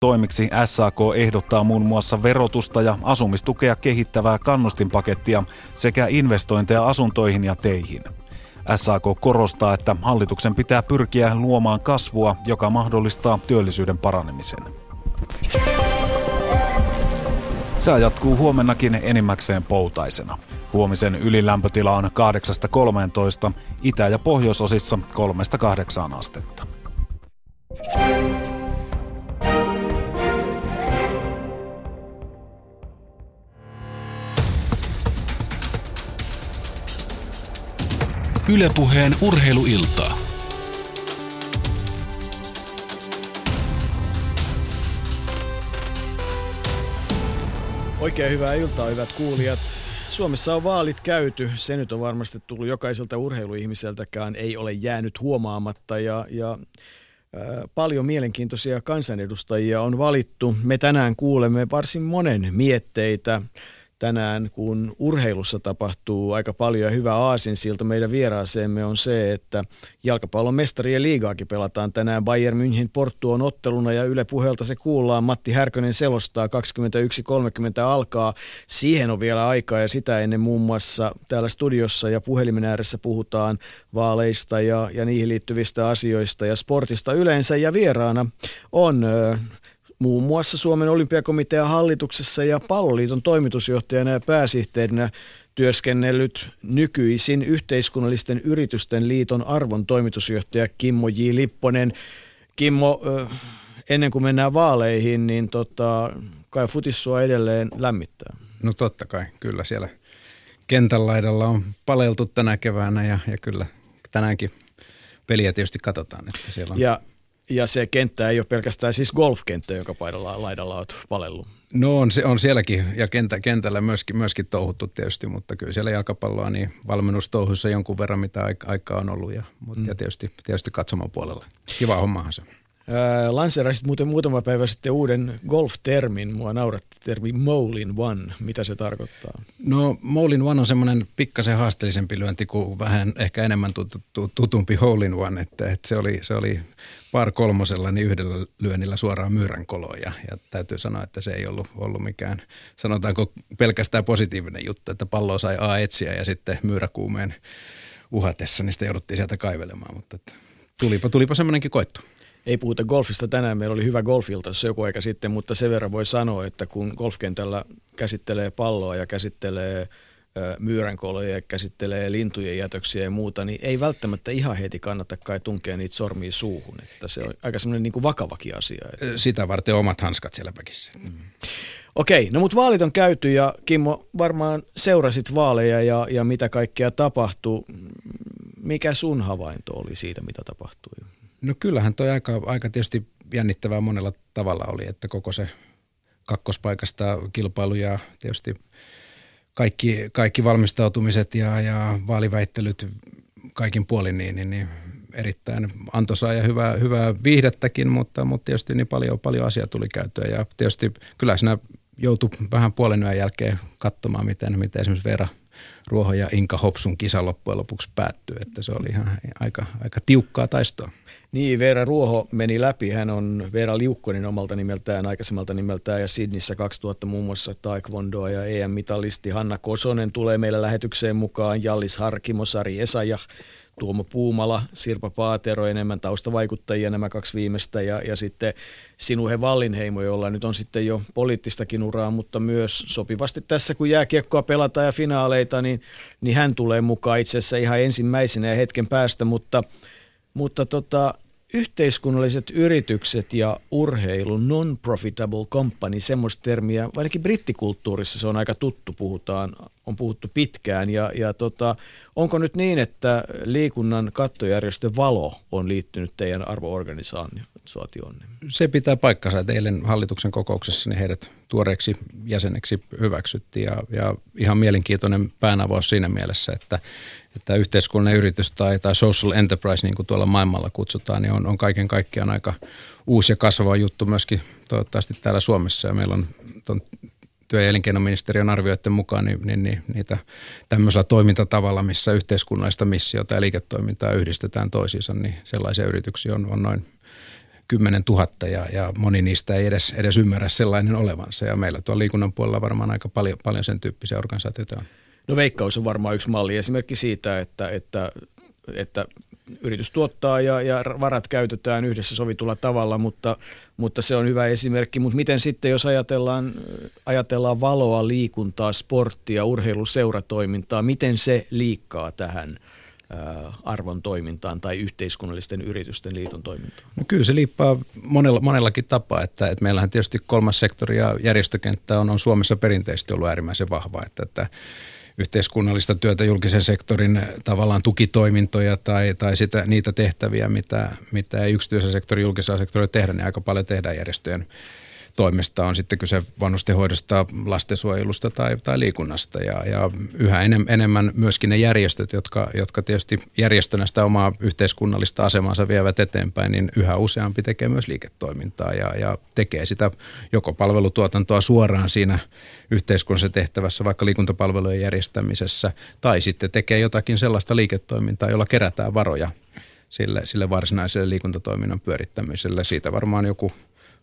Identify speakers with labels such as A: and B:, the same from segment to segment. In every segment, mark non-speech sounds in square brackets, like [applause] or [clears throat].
A: Toimiksi SAK ehdottaa muun muassa verotusta ja asumistukea kehittävää kannustinpakettia sekä investointeja asuntoihin ja teihin. SAK korostaa, että hallituksen pitää pyrkiä luomaan kasvua, joka mahdollistaa työllisyyden paranemisen. Sää jatkuu huomennakin enimmäkseen poutaisena. Huomisen ylilämpötila on 8-13, itä- ja pohjoisosissa 3-8 astetta.
B: Ylepuheen urheiluiltaa.
C: Oikein hyvää iltaa, hyvät kuulijat. Suomessa on vaalit käyty. Se nyt on varmasti tullut jokaiselta urheiluihmiseltäkään. Ei ole jäänyt huomaamatta ja, ja Paljon mielenkiintoisia kansanedustajia on valittu. Me tänään kuulemme varsin monen mietteitä tänään, kun urheilussa tapahtuu aika paljon ja hyvä aasinsilta meidän vieraaseemme on se, että jalkapallon mestarien liigaakin pelataan tänään Bayern München Porttuon otteluna ja Yle puheelta se kuullaan. Matti Härkönen selostaa 21.30 alkaa. Siihen on vielä aikaa ja sitä ennen muun muassa täällä studiossa ja puhelimen ääressä puhutaan vaaleista ja, ja niihin liittyvistä asioista ja sportista yleensä ja vieraana on muun muassa Suomen olympiakomitean hallituksessa ja palloliiton toimitusjohtajana ja pääsihteerinä työskennellyt nykyisin yhteiskunnallisten yritysten liiton arvon toimitusjohtaja Kimmo J. Lipponen. Kimmo, ennen kuin mennään vaaleihin, niin tota, kai futissua edelleen lämmittää.
D: No totta kai, kyllä siellä kentän laidalla on paleltu tänä keväänä ja, ja kyllä tänäänkin peliä tietysti katsotaan. Että siellä on...
C: Ja ja se kenttä ei ole pelkästään siis golfkenttä, joka paidalla laidalla on palellut.
D: No on, se on sielläkin ja kentä, kentällä myöskin, myöskin touhuttu tietysti, mutta kyllä siellä jalkapalloa niin valmennustouhuissa jonkun verran mitä aikaa on ollut ja, mutta, mm. ja tietysti, tietysti katsomaan puolella. Kiva hommahan se.
C: Äh, lanseerasit muuten muutama päivä sitten uuden golf-termin. Mua nauratti termi Molin One. Mitä se tarkoittaa?
D: No Molin One on semmoinen pikkasen haasteellisempi lyönti kuin vähän ehkä enemmän tutumpi Hole in One. Että, että se, oli, se oli par kolmosella niin yhdellä lyönnillä suoraan koloon ja, ja täytyy sanoa, että se ei ollut, ollut mikään, sanotaanko pelkästään positiivinen juttu, että pallo sai A etsiä ja sitten myyräkuumeen uhatessa, niin sitä jouduttiin sieltä kaivelemaan, mutta että tulipa, tulipa semmoinenkin koettu.
C: Ei puhuta golfista tänään, meillä oli hyvä golfilta se joku aika sitten, mutta sen verran voi sanoa, että kun golfkentällä käsittelee palloa ja käsittelee myyränkoloja ja käsittelee lintujen jätöksiä ja muuta, niin ei välttämättä ihan heti kannata kai tunkea niitä sormia suuhun. Että se on aika semmoinen niin kuin vakavakin asia. Että.
D: Sitä varten omat hanskat siellä päkissä. Mm.
C: Okei, no mutta vaalit on käyty ja Kimmo varmaan seurasit vaaleja ja, ja mitä kaikkea tapahtui. Mikä sun havainto oli siitä, mitä tapahtui?
D: No kyllähän toi aika, aika tietysti jännittävää monella tavalla oli, että koko se kakkospaikasta kilpailu ja tietysti kaikki, kaikki valmistautumiset ja, ja vaaliväittelyt kaikin puolin niin, niin, niin erittäin antoisaa ja hyvää, hyvää viihdettäkin, mutta, mutta tietysti niin paljon, paljon asiaa tuli käyttöä ja tietysti kyllä siinä joutui vähän puolen yön jälkeen katsomaan, miten, miten esimerkiksi Veera Ruoho ja Inka Hopsun kisa loppujen lopuksi päättyi, että se oli ihan aika, aika tiukkaa taistoa.
C: Niin, Veera Ruoho meni läpi. Hän on Veera Liukkonen omalta nimeltään, aikaisemmalta nimeltään ja Sydnissä 2000 muun muassa taekwondoa ja EM-mitalisti. Hanna Kosonen tulee meille lähetykseen mukaan, Jallis Harkimo, Sari Esaja, Tuomo Puumala, Sirpa Paatero, enemmän taustavaikuttajia nämä kaksi viimeistä ja, ja sitten Sinuhe Vallinheimo, jolla nyt on sitten jo poliittistakin uraa, mutta myös sopivasti tässä kun jääkiekkoa pelataan ja finaaleita, niin, niin hän tulee mukaan itse asiassa ihan ensimmäisenä ja hetken päästä, mutta, mutta tota, yhteiskunnalliset yritykset ja urheilu, non-profitable company, semmoista termiä, ainakin brittikulttuurissa se on aika tuttu, puhutaan, on puhuttu pitkään. Ja, ja tota, onko nyt niin, että liikunnan kattojärjestö Valo on liittynyt teidän arvoorganisaatioon?
D: Se pitää paikkansa, että eilen hallituksen kokouksessa niin heidät tuoreeksi jäseneksi hyväksyttiin ja, ja ihan mielenkiintoinen päänavaus siinä mielessä, että että yhteiskunnallinen yritys tai, tai social enterprise, niin kuin tuolla maailmalla kutsutaan, niin on, on kaiken kaikkiaan aika uusi ja kasvava juttu myöskin toivottavasti täällä Suomessa. Ja meillä on ton työ- ja elinkeinoministeriön arvioiden mukaan niin, niin, niin, niitä tämmöisellä toimintatavalla, missä yhteiskunnallista missiota ja liiketoimintaa yhdistetään toisiinsa, niin sellaisia yrityksiä on, on noin 10 000 ja, ja moni niistä ei edes, edes ymmärrä sellainen olevansa. Ja meillä tuolla liikunnan puolella varmaan aika paljon, paljon sen tyyppisiä organisaatioita on.
C: No Veikkaus on varmaan yksi malli esimerkki siitä, että, että, että yritys tuottaa ja, ja varat käytetään yhdessä sovitulla tavalla, mutta, mutta se on hyvä esimerkki. Mutta miten sitten, jos ajatellaan, ajatellaan valoa, liikuntaa, sporttia, urheiluseuratoimintaa, miten se liikkaa tähän – arvon toimintaan tai yhteiskunnallisten yritysten liiton toimintaan?
D: No kyllä se liippaa monella, monellakin tapaa, että, että meillähän tietysti kolmas sektori ja järjestökenttä on, on Suomessa perinteisesti ollut äärimmäisen vahva, että, että yhteiskunnallista työtä, julkisen sektorin tavallaan tukitoimintoja tai, tai sitä, niitä tehtäviä, mitä, mitä ei yksityisen sektorin, julkisella sektorilla tehdä, niin aika paljon tehdään järjestöjen toimesta, on sitten kyse vanhustenhoidosta, lastensuojelusta tai, tai liikunnasta. Ja, ja yhä enem, enemmän myöskin ne järjestöt, jotka, jotka tietysti järjestönä sitä omaa yhteiskunnallista asemansa vievät eteenpäin, niin yhä useampi tekee myös liiketoimintaa ja, ja tekee sitä joko palvelutuotantoa suoraan siinä yhteiskunnallisessa tehtävässä, vaikka liikuntapalvelujen järjestämisessä, tai sitten tekee jotakin sellaista liiketoimintaa, jolla kerätään varoja sille, sille varsinaiselle liikuntatoiminnan pyörittämiselle. Siitä varmaan joku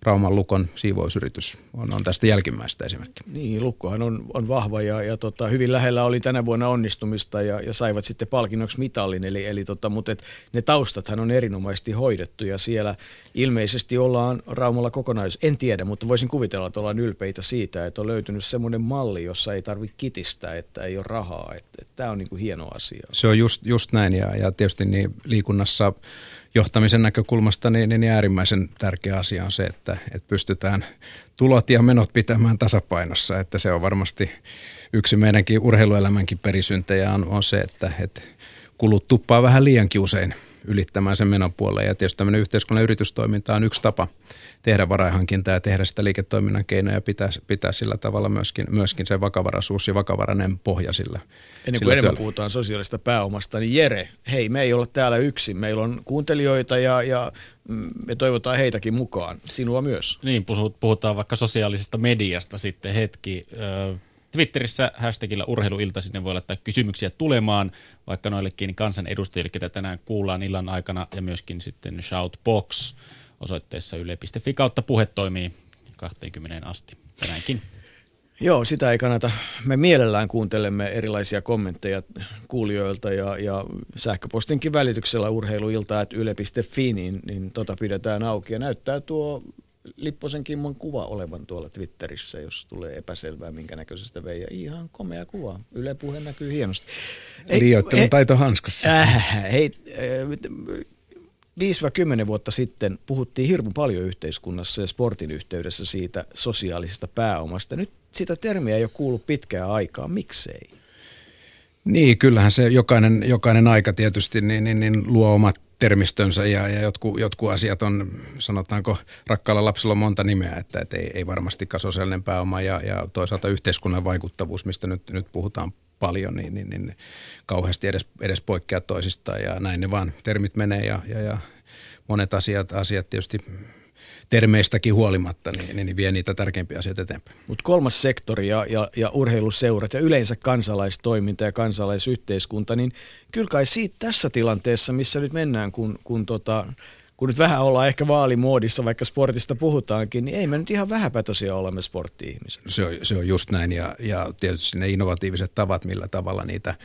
D: Rauman Lukon siivousyritys on, on tästä jälkimmäistä esimerkki.
C: Niin, Lukkohan on, on vahva ja, ja tota, hyvin lähellä oli tänä vuonna onnistumista ja, ja saivat sitten palkinnoksi mitallin. Eli, eli tota, mutta et, ne taustathan on erinomaisesti hoidettu ja siellä ilmeisesti ollaan Raumalla kokonaisuus. En tiedä, mutta voisin kuvitella, että ollaan ylpeitä siitä, että on löytynyt semmoinen malli, jossa ei tarvitse kitistää, että ei ole rahaa. Tämä on niin kuin hieno asia.
D: Se on just, just näin ja, ja tietysti niin liikunnassa – johtamisen näkökulmasta niin, niin äärimmäisen tärkeä asia on se, että, että pystytään tulot ja menot pitämään tasapainossa. Että se on varmasti yksi meidänkin urheiluelämänkin perisyntejä on, on se, että, että kulut tuppaa vähän liiankin usein ylittämään sen menon puoleen. Ja tietysti tämmöinen yhteiskunnan yritystoiminta on yksi tapa tehdä varainhankintaa ja tehdä sitä liiketoiminnan keinoja ja pitää, pitää sillä tavalla myöskin, myöskin se vakavaraisuus ja vakavarainen pohja sillä.
C: Ennen kuin enemmän puhutaan sosiaalista pääomasta, niin Jere, hei, me ei olla täällä yksin. Meillä on kuuntelijoita ja, ja me toivotaan heitäkin mukaan. Sinua myös.
E: Niin, puhutaan vaikka sosiaalisesta mediasta sitten hetki. Twitterissä hashtagillä urheiluilta sinne voi laittaa kysymyksiä tulemaan, vaikka noillekin kansanedustajille, ketä tänään kuullaan illan aikana, ja myöskin sitten Shoutbox osoitteessa yle.fi kautta puhe toimii 20 asti tänäänkin.
C: Joo, sitä ei kannata. Me mielellään kuuntelemme erilaisia kommentteja kuulijoilta ja, ja sähköpostinkin välityksellä urheiluilta.yle.fi, niin, niin tota pidetään auki. Ja näyttää tuo Lipposen Kimmon kuva olevan tuolla Twitterissä, jos tulee epäselvää, minkä näköisestä vei. ihan komea kuva. Yle puhe näkyy hienosti.
D: Liioittelun taito hanskassa.
C: Äh, hei, äh, 5-10 vuotta sitten puhuttiin hirmu paljon yhteiskunnassa ja sportin yhteydessä siitä sosiaalisesta pääomasta. Nyt sitä termiä ei ole kuullut pitkään aikaa. Miksei?
D: Niin, kyllähän se jokainen, jokainen aika tietysti niin, niin, niin luo omat termistönsä ja, ja jotkut, jotkut asiat on, sanotaanko, rakkaalla lapsella on monta nimeä, että, että ei, ei varmastikaan sosiaalinen pääoma ja, ja toisaalta yhteiskunnan vaikuttavuus, mistä nyt, nyt puhutaan paljon, niin, niin, niin kauheasti edes, edes poikkea toisistaan ja näin ne vaan termit menee ja, ja, ja monet asiat, asiat tietysti termeistäkin huolimatta, niin, niin, niin vie niitä tärkeimpiä asioita eteenpäin.
C: Mutta kolmas sektori ja, ja, ja urheiluseurat ja yleensä kansalaistoiminta ja kansalaisyhteiskunta, niin kyllä kai siitä tässä tilanteessa, missä nyt mennään, kun, kun tota, kun nyt vähän ollaan ehkä vaalimoodissa, vaikka sportista puhutaankin, niin ei me nyt ihan vähäpätöisiä olemme sportti-ihmiset.
D: Se on, se on just näin ja, ja tietysti ne innovatiiviset tavat, millä tavalla niitä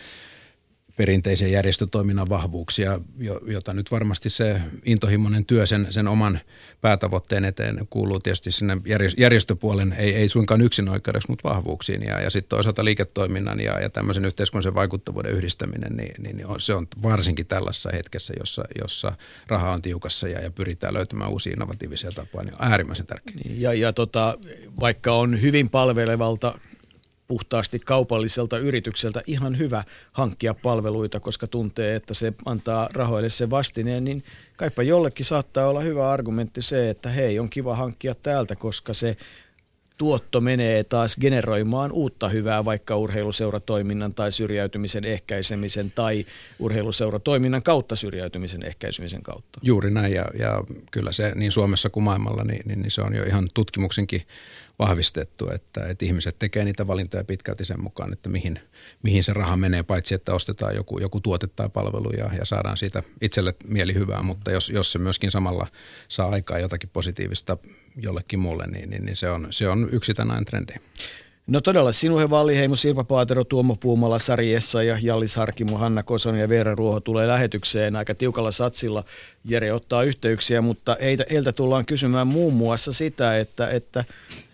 D: perinteisen järjestötoiminnan vahvuuksia, jota nyt varmasti se intohimoinen työ sen, sen oman päätavoitteen eteen kuuluu tietysti sinne järjestöpuolen, ei, ei suinkaan yksin oikeudeksi, mutta vahvuuksiin. Ja, ja sitten toisaalta liiketoiminnan ja, ja tämmöisen yhteiskunnallisen vaikuttavuuden yhdistäminen, niin, niin on, se on varsinkin tällaisessa hetkessä, jossa, jossa raha on tiukassa ja, ja pyritään löytämään uusia innovatiivisia tapoja, niin on äärimmäisen tärkeää.
C: Ja, ja tota, vaikka on hyvin palvelevalta puhtaasti kaupalliselta yritykseltä ihan hyvä hankkia palveluita, koska tuntee, että se antaa rahoille se vastineen, niin kaipa jollekin saattaa olla hyvä argumentti se, että hei, on kiva hankkia täältä, koska se tuotto menee taas generoimaan uutta hyvää vaikka urheiluseuratoiminnan tai syrjäytymisen ehkäisemisen tai urheiluseuratoiminnan kautta syrjäytymisen ehkäisemisen kautta.
D: Juuri näin ja, ja kyllä se niin Suomessa kuin maailmalla, niin, niin, niin se on jo ihan tutkimuksenkin vahvistettu, että, että ihmiset tekee niitä valintoja pitkälti sen mukaan, että mihin, mihin se raha menee, paitsi että ostetaan joku, joku tuote tai palvelu ja, ja saadaan siitä itselle mielihyvää, mutta jos, jos se myöskin samalla saa aikaa jotakin positiivista jollekin muulle, niin, niin, niin se, on, se on yksi tänään trendi.
C: No todella, Sinuhe Valliheimo, Sirpa Paatero, Tuomo Puumala, Sari Essa ja Jallis Harkimo, Hanna Kosonen ja Veera Ruoho tulee lähetykseen aika tiukalla satsilla. Jere ottaa yhteyksiä, mutta heiltä, heiltä tullaan kysymään muun muassa sitä, että, että,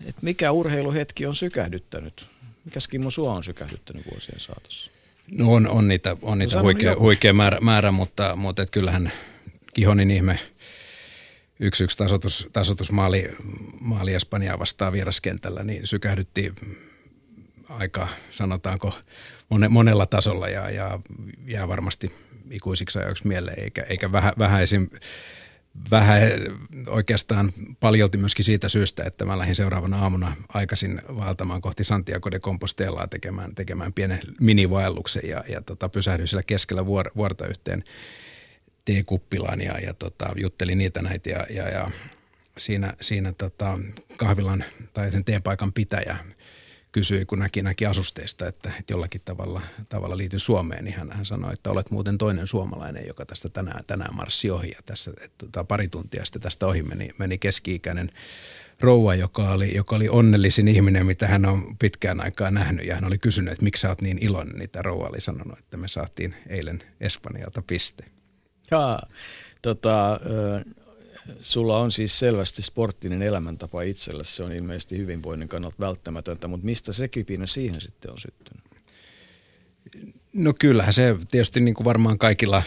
C: että mikä urheiluhetki on sykähdyttänyt? Mikä Kimmo sua on sykähdyttänyt vuosien saatossa?
D: No on, on niitä, on niitä no huikea, huikea määrä, määrä, mutta, mutta et kyllähän Kihonin ihme yksi yksi tasotus, tasotusmaali maali Espanjaa vastaan vieraskentällä, niin sykähdytti aika, sanotaanko, monella tasolla ja, ja jää varmasti ikuisiksi ajoiksi mieleen, eikä, eikä vähä, vähäisin, vähän oikeastaan paljolti myöskin siitä syystä, että mä lähdin seuraavana aamuna aikaisin vaeltamaan kohti Santiago de Compostelaa tekemään, tekemään pienen minivaelluksen ja, ja tota, pysähdyin siellä keskellä vuor, vuorta yhteen teekuppilaan ja, ja tota, juttelin niitä näitä ja, ja, ja siinä, siinä tota, kahvilan tai sen teepaikan pitäjä kysyi, kun näki, näki asusteista, että, että jollakin tavalla, tavalla liityn Suomeen, niin hän, hän sanoi, että olet muuten toinen suomalainen, joka tästä tänään, tänään marssi ohi. Ja tässä että, tota, pari tuntia sitten tästä ohi meni, meni keski-ikäinen rouva, joka oli, joka oli onnellisin ihminen, mitä hän on pitkään aikaa nähnyt. Ja hän oli kysynyt, että miksi sä oot niin iloinen, niin tämä rouva oli sanonut, että me saatiin eilen Espanjalta piste.
C: Ja, tota, sulla on siis selvästi sporttinen elämäntapa itsellä. Se on ilmeisesti hyvinvoinnin kannalta välttämätöntä, mutta mistä se kipinä siihen sitten on syttynyt?
D: No kyllähän se tietysti niin kuin varmaan kaikilla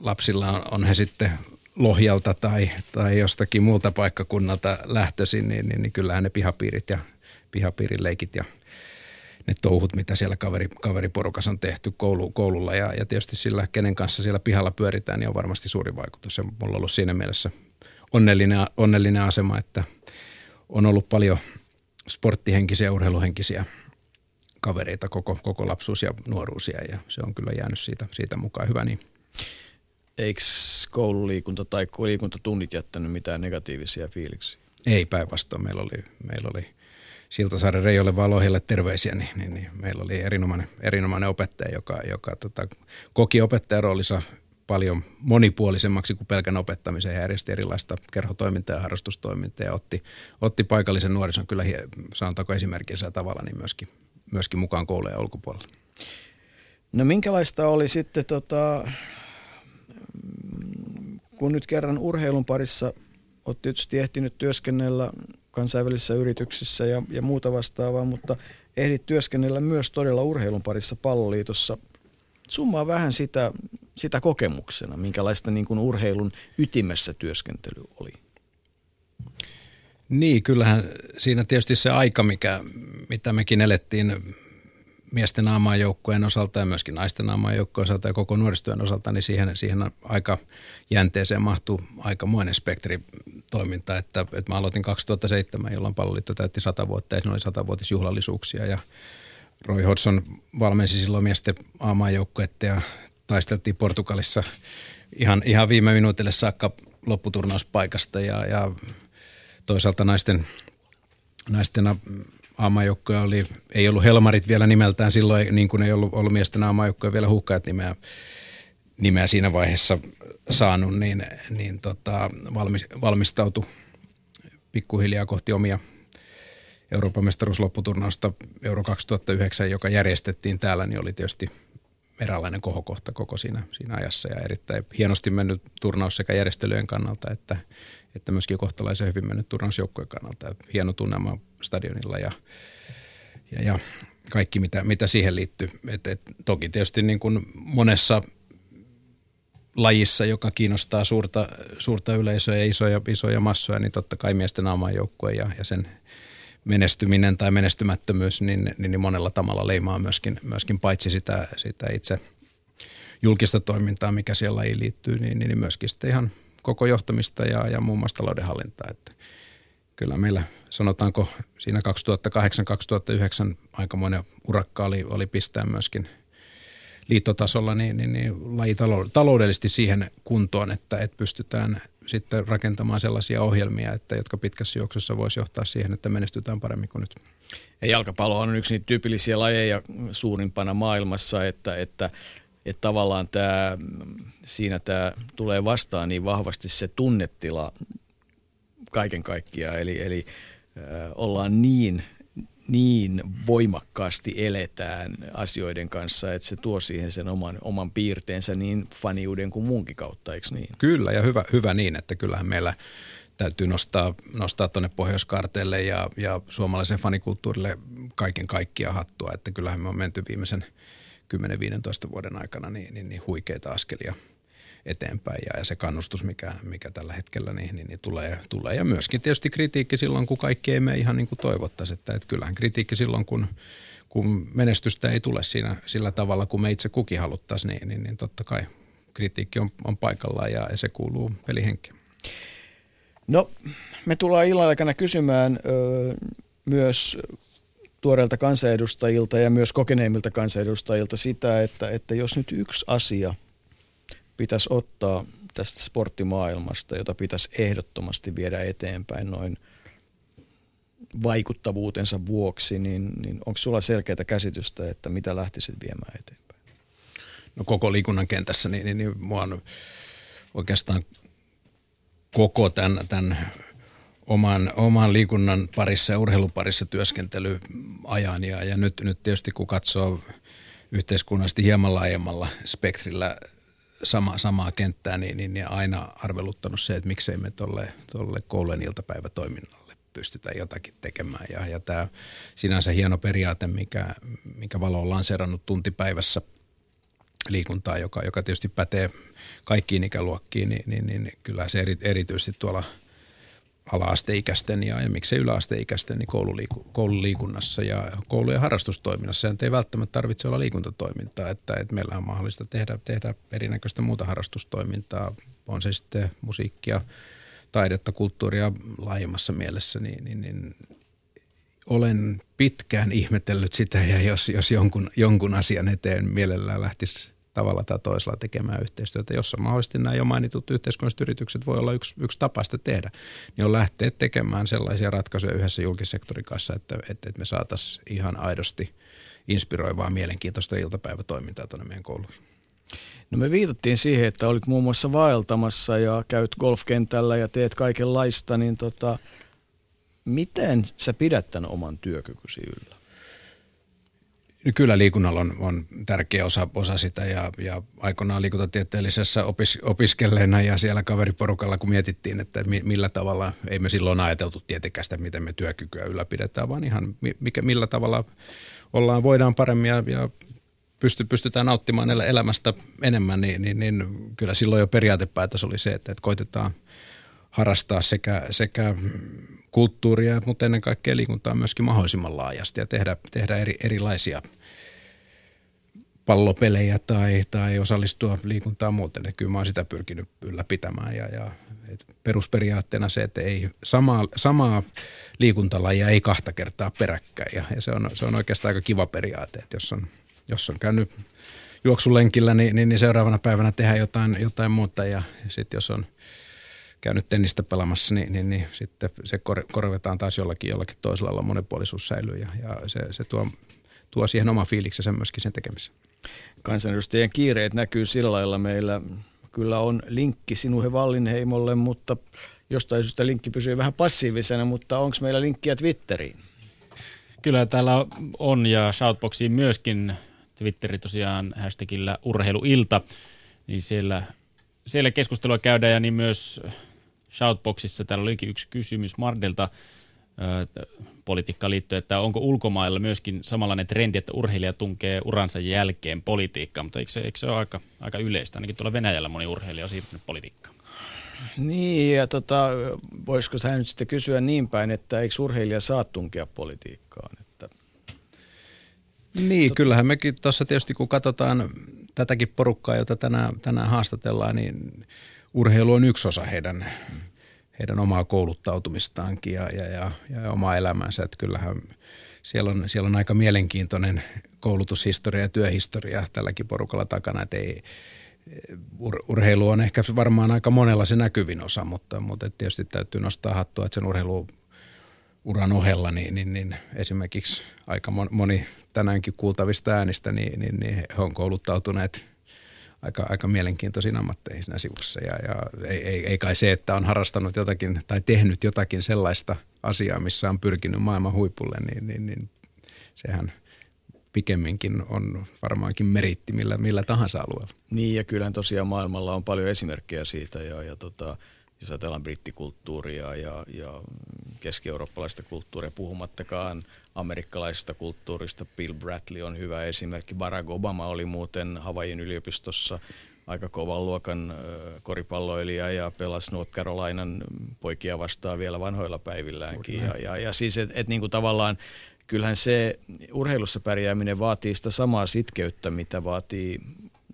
D: lapsilla on, on he sitten Lohjalta tai, tai jostakin muulta paikkakunnalta lähtöisin, niin, niin, niin kyllähän ne pihapiirit ja pihapiirileikit ja ne touhut, mitä siellä kaveri, kaveriporukassa on tehty koulu, koululla ja, ja tietysti sillä, kenen kanssa siellä pihalla pyöritään, niin on varmasti suuri vaikutus. Ja mulla on ollut siinä mielessä onnellinen, onnellinen asema, että on ollut paljon sporttihenkisiä ja urheiluhenkisiä kavereita koko, koko lapsuus ja nuoruus ja se on kyllä jäänyt siitä, siitä mukaan hyvä niin.
C: Eikö koululiikunta tai liikuntatunnit jättänyt mitään negatiivisia fiiliksiä?
D: Ei päinvastoin. Meillä oli, meillä oli Siltasaaren Reijolle Valohille terveisiä, niin, niin, niin, meillä oli erinomainen, erinomainen opettaja, joka, joka tota, koki opettajan roolinsa paljon monipuolisemmaksi kuin pelkän opettamisen ja järjesti erilaista kerhotoimintaa ja harrastustoimintaa ja otti, otti paikallisen nuorison kyllä sanotaanko esimerkiksi tavalla niin myöskin, myöskin mukaan koulujen ulkopuolella.
C: No minkälaista oli sitten, tota, kun nyt kerran urheilun parissa olet tietysti ehtinyt työskennellä kansainvälisissä yrityksissä ja, ja muuta vastaavaa, mutta ehdit työskennellä myös todella urheilun parissa palloliitossa. Summaa vähän sitä, sitä kokemuksena, minkälaista niin kuin urheilun ytimessä työskentely oli.
D: Niin, kyllähän siinä tietysti se aika, mikä, mitä mekin elettiin miesten aamajoukkojen osalta ja myöskin naisten aamajoukkojen osalta ja koko nuorisotyön osalta, niin siihen, siihen aika jänteeseen mahtuu aikamoinen spektri toiminta. Että, että mä aloitin 2007, jolloin palloliitto täytti 100 vuotta ja siinä oli 100-vuotisjuhlallisuuksia ja Roy Hodgson valmensi silloin miesten aamajoukkuetta ja taisteltiin Portugalissa ihan, ihan viime minuutille saakka lopputurnauuspaikasta ja, ja toisaalta naisten, naisten aamajoukkoja oli, ei ollut Helmarit vielä nimeltään silloin, niin kuin ei ollut, ollut miesten aamajoukkoja vielä huhkajat nimeä, nimeä siinä vaiheessa saanut, niin, niin tota, valmis, valmistautui pikkuhiljaa kohti omia Euroopan mestaruuslopputurnausta Euro 2009, joka järjestettiin täällä, niin oli tietysti eräänlainen kohokohta koko siinä, siinä ajassa. Ja erittäin hienosti mennyt turnaus sekä järjestelyjen kannalta että, että myöskin kohtalaisen hyvin mennyt turnausjoukkojen kannalta. Hieno tunnelma stadionilla ja, ja, ja kaikki mitä, mitä siihen liittyy. Et, et, toki tietysti niin kuin monessa lajissa, joka kiinnostaa suurta, suurta yleisöä ja isoja, isoja massoja, niin totta kai miesten aamajoukkue ja, ja sen menestyminen tai menestymättömyys, niin, niin monella tavalla leimaa myöskin, myöskin paitsi sitä, sitä itse julkista toimintaa, mikä siellä lajiin liittyy, niin, niin myöskin sitten ihan koko johtamista ja, ja muun muassa taloudenhallintaa. Että kyllä meillä sanotaanko siinä 2008-2009 aikamoinen urakka oli, oli pistää myöskin liittotasolla niin, niin, niin laji taloudellisesti siihen kuntoon, että, että pystytään sitten rakentamaan sellaisia ohjelmia, että jotka pitkässä juoksussa voisi johtaa siihen, että menestytään paremmin kuin nyt.
C: Ja jalkapallo on yksi niitä tyypillisiä lajeja suurimpana maailmassa, että, että, että tavallaan tämä, siinä tämä tulee vastaan niin vahvasti se tunnetila kaiken kaikkiaan. Eli, eli äh, ollaan niin niin voimakkaasti eletään asioiden kanssa, että se tuo siihen sen oman, oman piirteensä niin faniuden kuin muunkin kautta, eikö niin?
D: Kyllä, ja hyvä, hyvä niin, että kyllähän meillä täytyy nostaa, nostaa tuonne Pohjoiskarteelle ja, ja suomalaisen fanikulttuurille kaiken kaikkia hattua, että kyllähän me on menty viimeisen 10-15 vuoden aikana niin, niin, niin huikeita askelia – eteenpäin ja, ja se kannustus, mikä, mikä tällä hetkellä niin, niin, niin tulee, tulee. Ja myöskin tietysti kritiikki silloin, kun kaikki ei mene ihan niin kuin toivottaisiin. Että, että kyllähän kritiikki silloin, kun, kun menestystä ei tule siinä sillä tavalla, kun me itse kukin haluttaisiin, niin, niin, niin totta kai kritiikki on, on paikallaan ja, ja se kuuluu pelihenkiin.
C: No, me tullaan illan aikana kysymään ö, myös tuoreilta kansanedustajilta ja myös kokeneimmilta kansanedustajilta sitä, että, että jos nyt yksi asia pitäisi ottaa tästä sporttimaailmasta, jota pitäisi ehdottomasti viedä eteenpäin noin vaikuttavuutensa vuoksi, niin, niin onko sulla selkeää käsitystä, että mitä lähtisit viemään eteenpäin?
D: No koko liikunnan kentässä, niin, niin, niin mua on oikeastaan koko tämän, tämän oman, oman liikunnan parissa ja urheiluparissa työskentelyajan. Ja, ja nyt, nyt tietysti kun katsoo yhteiskunnallisesti hieman laajemmalla spektrillä sama, samaa kenttää, niin, niin, niin aina arveluttanut se, että miksei me tuolle, tolle koulujen iltapäivätoiminnalle pystytä jotakin tekemään. Ja, ja tämä sinänsä hieno periaate, mikä, mikä Valo on lanseerannut tuntipäivässä liikuntaa, joka, joka tietysti pätee kaikkiin ikäluokkiin, niin, niin, niin kyllä se eri, erityisesti tuolla – ala-asteikäisten ja, ja miksei yläasteikäisten niin koululiiku, koululiikunnassa ja koulujen harrastustoiminnassa. Se ei välttämättä tarvitse olla liikuntatoimintaa, että, että meillä on mahdollista tehdä, tehdä erinäköistä muuta harrastustoimintaa, on se sitten musiikkia, taidetta, kulttuuria laajemmassa mielessä, niin, niin, niin olen pitkään ihmetellyt sitä ja jos, jos jonkun, jonkun asian eteen mielellään lähtisi tavalla tai toisella tekemään yhteistyötä, jossa mahdollisesti nämä jo mainitut yhteiskunnalliset yritykset voi olla yksi, yksi tapa sitä tehdä, niin on lähteä tekemään sellaisia ratkaisuja yhdessä julkisektorin kanssa, että, että, että me saataisiin ihan aidosti inspiroivaa, mielenkiintoista iltapäivätoimintaa tuonne meidän kouluihin.
C: No me viitattiin siihen, että olit muun muassa vaeltamassa ja käyt golfkentällä ja teet kaikenlaista, niin tota, miten sä pidät tämän oman työkykysi yllä?
D: Kyllä liikunnalla on, on tärkeä osa, osa sitä ja, ja aikoinaan liikuntatieteellisessä opis, opiskelleena ja siellä kaveriporukalla kun mietittiin, että mi, millä tavalla, ei me silloin ajateltu tietenkään sitä, miten me työkykyä ylläpidetään, vaan ihan mikä, millä tavalla ollaan, voidaan paremmin ja, ja pysty, pystytään nauttimaan elämästä enemmän, niin, niin, niin kyllä silloin jo periaatepäätös oli se, että, että koitetaan harrastaa sekä, sekä kulttuuria, mutta ennen kaikkea liikuntaa myöskin mahdollisimman laajasti ja tehdä, tehdä eri, erilaisia pallopelejä tai, tai osallistua liikuntaan muuten. Ja kyllä mä oon sitä pyrkinyt ylläpitämään ja, ja perusperiaatteena se, että ei samaa, samaa liikuntalajia ei kahta kertaa peräkkäin ja, ja se, on, se on oikeastaan aika kiva periaate, että jos on, jos on käynyt juoksulenkillä, niin, niin, niin seuraavana päivänä tehdään jotain, jotain muuta ja sitten jos on – käynyt tennistä pelaamassa, niin, niin, niin sitten se kor, korvetaan taas jollakin, jollakin toisella, jolla monipuolisuus säilyy ja, ja se, se tuo, tuo siihen oma fiiliksensä myöskin sen tekemiseen.
C: Kansanedustajien kiireet näkyy sillä lailla meillä. Kyllä on linkki sinuhe Wallinheimolle, mutta jostain syystä linkki pysyy vähän passiivisena, mutta onko meillä linkkiä Twitteriin?
E: Kyllä täällä on ja Shoutboxiin myöskin Twitteri tosiaan hashtagillä urheiluilta, niin siellä, siellä keskustelua käydään ja niin myös Shoutboxissa täällä olikin yksi kysymys Mardelta politiikkaan liittyen, että onko ulkomailla myöskin samanlainen trendi, että urheilija tunkee uransa jälkeen politiikkaan, mutta eikö se, eikö se ole aika, aika yleistä? Ainakin tuolla Venäjällä moni urheilija on siirtynyt politiikkaan.
C: Niin, ja tota, voisiko hän nyt sitten kysyä niin päin, että eikö urheilija saa tunkea politiikkaan? Että...
D: Niin, tot... kyllähän mekin tuossa tietysti kun katsotaan tätäkin porukkaa, jota tänään, tänään haastatellaan, niin urheilu on yksi osa heidän, heidän omaa kouluttautumistaankin ja, ja, ja, ja omaa elämäänsä. Että kyllähän siellä on, siellä on aika mielenkiintoinen koulutushistoria ja työhistoria tälläkin porukalla takana, että ei, ur, urheilu on ehkä varmaan aika monella se näkyvin osa, mutta, mutta tietysti täytyy nostaa hattua, että sen urheilu uran ohella, niin, niin, niin esimerkiksi aika moni tänäänkin kuultavista äänistä, niin, niin, niin he on kouluttautuneet aika, aika mielenkiintoisiin ammatteihin siinä sivussa. Ja, ja ei, ei, ei kai se, että on harrastanut jotakin tai tehnyt jotakin sellaista asiaa, missä on pyrkinyt maailman huipulle, niin, niin, niin sehän pikemminkin on varmaankin meritti millä, millä tahansa alueella.
C: Niin ja kyllähän tosiaan maailmalla on paljon esimerkkejä siitä ja, ja tota, jos ajatellaan brittikulttuuria ja, ja keski-eurooppalaista kulttuuria, puhumattakaan amerikkalaisesta kulttuurista. Bill Bradley on hyvä esimerkki. Barack Obama oli muuten Havaijin yliopistossa aika kovan luokan koripalloilija ja pelasi North Carolinan poikia vastaan vielä vanhoilla päivilläänkin. Ja, ja, ja siis, että et niinku tavallaan kyllähän se urheilussa pärjääminen vaatii sitä samaa sitkeyttä, mitä vaatii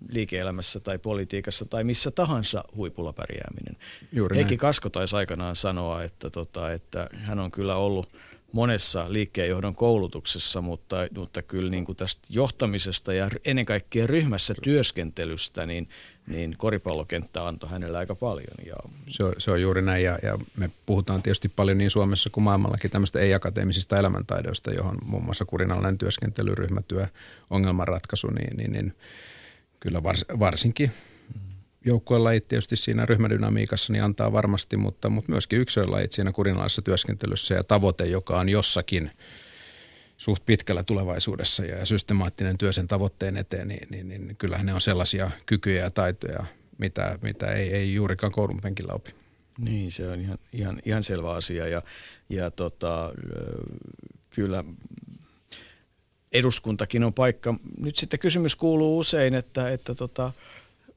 C: liike-elämässä tai politiikassa tai missä tahansa huipulla pärjääminen. Juuri Heikki näin. Kasko taisi aikanaan sanoa, että, tota, että hän on kyllä ollut monessa liikkeenjohdon koulutuksessa, mutta, mutta kyllä niin kuin tästä johtamisesta ja ennen kaikkea ryhmässä työskentelystä, niin, niin koripallokenttä antoi hänelle aika paljon. Ja...
D: Se, on, se on juuri näin ja, ja me puhutaan tietysti paljon niin Suomessa kuin maailmallakin tämmöistä ei-akateemisista elämäntaidoista, johon muun muassa kurinalainen työskentely, ryhmätyö, ongelmanratkaisu, niin, niin, niin kyllä vars, varsinkin joukkuelajit tietysti siinä ryhmädynamiikassa niin antaa varmasti, mutta, mutta myöskin yksilölajit siinä kurinalaisessa työskentelyssä ja tavoite, joka on jossakin suht pitkällä tulevaisuudessa ja systemaattinen työ sen tavoitteen eteen, niin, niin, niin kyllähän ne on sellaisia kykyjä ja taitoja, mitä, mitä ei, ei juurikaan koulun penkillä opi.
C: Niin, se on ihan, ihan, ihan selvä asia ja, ja tota, kyllä eduskuntakin on paikka. Nyt sitten kysymys kuuluu usein, että, että tota,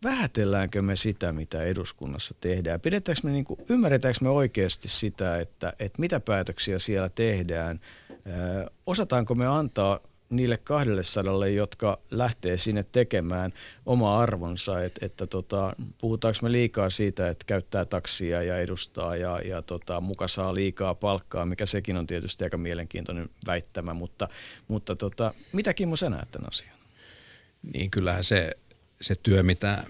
C: vähätelläänkö me sitä, mitä eduskunnassa tehdään? Pidetäänkö me, niin kuin, ymmärretäänkö me oikeasti sitä, että, että mitä päätöksiä siellä tehdään? Ö, osataanko me antaa niille kahdelle sadalle, jotka lähtee sinne tekemään oma arvonsa, että, että tota, puhutaanko me liikaa siitä, että käyttää taksia ja edustaa ja, ja tota, muka saa liikaa palkkaa, mikä sekin on tietysti aika mielenkiintoinen väittämä, mutta, mutta tota, mitä Kimmo sä näet tämän asian?
D: Niin kyllähän se, se työ, mitä,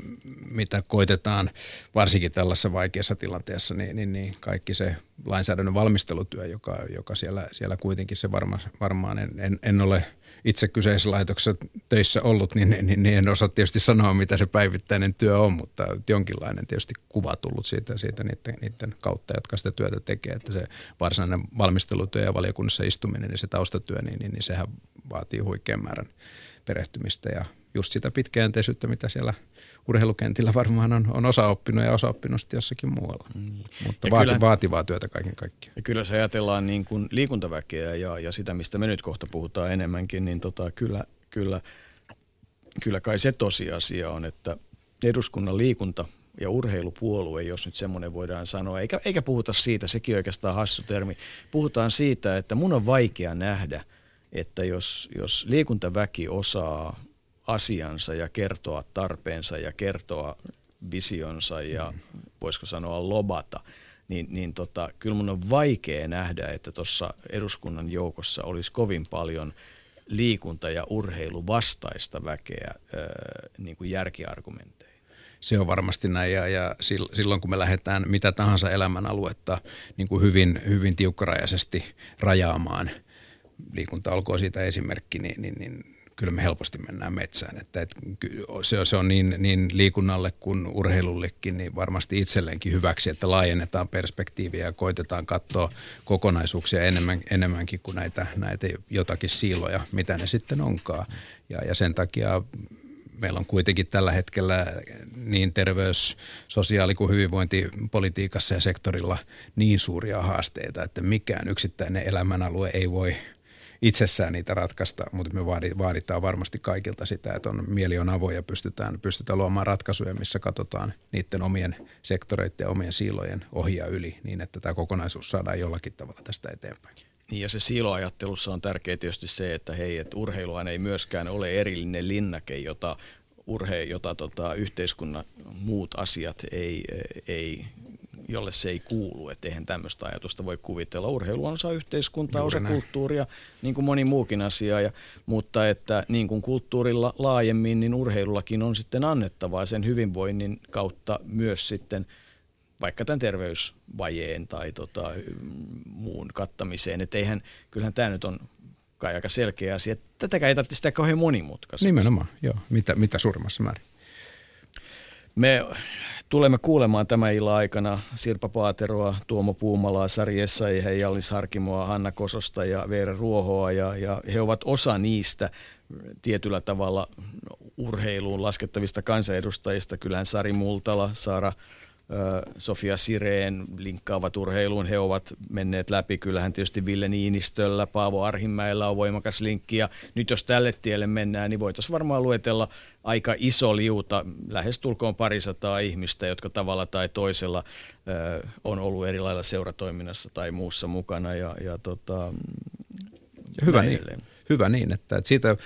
D: mitä koitetaan varsinkin tällaisessa vaikeassa tilanteessa, niin, niin, niin kaikki se lainsäädännön valmistelutyö, joka, joka siellä, siellä kuitenkin se varma, varmaan, en, en, en ole – itse kyseisessä laitoksessa töissä ollut, niin, niin, niin en osaa tietysti sanoa, mitä se päivittäinen työ on, mutta jonkinlainen tietysti kuva tullut siitä, siitä niiden, niiden kautta, jotka sitä työtä tekee, että se varsinainen valmistelutyö ja valiokunnassa istuminen ja se taustatyö, niin, niin, niin sehän vaatii huikean määrän perehtymistä ja just sitä pitkäjänteisyyttä, mitä siellä urheilukentillä varmaan on, on osa oppinut ja osa oppinut jossakin muualla. Mm. Mutta vaati, kyllä, vaativaa työtä kaiken kaikkiaan.
C: Ja kyllä jos ajatellaan niin kuin liikuntaväkeä ja, ja sitä, mistä me nyt kohta puhutaan enemmänkin, niin tota, kyllä, kyllä, kyllä kai se tosiasia on, että eduskunnan liikunta ja urheilupuolue, jos nyt semmoinen voidaan sanoa, eikä, eikä puhuta siitä, sekin oikeastaan hassu termi, puhutaan siitä, että mun on vaikea nähdä, että jos, jos liikuntaväki osaa asiansa ja kertoa tarpeensa ja kertoa visionsa ja mm. voisiko sanoa lobata, niin, niin tota, kyllä mun on vaikea nähdä, että tuossa eduskunnan joukossa olisi kovin paljon liikunta- ja urheilu vastaista väkeä ää, niin kuin järkiargumentteja.
D: Se on varmasti näin ja, ja silloin kun me lähdetään mitä tahansa elämänaluetta niin kuin hyvin, hyvin tiukkarajaisesti rajaamaan, liikunta olkoon siitä esimerkki, niin, niin, niin kyllä me helposti mennään metsään. Että, että se, se on niin, niin liikunnalle kuin urheilullekin niin varmasti itselleenkin hyväksi, että laajennetaan perspektiiviä ja koitetaan katsoa kokonaisuuksia enemmän, enemmänkin kuin näitä, näitä jotakin siiloja, mitä ne sitten onkaan. Ja, ja sen takia meillä on kuitenkin tällä hetkellä niin terveys-, sosiaali- kuin hyvinvointipolitiikassa ja sektorilla niin suuria haasteita, että mikään yksittäinen elämänalue ei voi – itsessään niitä ratkaista, mutta me vaaditaan varmasti kaikilta sitä, että on, mieli on avoin ja pystytään, pystytään luomaan ratkaisuja, missä katsotaan niiden omien sektoreiden ja omien siilojen ohja yli niin, että tämä kokonaisuus saadaan jollakin tavalla tästä eteenpäin.
C: Niin ja se siiloajattelussa on tärkeää tietysti se, että hei, että urheiluhan ei myöskään ole erillinen linnake, jota urhe, jota tota, yhteiskunnan muut asiat ei, ei jolle se ei kuulu. Että eihän tämmöistä ajatusta voi kuvitella. Urheilu on osa yhteiskuntaa, osa kulttuuria, niin kuin moni muukin asia. Ja, mutta että niin kuin kulttuurilla laajemmin, niin urheilullakin on sitten annettavaa sen hyvinvoinnin kautta myös sitten vaikka tämän terveysvajeen tai tota, muun kattamiseen. Että eihän, kyllähän tämä nyt on kai aika selkeä asia. Tätäkään ei tarvitse sitä kauhean monimutkaiseksi.
D: Nimenomaan, joo. Mitä, mitä suurimmassa määrin.
C: Me tulemme kuulemaan tämän illan aikana Sirpa Paateroa, Tuomo Puumalaa, Sari Essayah, Jallis Harkimoa, Hanna Kososta ja Veera Ruohoa ja, ja he ovat osa niistä tietyllä tavalla urheiluun laskettavista kansanedustajista. Kyllähän Sari Multala, Saara Sofia Sireen linkkaavat urheiluun. He ovat menneet läpi. Kyllähän tietysti Ville Niinistöllä, Paavo Arhimäellä on voimakas linkki. Ja nyt jos tälle tielle mennään, niin voitaisiin varmaan luetella aika iso liuta, lähes tulkoon parisataa ihmistä, jotka tavalla tai toisella ö, on ollut eri lailla seuratoiminnassa tai muussa mukana. Ja, ja tota,
D: hyvä, niin, hyvä niin, että, että siitä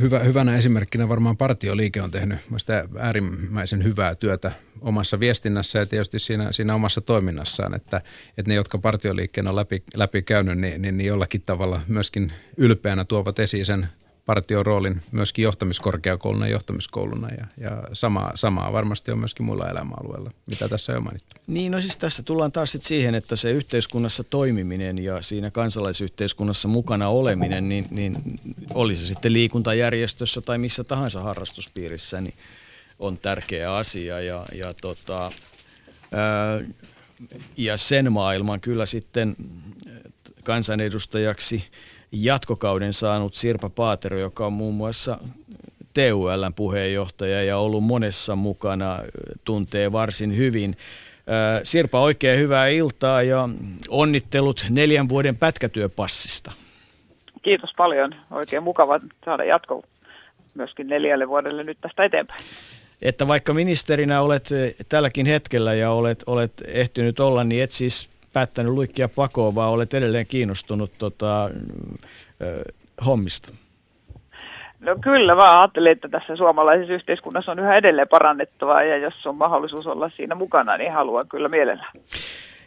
D: hyvä, hyvänä esimerkkinä varmaan partioliike on tehnyt äärimmäisen hyvää työtä omassa viestinnässä ja tietysti siinä, siinä omassa toiminnassaan, että, että ne, jotka partioliikkeen on läpi, läpi käynyt, niin, niin, niin jollakin tavalla myöskin ylpeänä tuovat esiin sen partion roolin myöskin johtamiskorkeakouluna ja johtamiskouluna ja, ja samaa, samaa varmasti on myöskin muilla elämäalueilla, mitä tässä on mainittu.
C: Niin, no siis tässä tullaan taas sit siihen, että se yhteiskunnassa toimiminen ja siinä kansalaisyhteiskunnassa mukana oleminen, niin, niin oli se sitten liikuntajärjestössä tai missä tahansa harrastuspiirissä, niin on tärkeä asia ja, ja, tota, ää, ja sen maailman kyllä sitten kansanedustajaksi – jatkokauden saanut Sirpa Paatero, joka on muun muassa TULn puheenjohtaja ja ollut monessa mukana, tuntee varsin hyvin. Sirpa, oikein hyvää iltaa ja onnittelut neljän vuoden pätkätyöpassista.
F: Kiitos paljon. Oikein mukava saada jatko myöskin neljälle vuodelle nyt tästä eteenpäin.
C: Että vaikka ministerinä olet tälläkin hetkellä ja olet, olet ehtynyt olla, niin et siis päättänyt luikkia pakoon, vaan olet edelleen kiinnostunut tota, hommista?
F: No kyllä, mä ajattelin, että tässä suomalaisessa yhteiskunnassa on yhä edelleen parannettavaa ja jos on mahdollisuus olla siinä mukana, niin haluan kyllä mielellään.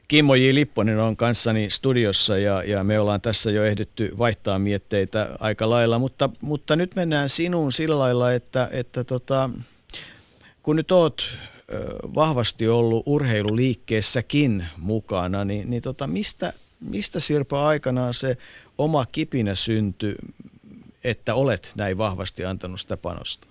C: Kimmo J. Lipponen on kanssani studiossa ja, ja me ollaan tässä jo ehditty vaihtaa mietteitä aika lailla, mutta, mutta nyt mennään sinuun sillä lailla, että, että tota, kun nyt oot vahvasti ollut urheiluliikkeessäkin mukana, niin, niin tota, mistä, mistä Sirpa aikanaan se oma kipinä syntyi, että olet näin vahvasti antanut sitä panosta?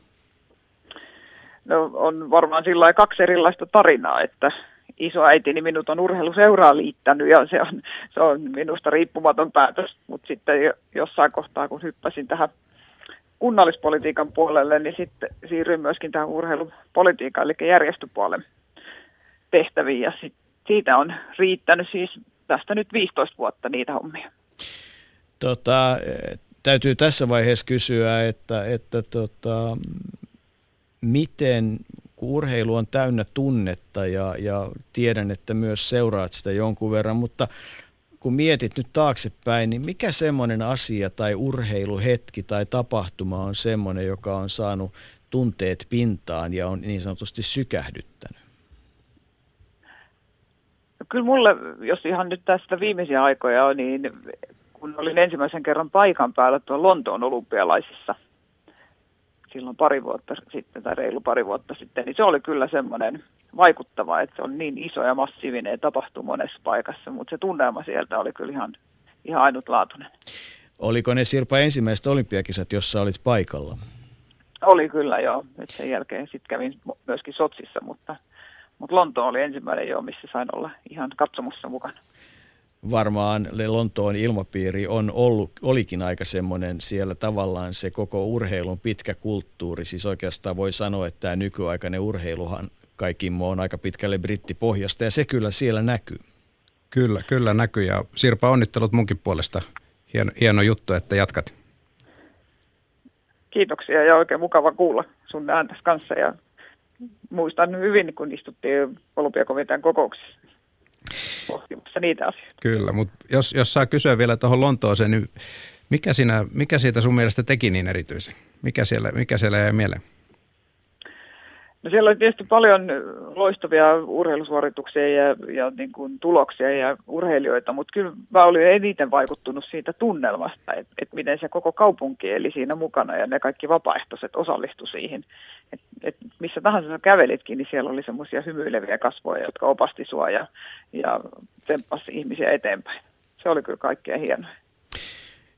F: No on varmaan sillä kaksi erilaista tarinaa, että isoäitini minut on urheiluseuraa liittänyt ja se on, se on minusta riippumaton päätös, mutta sitten jossain kohtaa kun hyppäsin tähän kunnallispolitiikan puolelle, niin sitten siirryin myöskin tähän urheilupolitiikan, eli järjestöpuolen tehtäviin. Ja sit siitä on riittänyt siis tästä nyt 15 vuotta niitä hommia.
C: Tota, täytyy tässä vaiheessa kysyä, että, että tota, miten, kun urheilu on täynnä tunnetta ja, ja tiedän, että myös seuraat sitä jonkun verran, mutta kun mietit nyt taaksepäin, niin mikä semmoinen asia tai urheiluhetki tai tapahtuma on semmoinen, joka on saanut tunteet pintaan ja on niin sanotusti sykähdyttänyt?
F: No kyllä mulle, jos ihan nyt tästä viimeisiä aikoja on, niin kun olin ensimmäisen kerran paikan päällä tuolla Lontoon olympialaisissa silloin pari vuotta sitten tai reilu pari vuotta sitten, niin se oli kyllä semmoinen vaikuttava, että se on niin iso ja massiivinen ja tapahtuu monessa paikassa, mutta se tunnelma sieltä oli kyllä ihan, ihan ainutlaatuinen.
C: Oliko ne Sirpa ensimmäiset olympiakisat, jossa olit paikalla?
F: Oli kyllä joo. Nyt sen jälkeen sitten kävin myöskin Sotsissa, mutta, mutta Lonto oli ensimmäinen jo, missä sain olla ihan katsomassa mukana.
C: Varmaan Lontoon ilmapiiri on ollut, olikin aika semmoinen siellä tavallaan se koko urheilun pitkä kulttuuri. Siis oikeastaan voi sanoa, että tämä nykyaikainen urheiluhan kaikki on aika pitkälle brittipohjasta ja se kyllä siellä näkyy.
D: Kyllä, kyllä näkyy ja Sirpa onnittelut munkin puolesta. Hieno, hieno juttu, että jatkat.
F: Kiitoksia ja oikein mukava kuulla sun ääntäsi kanssa ja muistan hyvin, kun istuttiin olympiakomitean kokouksessa pohtimassa niitä asioita.
D: Kyllä, mutta jos, jos saa kysyä vielä tuohon Lontooseen, niin mikä, siinä, mikä siitä sun mielestä teki niin erityisen? Mikä siellä, mikä siellä jäi mieleen?
F: No siellä oli tietysti paljon loistavia urheilusuorituksia ja, ja niin kuin tuloksia ja urheilijoita, mutta kyllä mä olin eniten vaikuttunut siitä tunnelmasta, että, että miten se koko kaupunki eli siinä mukana ja ne kaikki vapaaehtoiset osallistu siihen. Et, et missä tahansa sä kävelitkin, niin siellä oli semmoisia hymyileviä kasvoja, jotka opasti sua ja, ja temppasi ihmisiä eteenpäin. Se oli kyllä kaikkein hienoa.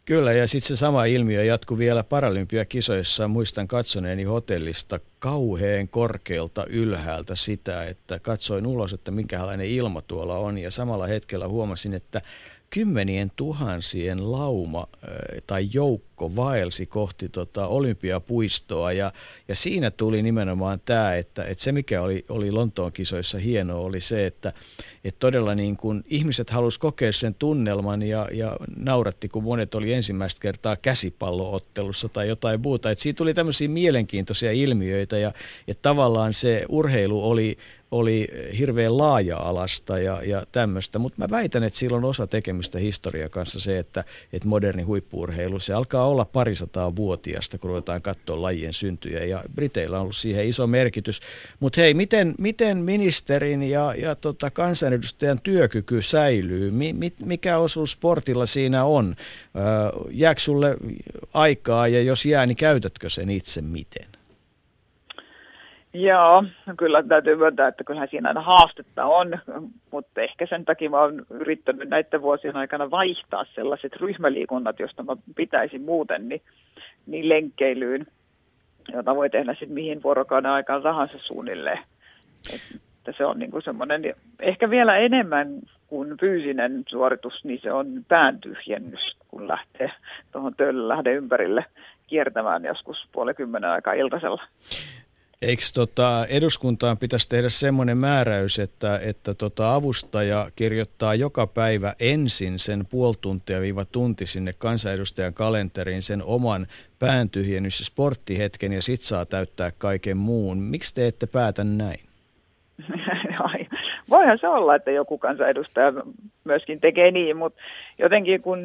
C: Kyllä, ja sitten se sama ilmiö jatkui vielä Paralympiakisoissa. Muistan katsoneeni hotellista kauheen korkealta ylhäältä sitä, että katsoin ulos, että minkälainen ilma tuolla on, ja samalla hetkellä huomasin, että kymmenien tuhansien lauma tai joukko vaelsi kohti tota olympiapuistoa ja, ja siinä tuli nimenomaan tämä, että, että se mikä oli, oli Lontoon kisoissa hienoa oli se, että, että todella niin kuin ihmiset halusivat kokea sen tunnelman ja, ja nauratti, kun monet oli ensimmäistä kertaa käsipalloottelussa tai jotain muuta. Että siitä tuli tämmöisiä mielenkiintoisia ilmiöitä ja että tavallaan se urheilu oli oli hirveän laaja-alasta ja, ja tämmöistä, mutta mä väitän, että sillä on osa tekemistä historia kanssa se, että, että moderni huippuurheilu, se alkaa olla parisataa vuotiasta, kun ruvetaan katsoa lajien syntyjä ja Briteillä on ollut siihen iso merkitys. Mutta hei, miten, miten ministerin ja, ja tota kansanedustajan työkyky säilyy? Mi, mi, mikä osuus sportilla siinä on? jääkö sulle aikaa ja jos jää, niin käytätkö sen itse miten?
F: Joo, kyllä täytyy myöntää, että kyllähän siinä aina haastetta on, mutta ehkä sen takia mä oon yrittänyt näiden vuosien aikana vaihtaa sellaiset ryhmäliikunnat, joista mä pitäisin muuten, niin, niin lenkkeilyyn, jota voi tehdä sitten mihin vuorokauden aikaan tahansa suunnilleen. Että se on niinku semmoinen, ehkä vielä enemmän kuin fyysinen suoritus, niin se on pään tyhjennys, kun lähtee tuohon lähde ympärille kiertämään joskus puoli kymmenen aikaa iltasella.
C: Eikö tota, eduskuntaan pitäisi tehdä semmoinen määräys, että, että tota, avustaja kirjoittaa joka päivä ensin sen puoli tuntia viiva tunti sinne kansanedustajan kalenteriin sen oman pääntyhjennys- ja sporttihetken ja sit saa täyttää kaiken muun. Miksi te ette päätä näin? [laughs]
F: Voihan se olla, että joku kansanedustaja myöskin tekee niin, mutta jotenkin kun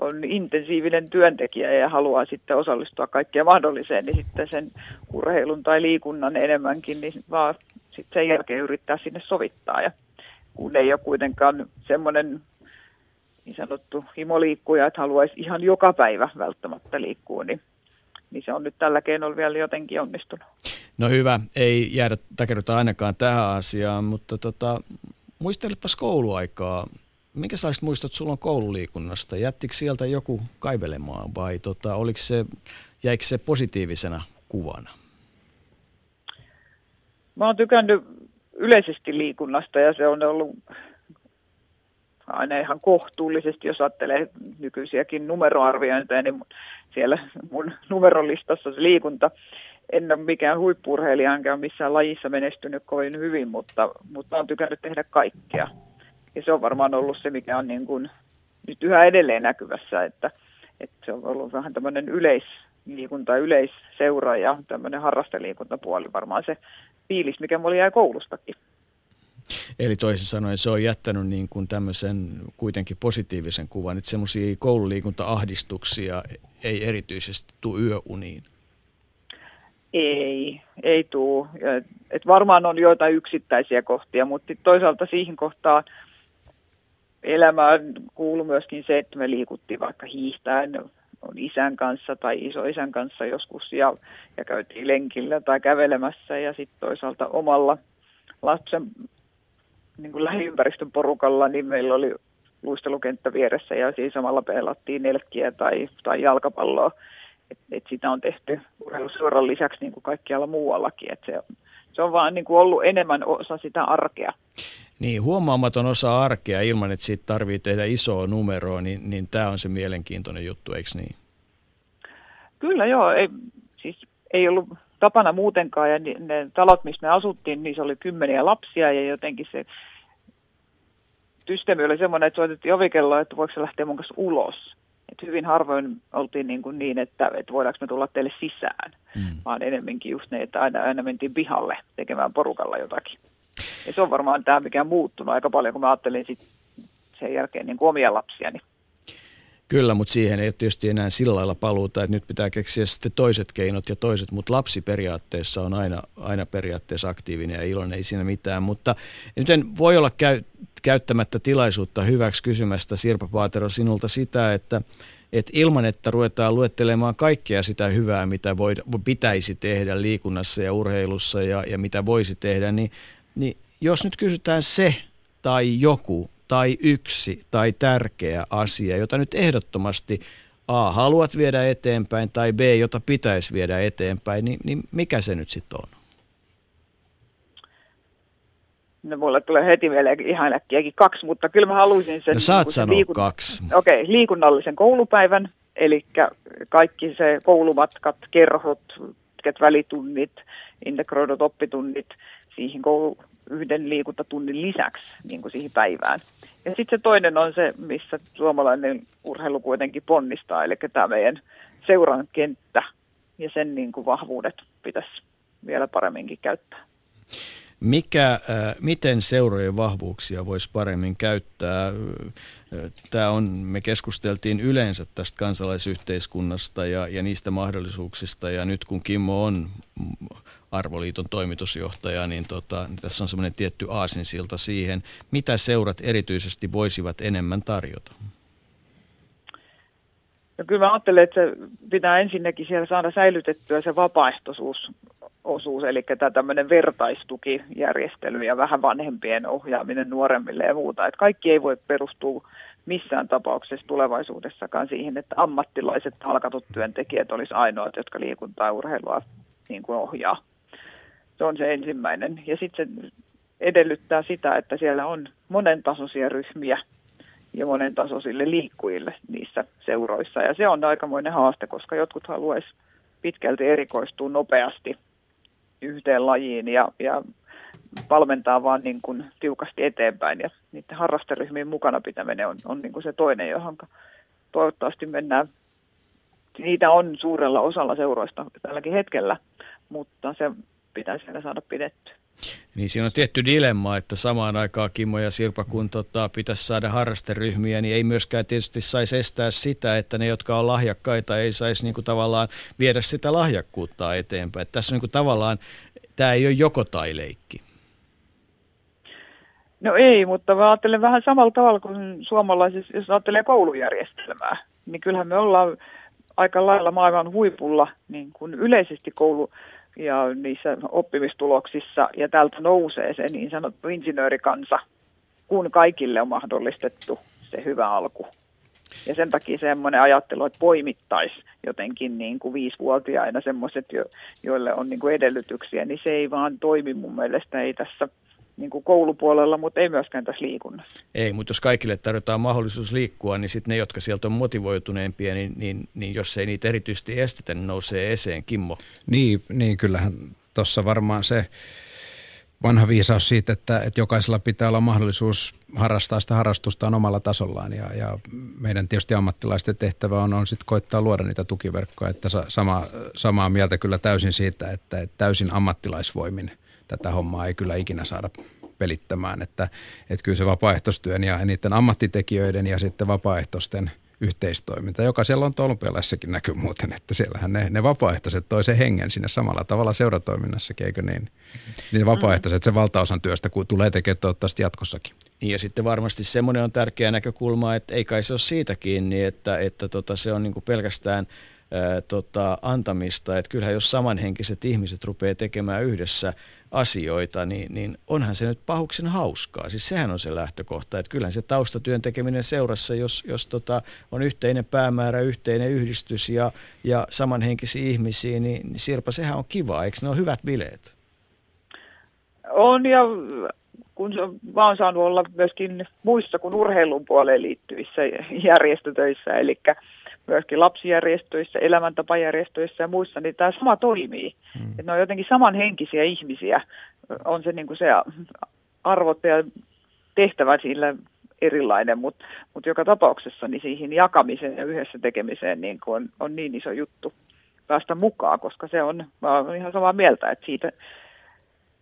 F: on intensiivinen työntekijä ja haluaa sitten osallistua kaikkeen mahdolliseen, niin sitten sen urheilun tai liikunnan enemmänkin, niin vaan sitten sen jälkeen yrittää sinne sovittaa. Ja kun ei ole kuitenkaan semmoinen niin sanottu himoliikkuja, että haluaisi ihan joka päivä välttämättä liikkua, niin, niin se on nyt tällä keinolla vielä jotenkin onnistunut.
C: No hyvä, ei jäädä takerrota ainakaan tähän asiaan, mutta tota, muistelepas kouluaikaa minkälaiset muistot sulla on koululiikunnasta? Jättikö sieltä joku kaivelemaan vai tota, oliko se, jäikö se positiivisena kuvana?
F: Mä oon tykännyt yleisesti liikunnasta ja se on ollut aina ihan kohtuullisesti, jos ajattelee nykyisiäkin numeroarviointeja, niin siellä mun numerolistassa se liikunta. En ole mikään huippurheilija, enkä missään lajissa menestynyt kovin hyvin, mutta, mutta olen tykännyt tehdä kaikkea. Ja se on varmaan ollut se, mikä on niin kuin nyt yhä edelleen näkyvässä, että, että se on ollut vähän tämmöinen yleisliikunta, yleisseura ja tämmöinen harrasteliikuntapuoli varmaan se fiilis, mikä mulla jäi koulustakin.
C: Eli toisin sanoen se on jättänyt niin kuin tämmöisen kuitenkin positiivisen kuvan, että semmoisia koululiikunta-ahdistuksia ei erityisesti tule yöuniin.
F: Ei, ei tule. Et varmaan on joitain yksittäisiä kohtia, mutta toisaalta siihen kohtaan elämään kuuluu myöskin se, että me liikuttiin vaikka hiihtäen on isän kanssa tai isoisän kanssa joskus ja, ja käytiin lenkillä tai kävelemässä ja sitten toisaalta omalla lapsen niin kuin lähiympäristön porukalla, niin meillä oli luistelukenttä vieressä ja siinä samalla pelattiin nelkkiä tai, tai jalkapalloa. Et, et sitä on tehty urheiluseuran lisäksi niin kuin kaikkialla muuallakin. Et se, se on vaan niin kuin ollut enemmän osa sitä arkea.
C: Niin, huomaamaton osa arkea ilman, että siitä tarvii tehdä isoa numeroa, niin, niin tämä on se mielenkiintoinen juttu, eikö niin?
F: Kyllä joo, ei, siis ei ollut tapana muutenkaan ja ne talot, missä me asuttiin, niin se oli kymmeniä lapsia ja jotenkin se systeemi oli semmoinen, että soitettiin ovikelloa, että voiko se lähteä mun kanssa ulos. Et hyvin harvoin oltiin niin, kuin niin että, että voidaanko me tulla teille sisään, mm. vaan enemmänkin just ne, että aina, aina mentiin pihalle tekemään porukalla jotakin. Ja se on varmaan tämä, mikä on muuttunut aika paljon, kun mä ajattelin sit sen jälkeen niin kuin omia lapsiani.
C: Kyllä, mutta siihen ei ole tietysti enää sillä lailla paluuta, että nyt pitää keksiä sitten toiset keinot ja toiset, mutta lapsi periaatteessa on aina, aina periaatteessa aktiivinen ja iloinen, ei siinä mitään. Mutta nyt en voi olla käy, käyttämättä tilaisuutta hyväksi kysymästä Sirpa Paatero sinulta sitä, että, että ilman, että ruvetaan luettelemaan kaikkea sitä hyvää, mitä voi, pitäisi tehdä liikunnassa ja urheilussa ja, ja mitä voisi tehdä, niin, niin jos nyt kysytään se tai joku tai yksi tai tärkeä asia, jota nyt ehdottomasti A, haluat viedä eteenpäin tai B, jota pitäisi viedä eteenpäin, niin, niin mikä se nyt sitten on?
F: No mulle tulee heti vielä ihan äkkiäkin kaksi, mutta kyllä mä haluaisin sen...
C: No saat niin sanoa liikun... kaksi.
F: Okei, okay, liikunnallisen koulupäivän, eli kaikki se koulumatkat, kerhot, pitkät välitunnit, integroidut oppitunnit siihen koulu, yhden liikuntatunnin lisäksi niin kuin siihen päivään. Ja sitten se toinen on se, missä suomalainen urheilu kuitenkin ponnistaa, eli tämä meidän seuran kenttä ja sen niin kuin vahvuudet pitäisi vielä paremminkin käyttää.
C: Mikä, äh, miten seurojen vahvuuksia voisi paremmin käyttää? Äh, Tämä on, me keskusteltiin yleensä tästä kansalaisyhteiskunnasta ja, ja niistä mahdollisuuksista ja nyt kun Kimmo on Arvoliiton toimitusjohtaja, niin tota, niin tässä on semmoinen tietty aasinsilta siihen, mitä seurat erityisesti voisivat enemmän tarjota.
F: No kyllä mä ajattelen, että se pitää ensinnäkin siellä saada säilytettyä se vapaaehtoisuusosuus, eli tämä tämmöinen vertaistukijärjestely ja vähän vanhempien ohjaaminen nuoremmille ja muuta. Että kaikki ei voi perustua missään tapauksessa tulevaisuudessakaan siihen, että ammattilaiset palkatut työntekijät olisi ainoat, jotka liikuntaa ja urheilua niin kuin ohjaa. Se on se ensimmäinen. Ja sitten se edellyttää sitä, että siellä on monentasoisia ryhmiä ja monentasoisille liikkujille niissä seuroissa. Ja se on aikamoinen haaste, koska jotkut haluaisi pitkälti erikoistua nopeasti yhteen lajiin ja, ja valmentaa vaan niin kuin tiukasti eteenpäin. Ja niiden harrasteryhmien mukana pitäminen on, on niin kuin se toinen, johon toivottavasti mennään. Niitä on suurella osalla seuroista tälläkin hetkellä, mutta se pitää siellä saada pidetty.
C: Niin siinä on tietty dilemma, että samaan aikaan Kimmo ja Sirpa, kun tota, pitäisi saada harrasteryhmiä, niin ei myöskään tietysti saisi estää sitä, että ne, jotka on lahjakkaita, ei saisi niin kuin tavallaan viedä sitä lahjakkuutta eteenpäin. Että tässä on niin kuin tavallaan, tämä ei ole joko tai leikki.
F: No ei, mutta mä ajattelen vähän samalla tavalla kuin suomalaisissa, jos ajattelee koulujärjestelmää, niin kyllähän me ollaan aika lailla maailman huipulla niin kuin yleisesti koulu, ja niissä oppimistuloksissa, ja täältä nousee se niin sanottu insinöörikansa, kun kaikille on mahdollistettu se hyvä alku. Ja sen takia semmoinen ajattelu, että poimittaisi jotenkin niin kuin viisivuotiaina semmoiset, joille on niin kuin edellytyksiä, niin se ei vaan toimi mun mielestä, ei tässä niin kuin koulupuolella, mutta ei myöskään tässä liikunnassa.
C: Ei, mutta jos kaikille tarjotaan mahdollisuus liikkua, niin sitten ne, jotka sieltä on motivoituneempia, niin, niin, niin jos ei niitä erityisesti estetä, niin nousee eseen. Kimmo?
D: Niin, niin kyllähän tuossa varmaan se vanha viisaus siitä, että, että jokaisella pitää olla mahdollisuus harrastaa sitä harrastustaan omalla tasollaan ja, ja meidän tietysti ammattilaisten tehtävä on, on sitten koittaa luoda niitä tukiverkkoja, että sama, samaa mieltä kyllä täysin siitä, että, että täysin ammattilaisvoimin – tätä hommaa ei kyllä ikinä saada pelittämään. Että, että kyllä se vapaaehtoistyön ja niiden ammattitekijöiden ja sitten vapaaehtoisten yhteistoiminta, joka siellä on olympialaissakin näkyy muuten, että siellähän ne, ne vapaaehtoiset toi sen hengen sinne samalla tavalla seuratoiminnassakin, eikö niin? Niin vapaaehtoiset se valtaosan työstä kun tulee tekemään toivottavasti jatkossakin.
C: Niin ja sitten varmasti semmoinen on tärkeä näkökulma, että ei kai se ole siitä kiinni, että, että tota, se on niin kuin pelkästään ää, tota, antamista. Että kyllähän jos samanhenkiset ihmiset rupeaa tekemään yhdessä asioita, niin, niin onhan se nyt pahuksen hauskaa. Siis sehän on se lähtökohta, että kyllähän se taustatyön tekeminen seurassa, jos, jos tota, on yhteinen päämäärä, yhteinen yhdistys ja, ja samanhenkisiä ihmisiä, niin, niin Sirpa, sehän on kiva, eikö ne ole hyvät bileet?
F: On ja kun mä oon saanut olla myöskin muissa kuin urheilun puoleen liittyvissä järjestötöissä, eli myöskin lapsijärjestöissä, elämäntapajärjestöissä ja muissa, niin tämä sama toimii. Mm. Että ne on jotenkin samanhenkisiä ihmisiä, on se, niin kuin se arvot ja tehtävä sillä erilainen, mutta mut joka tapauksessa niin siihen jakamiseen ja yhdessä tekemiseen niin on, on niin iso juttu päästä mukaan, koska se on, mä olen ihan samaa mieltä, että siitä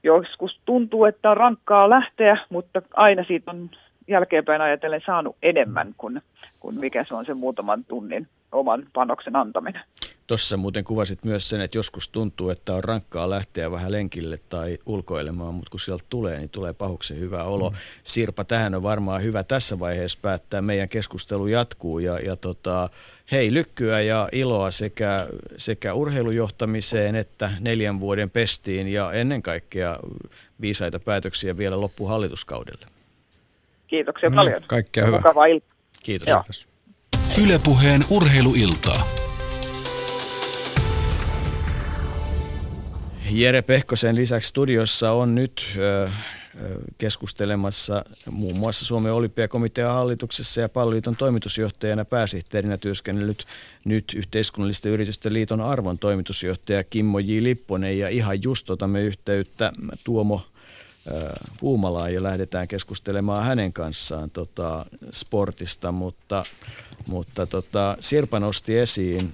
F: joskus tuntuu, että on rankkaa lähteä, mutta aina siitä on jälkeenpäin ajatellen saanut enemmän kuin, kuin mikä se on se muutaman tunnin oman panoksen antaminen.
C: Tuossa muuten kuvasit myös sen, että joskus tuntuu, että on rankkaa lähteä vähän lenkille tai ulkoilemaan, mutta kun sieltä tulee, niin tulee pahuksen hyvä olo. Mm. Sirpa, tähän on varmaan hyvä tässä vaiheessa päättää. Meidän keskustelu jatkuu ja, ja tota, hei, lykkyä ja iloa sekä, sekä urheilujohtamiseen että neljän vuoden pestiin ja ennen kaikkea viisaita päätöksiä vielä loppuhallituskaudelle.
F: Kiitoksia no, paljon.
D: Kaikkea hyvää.
F: Mukavaa iltaa.
C: Kiitos. Joo.
B: Ylepuheen urheiluiltaa.
C: Jere Pehkosen lisäksi studiossa on nyt keskustelemassa muun muassa Suomen olympiakomitean hallituksessa ja palloliiton toimitusjohtajana pääsihteerinä työskennellyt nyt yhteiskunnallisten yritysten liiton arvon toimitusjohtaja Kimmo J. Lipponen ja ihan just otamme yhteyttä Tuomo Puumalaa ja lähdetään keskustelemaan hänen kanssaan tota, sportista, mutta, mutta tota, Sirpa nosti esiin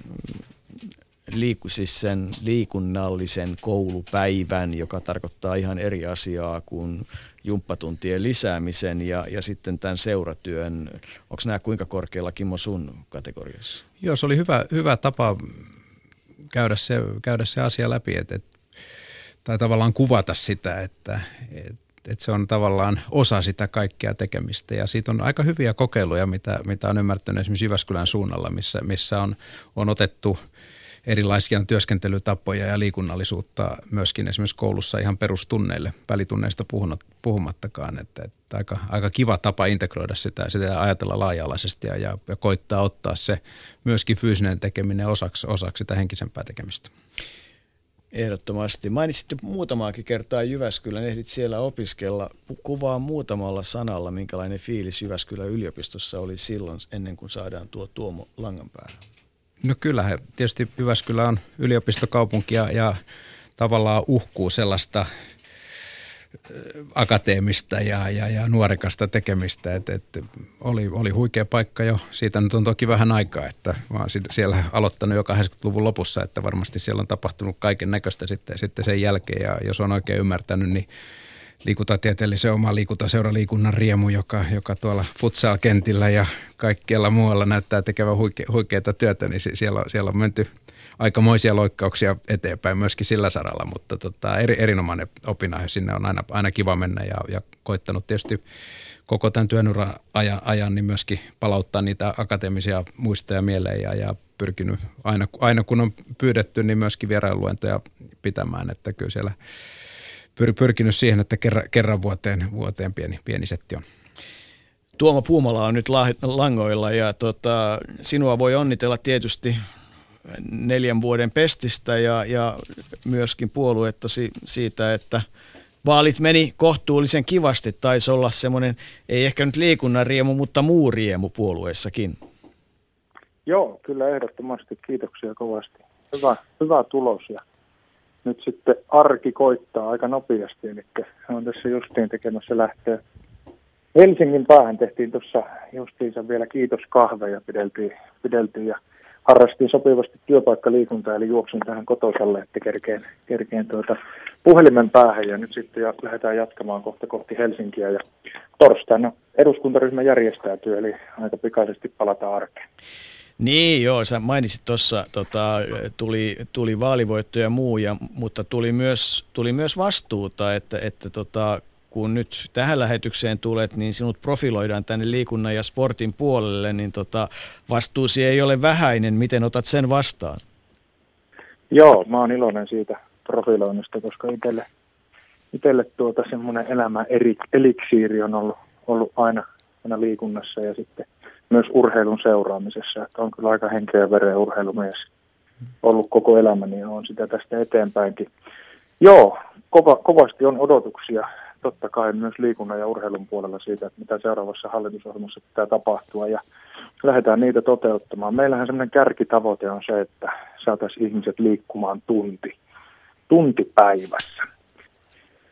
C: liiku, siis sen liikunnallisen koulupäivän, joka tarkoittaa ihan eri asiaa kuin jumppatuntien lisäämisen ja, ja sitten tämän seuratyön. Onko nämä kuinka korkealla Kimmo sun kategoriassa?
D: Joo, se oli hyvä, hyvä tapa käydä se, käydä se asia läpi, että, että, tai tavallaan kuvata sitä, että, että että se on tavallaan osa sitä kaikkea tekemistä. Ja siitä on aika hyviä kokeiluja, mitä, mitä on ymmärtänyt esimerkiksi Jyväskylän suunnalla, missä, missä on, on otettu – erilaisia työskentelytapoja ja liikunnallisuutta myöskin esimerkiksi koulussa ihan perustunneille, välitunneista puhumattakaan. Että, että aika, aika kiva tapa integroida sitä, sitä ja ajatella laaja-alaisesti ja, ja, ja koittaa ottaa se myöskin fyysinen tekeminen osaksi, osaksi sitä henkisempää tekemistä.
C: Ehdottomasti. Mainitsitte muutamaakin kertaa Jyväskylän, ehdit siellä opiskella. Kuvaa muutamalla sanalla, minkälainen fiilis Jyväskylän yliopistossa oli silloin, ennen kuin saadaan tuo Tuomo Langanpäähän.
D: No kyllä, tietysti Jyväskylä on yliopistokaupunki ja, ja tavallaan uhkuu sellaista akateemista ja, ja, ja nuorekasta tekemistä. Et, et oli, oli huikea paikka jo. Siitä nyt on toki vähän aikaa, että mä siellä aloittanut jo 80-luvun lopussa, että varmasti siellä on tapahtunut kaiken näköistä sitten, sitten sen jälkeen. Ja jos on oikein ymmärtänyt, niin liikuntatieteellisen oma liikuntaseuraliikunnan riemu, joka, joka tuolla futsal-kentillä ja kaikkialla muualla näyttää tekevän huike, huikeita työtä, niin siellä, siellä on menty aikamoisia loikkauksia eteenpäin myöskin sillä saralla, mutta tota, eri, erinomainen opinahjo sinne on aina, aina kiva mennä ja, ja koittanut tietysti koko tämän työnura ajan, ajan niin myöskin palauttaa niitä akateemisia muistoja mieleen ja, ja pyrkinyt aina, aina kun on pyydetty, niin myöskin vierailuentoja pitämään, että kyllä siellä pyr, pyrkinyt siihen, että kerran, kerran vuoteen, vuoteen pieni, pieni setti on.
C: Tuomo Puumala on nyt langoilla ja tota, sinua voi onnitella tietysti neljän vuoden pestistä ja, ja myöskin puolueettasi siitä, että vaalit meni kohtuullisen kivasti. Taisi olla semmoinen, ei ehkä nyt liikunnan riemu, mutta muu riemu puolueessakin.
G: Joo, kyllä ehdottomasti. Kiitoksia kovasti. Hyvä, hyvä tulos ja nyt sitten arki koittaa aika nopeasti, eli on tässä justiin tekemässä lähteä. Helsingin päähän tehtiin tuossa justiinsa vielä kiitoskahveja pideltiin, pideltiin ja harrastin sopivasti työpaikkaliikuntaa, eli juoksin tähän kotosalle, että kerkeen, kerkeen tuota puhelimen päähän ja nyt sitten ja lähdetään jatkamaan kohta kohti Helsinkiä ja torstaina eduskuntaryhmä järjestää työ, eli aika pikaisesti palataan arkeen.
C: Niin joo, sä mainitsit tuossa, tota, tuli, tuli vaalivoitto ja muu, ja, mutta tuli myös, tuli myös vastuuta, että, että tota, kun nyt tähän lähetykseen tulet, niin sinut profiloidaan tänne liikunnan ja sportin puolelle, niin tota, vastuusi ei ole vähäinen. Miten otat sen vastaan?
G: Joo, mä oon iloinen siitä profiloinnista, koska itselle, itselle tuota semmoinen elämä eri, eliksiiri on ollut, ollut aina, aina liikunnassa ja sitten – myös urheilun seuraamisessa. Että on kyllä aika henkeä veren urheilumies ollut koko elämäni ja on sitä tästä eteenpäinkin. Joo, kova, kovasti on odotuksia totta kai myös liikunnan ja urheilun puolella siitä, että mitä seuraavassa hallitusohjelmassa pitää tapahtua ja lähdetään niitä toteuttamaan. Meillähän semmoinen kärkitavoite on se, että saataisiin ihmiset liikkumaan tunti, tunti päivässä.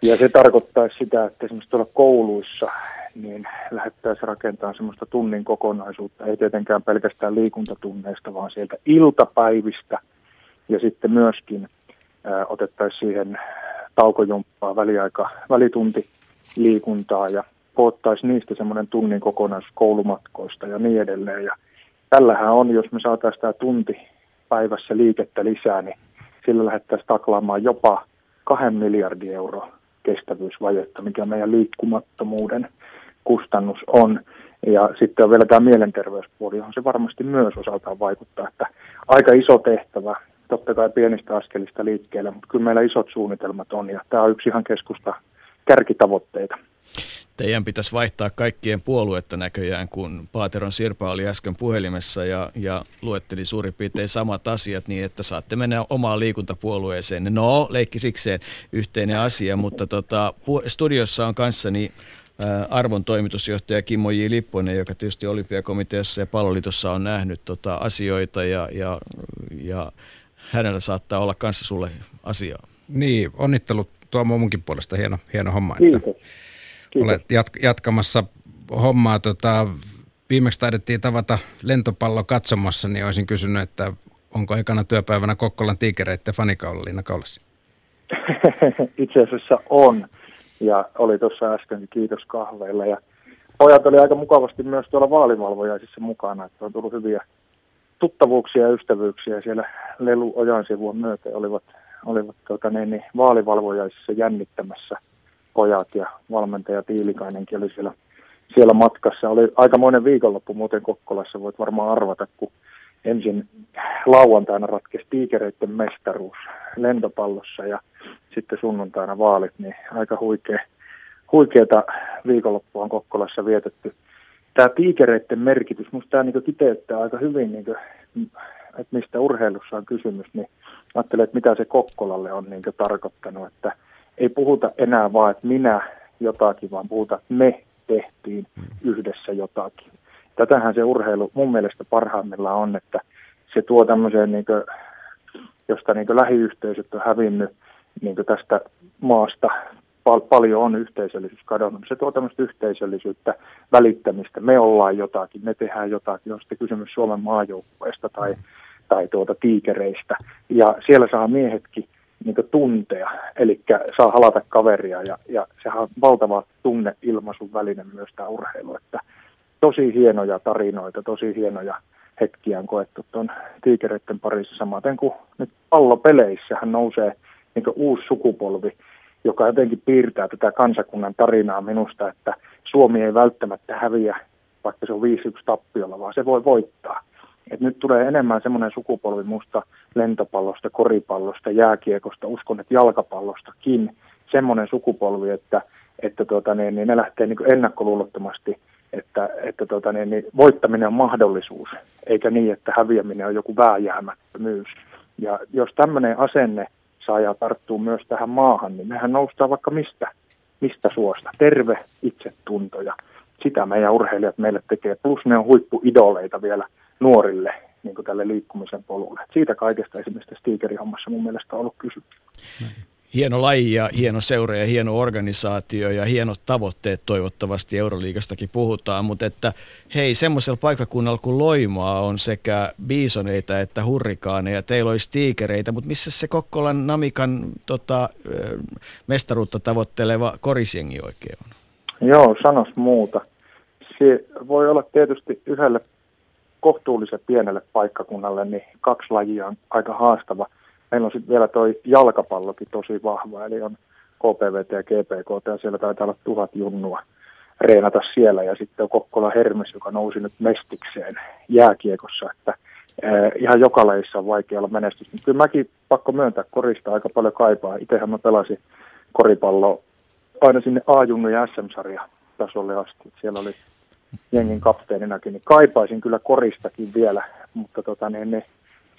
G: Ja se tarkoittaisi sitä, että esimerkiksi tuolla kouluissa niin lähettäisiin rakentamaan semmoista tunnin kokonaisuutta, ei tietenkään pelkästään liikuntatunneista, vaan sieltä iltapäivistä ja sitten myöskin otettaisiin siihen taukojumppaa, väliaika, välitunti liikuntaa ja koottaisiin niistä semmoinen tunnin kokonaisuus koulumatkoista ja niin edelleen. Ja tällähän on, jos me saataisiin tämä tunti päivässä liikettä lisää, niin sillä lähdettäisiin taklaamaan jopa kahden miljardin euroa kestävyysvajetta, mikä meidän liikkumattomuuden kustannus on. Ja sitten on vielä tämä mielenterveyspuoli, johon se varmasti myös osaltaan vaikuttaa, että aika iso tehtävä, totta kai pienistä askelista liikkeelle, mutta kyllä meillä isot suunnitelmat on ja tämä on yksi ihan keskusta kärkitavoitteita.
C: Teidän pitäisi vaihtaa kaikkien puoluetta näköjään, kun Paateron Sirpa oli äsken puhelimessa ja, ja luetteli suurin piirtein samat asiat niin, että saatte mennä omaan liikuntapuolueeseen. No, leikki sikseen yhteinen asia, mutta tota, studiossa on kanssani arvon toimitusjohtaja Kimmo J. Lipponen, joka tietysti olympiakomiteassa ja palloliitossa on nähnyt tota asioita ja, ja, ja hänellä saattaa olla kanssa sulle asiaa.
D: Niin, onnittelut Tuomo munkin puolesta. Hieno, hieno homma, että Kiitos. Kiitos. olet jat- jatkamassa hommaa. Tota, viimeksi taidettiin tavata lentopallo katsomassa, niin olisin kysynyt, että onko ekana työpäivänä Kokkolan tiikereiden fanikaula Liina Kaulassa? [laughs]
G: Itse asiassa on. Ja oli tuossa äsken kiitos kahveilla. Ja pojat oli aika mukavasti myös tuolla vaalivalvojaisissa mukana, että on tullut hyviä tuttavuuksia ja ystävyyksiä siellä Lelu Ojan sivua myöten olivat, olivat tuota, niin, niin, vaalivalvojaisissa jännittämässä pojat ja valmentaja Tiilikainenkin oli siellä, siellä matkassa. Oli aikamoinen viikonloppu muuten Kokkolassa, voit varmaan arvata, kun ensin lauantaina ratkesi tiikereiden mestaruus lentopallossa ja sitten sunnuntaina vaalit, niin aika huikea, huikeata viikonloppua on Kokkolassa vietetty. Tämä tiikereiden merkitys, minusta tämä niin kiteyttää aika hyvin, niin että mistä urheilussa on kysymys, niin ajattelen, että mitä se Kokkolalle on niin tarkoittanut, että ei puhuta enää vaan, että minä jotakin, vaan puhuta, että me tehtiin yhdessä jotakin. Tätähän se urheilu mun mielestä parhaimmillaan on, että se tuo tämmöiseen, niin josta niin lähiyhteisöt on hävinnyt, niin tästä maasta pal- paljon on yhteisöllisyys kadonnut. Se tuo tämmöistä yhteisöllisyyttä, välittämistä. Me ollaan jotakin, me tehdään jotakin, on sitten kysymys Suomen maajoukkueesta tai, tai tuota tiikereistä. Ja siellä saa miehetkin niin tuntea, eli saa halata kaveria ja, ja sehän on valtava tunneilmaisun väline myös tämä urheilu, että tosi hienoja tarinoita, tosi hienoja hetkiä on koettu tuon tiikereiden parissa, samaten kuin nyt pallopeleissähän nousee niin uusi sukupolvi, joka jotenkin piirtää tätä kansakunnan tarinaa minusta, että Suomi ei välttämättä häviä, vaikka se on 5-1 tappiolla, vaan se voi voittaa. Et nyt tulee enemmän semmoinen sukupolvi musta lentopallosta, koripallosta, jääkiekosta, uskon, että jalkapallostakin, semmoinen sukupolvi, että, että tuota, niin, niin ne lähtee niin ennakkoluulottomasti, että, että tuota, niin, niin voittaminen on mahdollisuus, eikä niin, että häviäminen on joku vääjäämättömyys. Ja jos tämmöinen asenne saa ja tarttuu myös tähän maahan, niin mehän noustaan vaikka mistä, mistä suosta. Terve itsetunto ja sitä meidän urheilijat meille tekee. Plus ne on huippuidoleita vielä nuorille niin tälle liikkumisen polulle. Siitä kaikesta esimerkiksi tässä hommassa mun mielestä on ollut kysymys
C: hieno laji ja hieno seura ja hieno organisaatio ja hienot tavoitteet toivottavasti Euroliikastakin puhutaan, mutta että hei, semmoisella paikakunnalla kuin Loimaa on sekä biisoneita että hurrikaaneja, teillä olisi tiikereitä, mutta missä se Kokkolan Namikan tota, mestaruutta tavoitteleva korisjengi oikein on?
G: Joo, sanos muuta. Se voi olla tietysti yhdelle kohtuullisen pienelle paikkakunnalle, niin kaksi lajia on aika haastava – meillä on sitten vielä toi jalkapallokin tosi vahva, eli on KPVT ja GPK, ja siellä taitaa olla tuhat junnua reenata siellä, ja sitten on Kokkola Hermes, joka nousi nyt mestikseen jääkiekossa, että eh, ihan joka lajissa on vaikea olla menestys. Mutta kyllä mäkin pakko myöntää korista aika paljon kaipaa. Itsehän mä pelasin koripallo aina sinne A-junnu ja SM-sarja tasolle asti. Siellä oli jengin kapteeninakin, niin kaipaisin kyllä koristakin vielä, mutta tota, niin, niin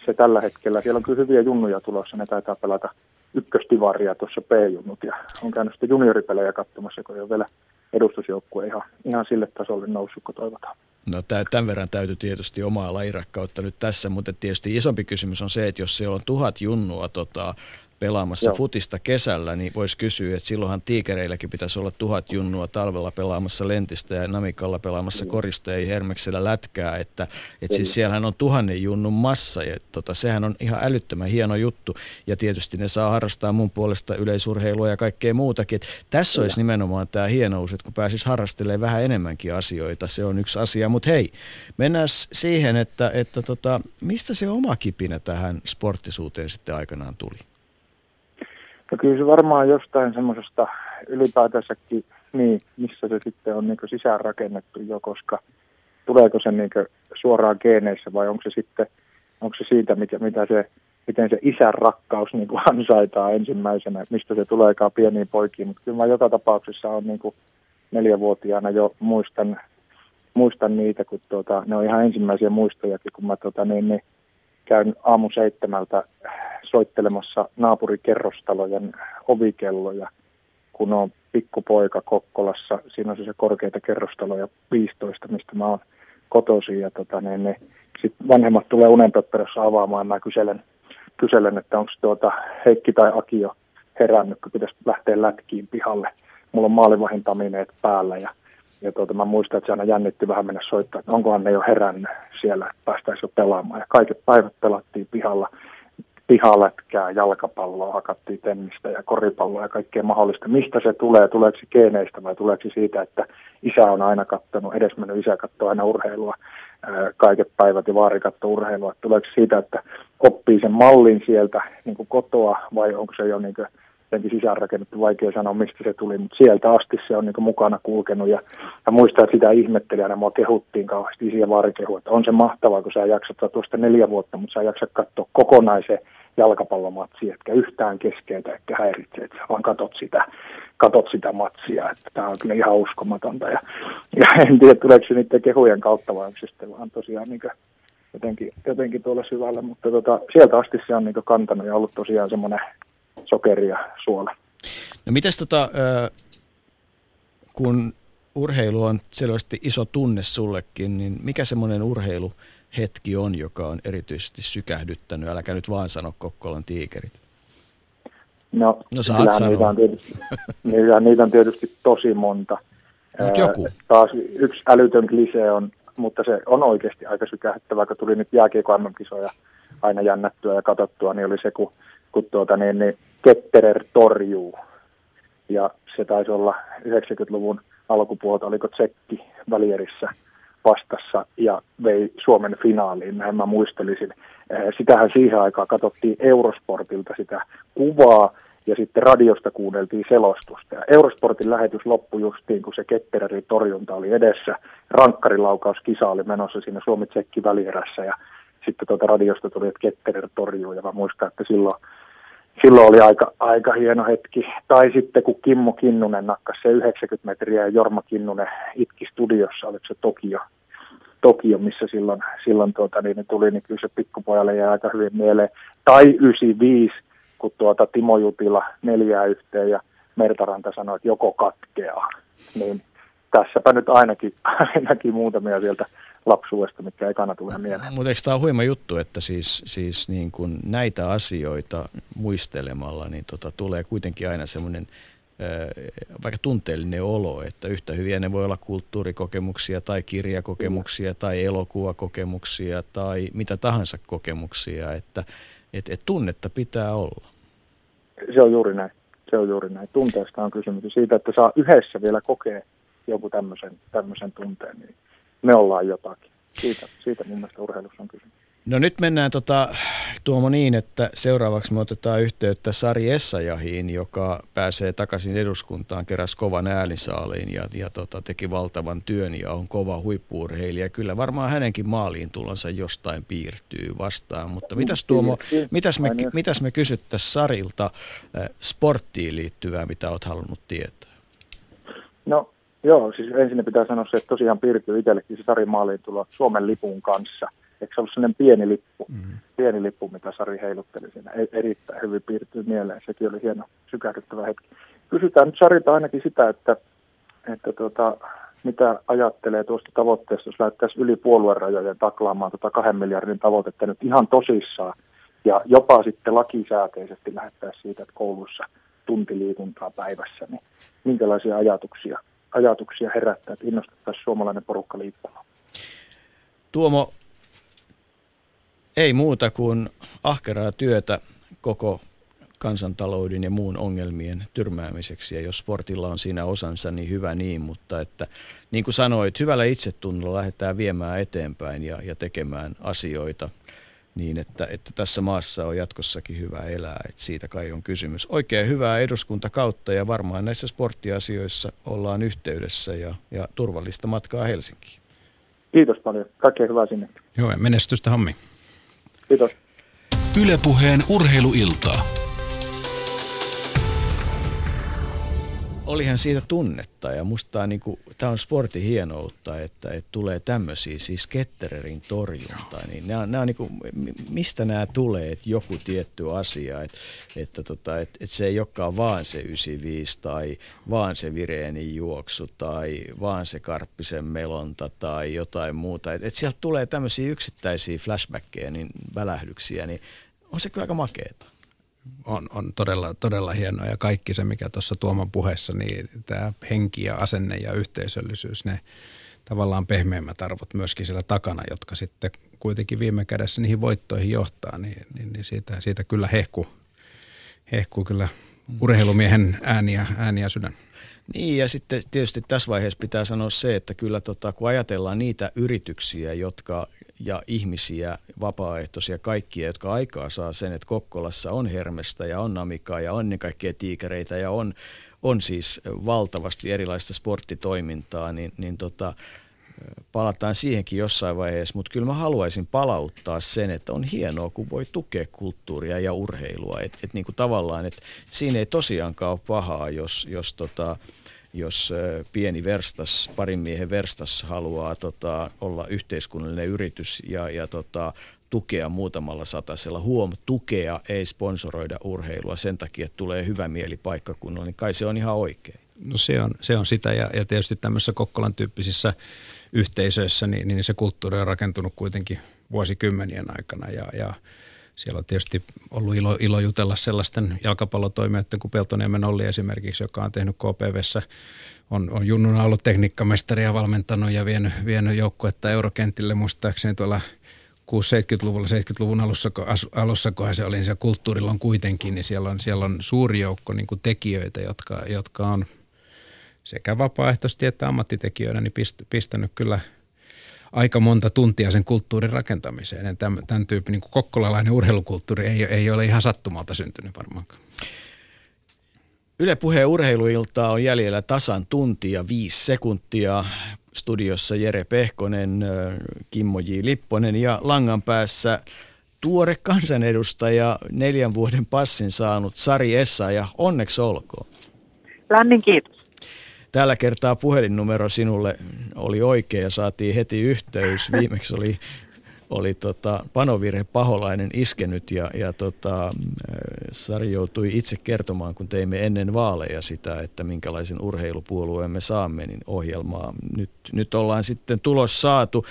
G: se tällä hetkellä. Siellä on kyllä hyviä junnuja tulossa, ne taitaa pelata ykköstivaria tuossa P-junnut ja on käynyt sitten junioripelejä katsomassa, kun ei ole vielä edustusjoukkue ihan, ihan sille tasolle noussut, kun toivotaan.
C: No tämän verran täytyy tietysti omaa lajirakkautta nyt tässä, mutta tietysti isompi kysymys on se, että jos siellä on tuhat junnua tota, pelaamassa Joo. futista kesällä, niin voisi kysyä, että silloinhan tiikereilläkin pitäisi olla tuhat junnua talvella pelaamassa lentistä ja namikalla pelaamassa mm. korista ja hermeksellä lätkää, että, että siis siellähän on tuhannen junnun massa ja tota, sehän on ihan älyttömän hieno juttu ja tietysti ne saa harrastaa mun puolesta yleisurheilua ja kaikkea muutakin. Et tässä olisi nimenomaan tämä hienous, että kun pääsis harrastelemaan vähän enemmänkin asioita, se on yksi asia, mutta hei, mennään siihen, että, että tota, mistä se oma kipinä tähän sporttisuuteen sitten aikanaan tuli?
G: No kyllä se varmaan jostain semmoisesta ylipäätänsäkin, niin, missä se sitten on niin sisään rakennettu jo, koska tuleeko se niin suoraan geeneissä vai onko se sitten, onko se siitä, mitä, mitä se, miten se isän rakkaus niin [laughs] ansaitaan ensimmäisenä, mistä se tuleekaan pieniin poikiin. Mutta kyllä mä joka tapauksessa on niin neljävuotiaana jo muistan, muistan niitä, kun tuota, ne on ihan ensimmäisiä muistojakin, kun mä tuota, niin, niin, käyn aamu seitsemältä soittelemassa naapurikerrostalojen ovikelloja, kun on pikkupoika Kokkolassa. Siinä on se korkeita kerrostaloja 15, mistä mä oon kotoisin. Ja tota, niin, niin, sit vanhemmat tulee unenpöpperössä avaamaan mä kyselen, kyselen että onko tuota Heikki tai Aki jo herännyt, kun pitäisi lähteä lätkiin pihalle. Mulla on maalivahintamineet päällä ja ja tuota, mä muistan, että se aina jännitti vähän mennä soittaa, että onkohan ne jo herännyt siellä, että päästäisiin jo pelaamaan. Ja kaiket päivät pelattiin pihalla pihalätkää, jalkapalloa, hakattiin tennistä ja koripalloa ja kaikkea mahdollista. Mistä se tulee? Tuleeko se geeneistä vai tuleeko se siitä, että isä on aina kattonut, edesmennyt isä katsoo aina urheilua, kaiket päivät ja vaari katsoo urheilua. Tuleeko siitä, että oppii sen mallin sieltä niin kuin kotoa vai onko se jo niin kuin jotenkin sisäänrakennettu, vaikea sanoa mistä se tuli, mutta sieltä asti se on niin mukana kulkenut ja, ja muistan, että sitä ihmettelijänä mua kehuttiin kauheasti isi ja vaari kehu, että on se mahtavaa, kun sä jaksat tuosta neljä vuotta, mutta sä jaksat katsoa kokonaisen jalkapallomatsia, etkä yhtään keskeytä, etkä häiritse, että vaan katot sitä, katot sitä matsia, että tämä on kyllä ihan uskomatonta. Ja, ja en tiedä, tuleeko se niiden kehujen kautta vai onko se sitten vaan tosiaan niin jotenkin, jotenkin tuolla syvällä, mutta tota, sieltä asti se on niin kantanut ja ollut tosiaan semmoinen sokeri ja suola.
C: No mites tota, kun urheilu on selvästi iso tunne sullekin, niin mikä semmoinen urheilu hetki on, joka on erityisesti sykähdyttänyt? Äläkä nyt vaan sano Kokkolan tiikerit.
G: No, no saat niitä on, tietysti, niitä, niitä on tietysti tosi monta.
C: Mut joku.
G: Taas yksi älytön klise on, mutta se on oikeasti aika sykähdyttävä, kun tuli nyt jääkiekko kisoja aina jännättyä ja katsottua, niin oli se, kun, kun tuota, niin, niin Ketterer torjuu. Ja se taisi olla 90-luvun alkupuolta, oliko Tsekki välierissä – vastassa ja vei Suomen finaaliin, näin mä muistelisin. Eh, sitähän siihen aikaan katsottiin Eurosportilta sitä kuvaa ja sitten radiosta kuunneltiin selostusta. Ja Eurosportin lähetys loppui justiin, kun se Kettererin torjunta oli edessä. Rankkarilaukaus-kisa oli menossa siinä Suomi-Tsekki välierässä ja sitten tuota radiosta tuli, että Ketterer torjuu ja mä muistan, että silloin silloin oli aika, aika hieno hetki. Tai sitten kun Kimmo Kinnunen nakkasi se 90 metriä ja Jorma Kinnunen itki studiossa, oliko se Tokio, Tokio missä silloin, silloin tuota, niin tuli, niin kyllä se pikkupojalle jäi aika hyvin mieleen. Tai 95, kun tuota Timo Jutila neljää yhteen ja Mertaranta sanoi, että joko katkeaa. Niin tässäpä nyt ainakin, [laughs] ainakin muutamia sieltä lapsuudesta, mitkä ekana tulee mieleen.
C: Mutta eikö tämä ole huima juttu, että siis, siis niin kun näitä asioita muistelemalla, niin tota, tulee kuitenkin aina semmoinen vaikka tunteellinen olo, että yhtä hyviä ne voi olla kulttuurikokemuksia tai kirjakokemuksia tai elokuvakokemuksia tai mitä tahansa kokemuksia, että et, et tunnetta pitää olla.
G: Se on juuri näin. Se on juuri näin. Tunteesta on kysymys. Siitä, että saa yhdessä vielä kokea joku tämmöisen, tämmöisen tunteen, niin me ollaan jotakin. Siitä, siitä mun mielestä urheilussa on kysymys.
C: No nyt mennään tota, Tuomo niin, että seuraavaksi me otetaan yhteyttä Sari Essayahiin, joka pääsee takaisin eduskuntaan, keräs kovan äänisaaliin ja, ja tota, teki valtavan työn ja on kova huippuurheilija. Kyllä varmaan hänenkin maaliin tulonsa jostain piirtyy vastaan, mutta mitäs Tuomo, mitäs me, mitäs me kysyttäisiin Sarilta äh, sporttiin liittyvää, mitä olet halunnut tietää?
G: No Joo, siis ensin pitää sanoa se, että tosiaan piirtyy itsellekin se Sari maaliin tulo Suomen lipun kanssa. Eikö se ollut sellainen pieni lippu, mm-hmm. pieni lippu, mitä Sari heilutteli siinä. E- erittäin hyvin piirtyy mieleen. Sekin oli hieno sykähdyttävä hetki. Kysytään nyt Sarilta ainakin sitä, että, että tuota, mitä ajattelee tuosta tavoitteesta, jos lähdettäisiin yli puoluerajojen taklaamaan tuota kahden miljardin tavoitetta nyt ihan tosissaan. ja jopa sitten lakisääteisesti lähettää siitä, että koulussa tunti liikuntaa päivässä, niin minkälaisia ajatuksia, ajatuksia herättää, että innostettaisiin suomalainen porukka liikkumaan.
C: Tuomo, ei muuta kuin ahkeraa työtä koko kansantalouden ja muun ongelmien tyrmäämiseksi. Ja jos sportilla on siinä osansa, niin hyvä niin, mutta että niin kuin sanoit, hyvällä itsetunnolla lähdetään viemään eteenpäin ja, ja tekemään asioita niin, että, että tässä maassa on jatkossakin hyvä elää. Että siitä kai on kysymys. Oikein hyvää eduskuntakautta ja varmaan näissä sporttiasioissa ollaan yhteydessä ja, ja turvallista matkaa Helsinkiin.
G: Kiitos paljon. Kaikkea hyvää sinne.
D: Joo, menestystä hommi.
G: Kiitos.
B: Ylepuheen urheiluiltaa.
C: Olihan siitä tunnetta ja musta niin kuin, tämä on sportin hienoutta, että, että tulee tämmöisiä, siis Kettererin torjunta, niin nämä, nämä on niin kuin, mistä nämä tulee, että joku tietty asia, että, että, tota, että, että se ei olekaan vaan se 95 tai vaan se Vireenin juoksu tai vaan se Karppisen melonta tai jotain muuta, että, että sieltä tulee tämmöisiä yksittäisiä flashbackkejä, niin välähdyksiä, niin on se kyllä aika makeeta
D: on, on todella, todella hienoa ja kaikki se, mikä tuossa Tuoman puheessa, niin tämä henki ja asenne ja yhteisöllisyys, ne tavallaan pehmeimmät arvot myöskin siellä takana, jotka sitten kuitenkin viime kädessä niihin voittoihin johtaa, niin, niin, niin siitä, siitä kyllä hehku, hehku kyllä urheilumiehen ääniä, ääniä sydän.
C: Niin ja sitten tietysti tässä vaiheessa pitää sanoa se, että kyllä tota, kun ajatellaan niitä yrityksiä, jotka ja ihmisiä, vapaaehtoisia, kaikkia, jotka aikaa saa sen, että Kokkolassa on hermestä ja on namikaa ja on ennen kaikkea tiikereitä ja on, on siis valtavasti erilaista sporttitoimintaa, niin, niin tota, palataan siihenkin jossain vaiheessa, mutta kyllä mä haluaisin palauttaa sen, että on hienoa, kun voi tukea kulttuuria ja urheilua. Et, et niin kuin tavallaan, että siinä ei tosiaankaan ole pahaa, jos, jos tota, jos pieni verstas, parin miehen verstas haluaa tota, olla yhteiskunnallinen yritys ja, ja tota, tukea muutamalla satasella. Huom, tukea, ei sponsoroida urheilua sen takia, että tulee hyvä mieli paikkakunnalla, niin kai se on ihan oikein.
D: No se on, se on sitä ja, ja tietysti tämmöisissä Kokkolan tyyppisissä yhteisöissä, niin, niin se kulttuuri on rakentunut kuitenkin vuosikymmenien aikana ja, ja siellä on tietysti ollut ilo, ilo jutella sellaisten jalkapallotoimijoiden kuin Peltoniemen Olli esimerkiksi, joka on tehnyt KPVssä, on, on junnuna ollut tekniikkamestari ja valmentanut ja vienyt, vienyt joukkuetta eurokentille muistaakseni tuolla 60-70-luvulla, 70-luvun alussa, alussa kun se oli, niin se kulttuurilla on kuitenkin, niin siellä on, siellä on suuri joukko niin kuin tekijöitä, jotka, jotka on sekä vapaaehtoisesti että ammattitekijöinä niin pist, pistänyt kyllä – aika monta tuntia sen kulttuurin rakentamiseen. Tämän, tämän tyyppi niin kokkolalainen urheilukulttuuri ei, ei ole ihan sattumalta syntynyt varmaankaan.
C: Yle Puheen urheiluiltaa on jäljellä tasan tunti ja viisi sekuntia. Studiossa Jere Pehkonen, Kimmo J. Lipponen ja langan päässä tuore kansanedustaja, neljän vuoden passin saanut Sari Essa ja onneksi olkoon.
F: Lämmin kiitos.
C: Tällä kertaa puhelinnumero sinulle oli oikea ja saatiin heti yhteys. Viimeksi oli, oli tota panovirhe paholainen iskenyt ja, ja tota, Sari joutui itse kertomaan, kun teimme ennen vaaleja sitä, että minkälaisen urheilupuolueen me saamme, niin ohjelmaa. Nyt, nyt ollaan sitten tulos saatu.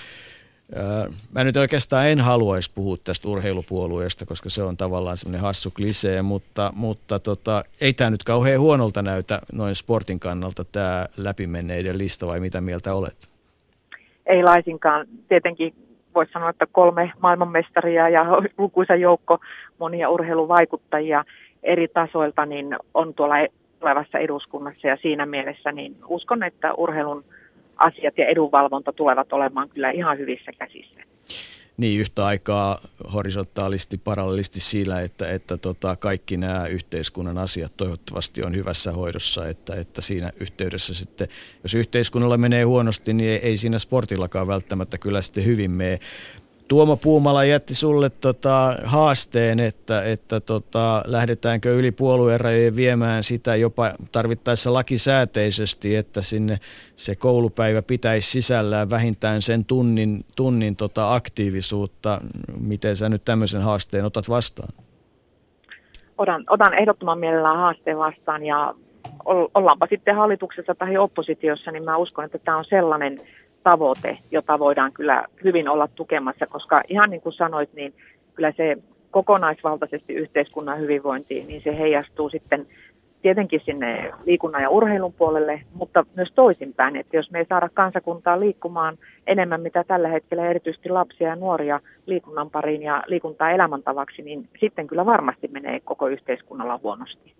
C: Mä nyt oikeastaan en haluaisi puhua tästä urheilupuolueesta, koska se on tavallaan semmoinen hassu klisee, mutta, mutta tota, ei tämä nyt kauhean huonolta näytä noin sportin kannalta tämä läpimenneiden lista, vai mitä mieltä olet?
F: Ei laisinkaan. Tietenkin voisi sanoa, että kolme maailmanmestaria ja [laughs] lukuisa joukko monia urheiluvaikuttajia eri tasoilta niin on tuolla tulevassa eduskunnassa ja siinä mielessä niin uskon, että urheilun – asiat ja edunvalvonta tulevat olemaan kyllä ihan hyvissä käsissä.
C: Niin, yhtä aikaa horisontaalisti, parallelisti sillä, että, että tota, kaikki nämä yhteiskunnan asiat toivottavasti on hyvässä hoidossa, että, että siinä yhteydessä sitten, jos yhteiskunnalla menee huonosti, niin ei, ei siinä sportillakaan välttämättä kyllä sitten hyvin mene. Tuomo Puumala jätti sulle tota haasteen, että, että tota, lähdetäänkö yli puolueen viemään sitä jopa tarvittaessa lakisääteisesti, että sinne se koulupäivä pitäisi sisällään vähintään sen tunnin, tunnin tota aktiivisuutta. Miten sä nyt tämmöisen haasteen otat vastaan?
F: Otan, otan ehdottoman mielellään haasteen vastaan ja ollaanpa sitten hallituksessa tai oppositiossa, niin mä uskon, että tämä on sellainen – tavoite, jota voidaan kyllä hyvin olla tukemassa, koska ihan niin kuin sanoit, niin kyllä se
H: kokonaisvaltaisesti yhteiskunnan hyvinvointiin, niin se heijastuu sitten tietenkin sinne liikunnan ja urheilun puolelle, mutta myös toisinpäin, että jos me ei saada kansakuntaa liikkumaan enemmän, mitä tällä hetkellä erityisesti lapsia ja nuoria liikunnan pariin ja liikuntaa elämäntavaksi, niin sitten kyllä varmasti menee koko yhteiskunnalla huonosti.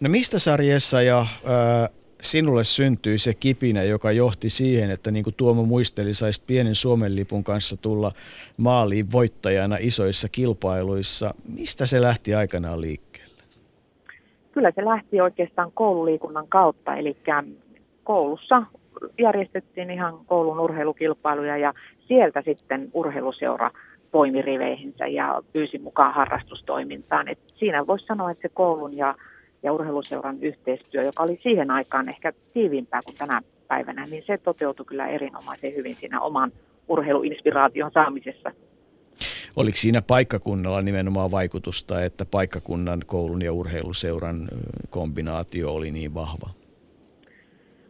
C: No mistä sarjassa ja äh, sinulle syntyi se kipinä, joka johti siihen, että niin kuin Tuomo muisteli, saisit pienen Suomen lipun kanssa tulla maaliin voittajana isoissa kilpailuissa. Mistä se lähti aikanaan liikkeelle?
H: Kyllä se lähti oikeastaan koululiikunnan kautta, eli koulussa järjestettiin ihan koulun urheilukilpailuja ja sieltä sitten urheiluseura poimi riveihinsä ja pyysi mukaan harrastustoimintaan. Et siinä voisi sanoa, että se koulun ja ja urheiluseuran yhteistyö, joka oli siihen aikaan ehkä tiiviimpää kuin tänä päivänä, niin se toteutui kyllä erinomaisen hyvin siinä oman urheiluinspiraation saamisessa.
C: Oliko siinä paikkakunnalla nimenomaan vaikutusta, että paikkakunnan koulun ja urheiluseuran kombinaatio oli niin vahva?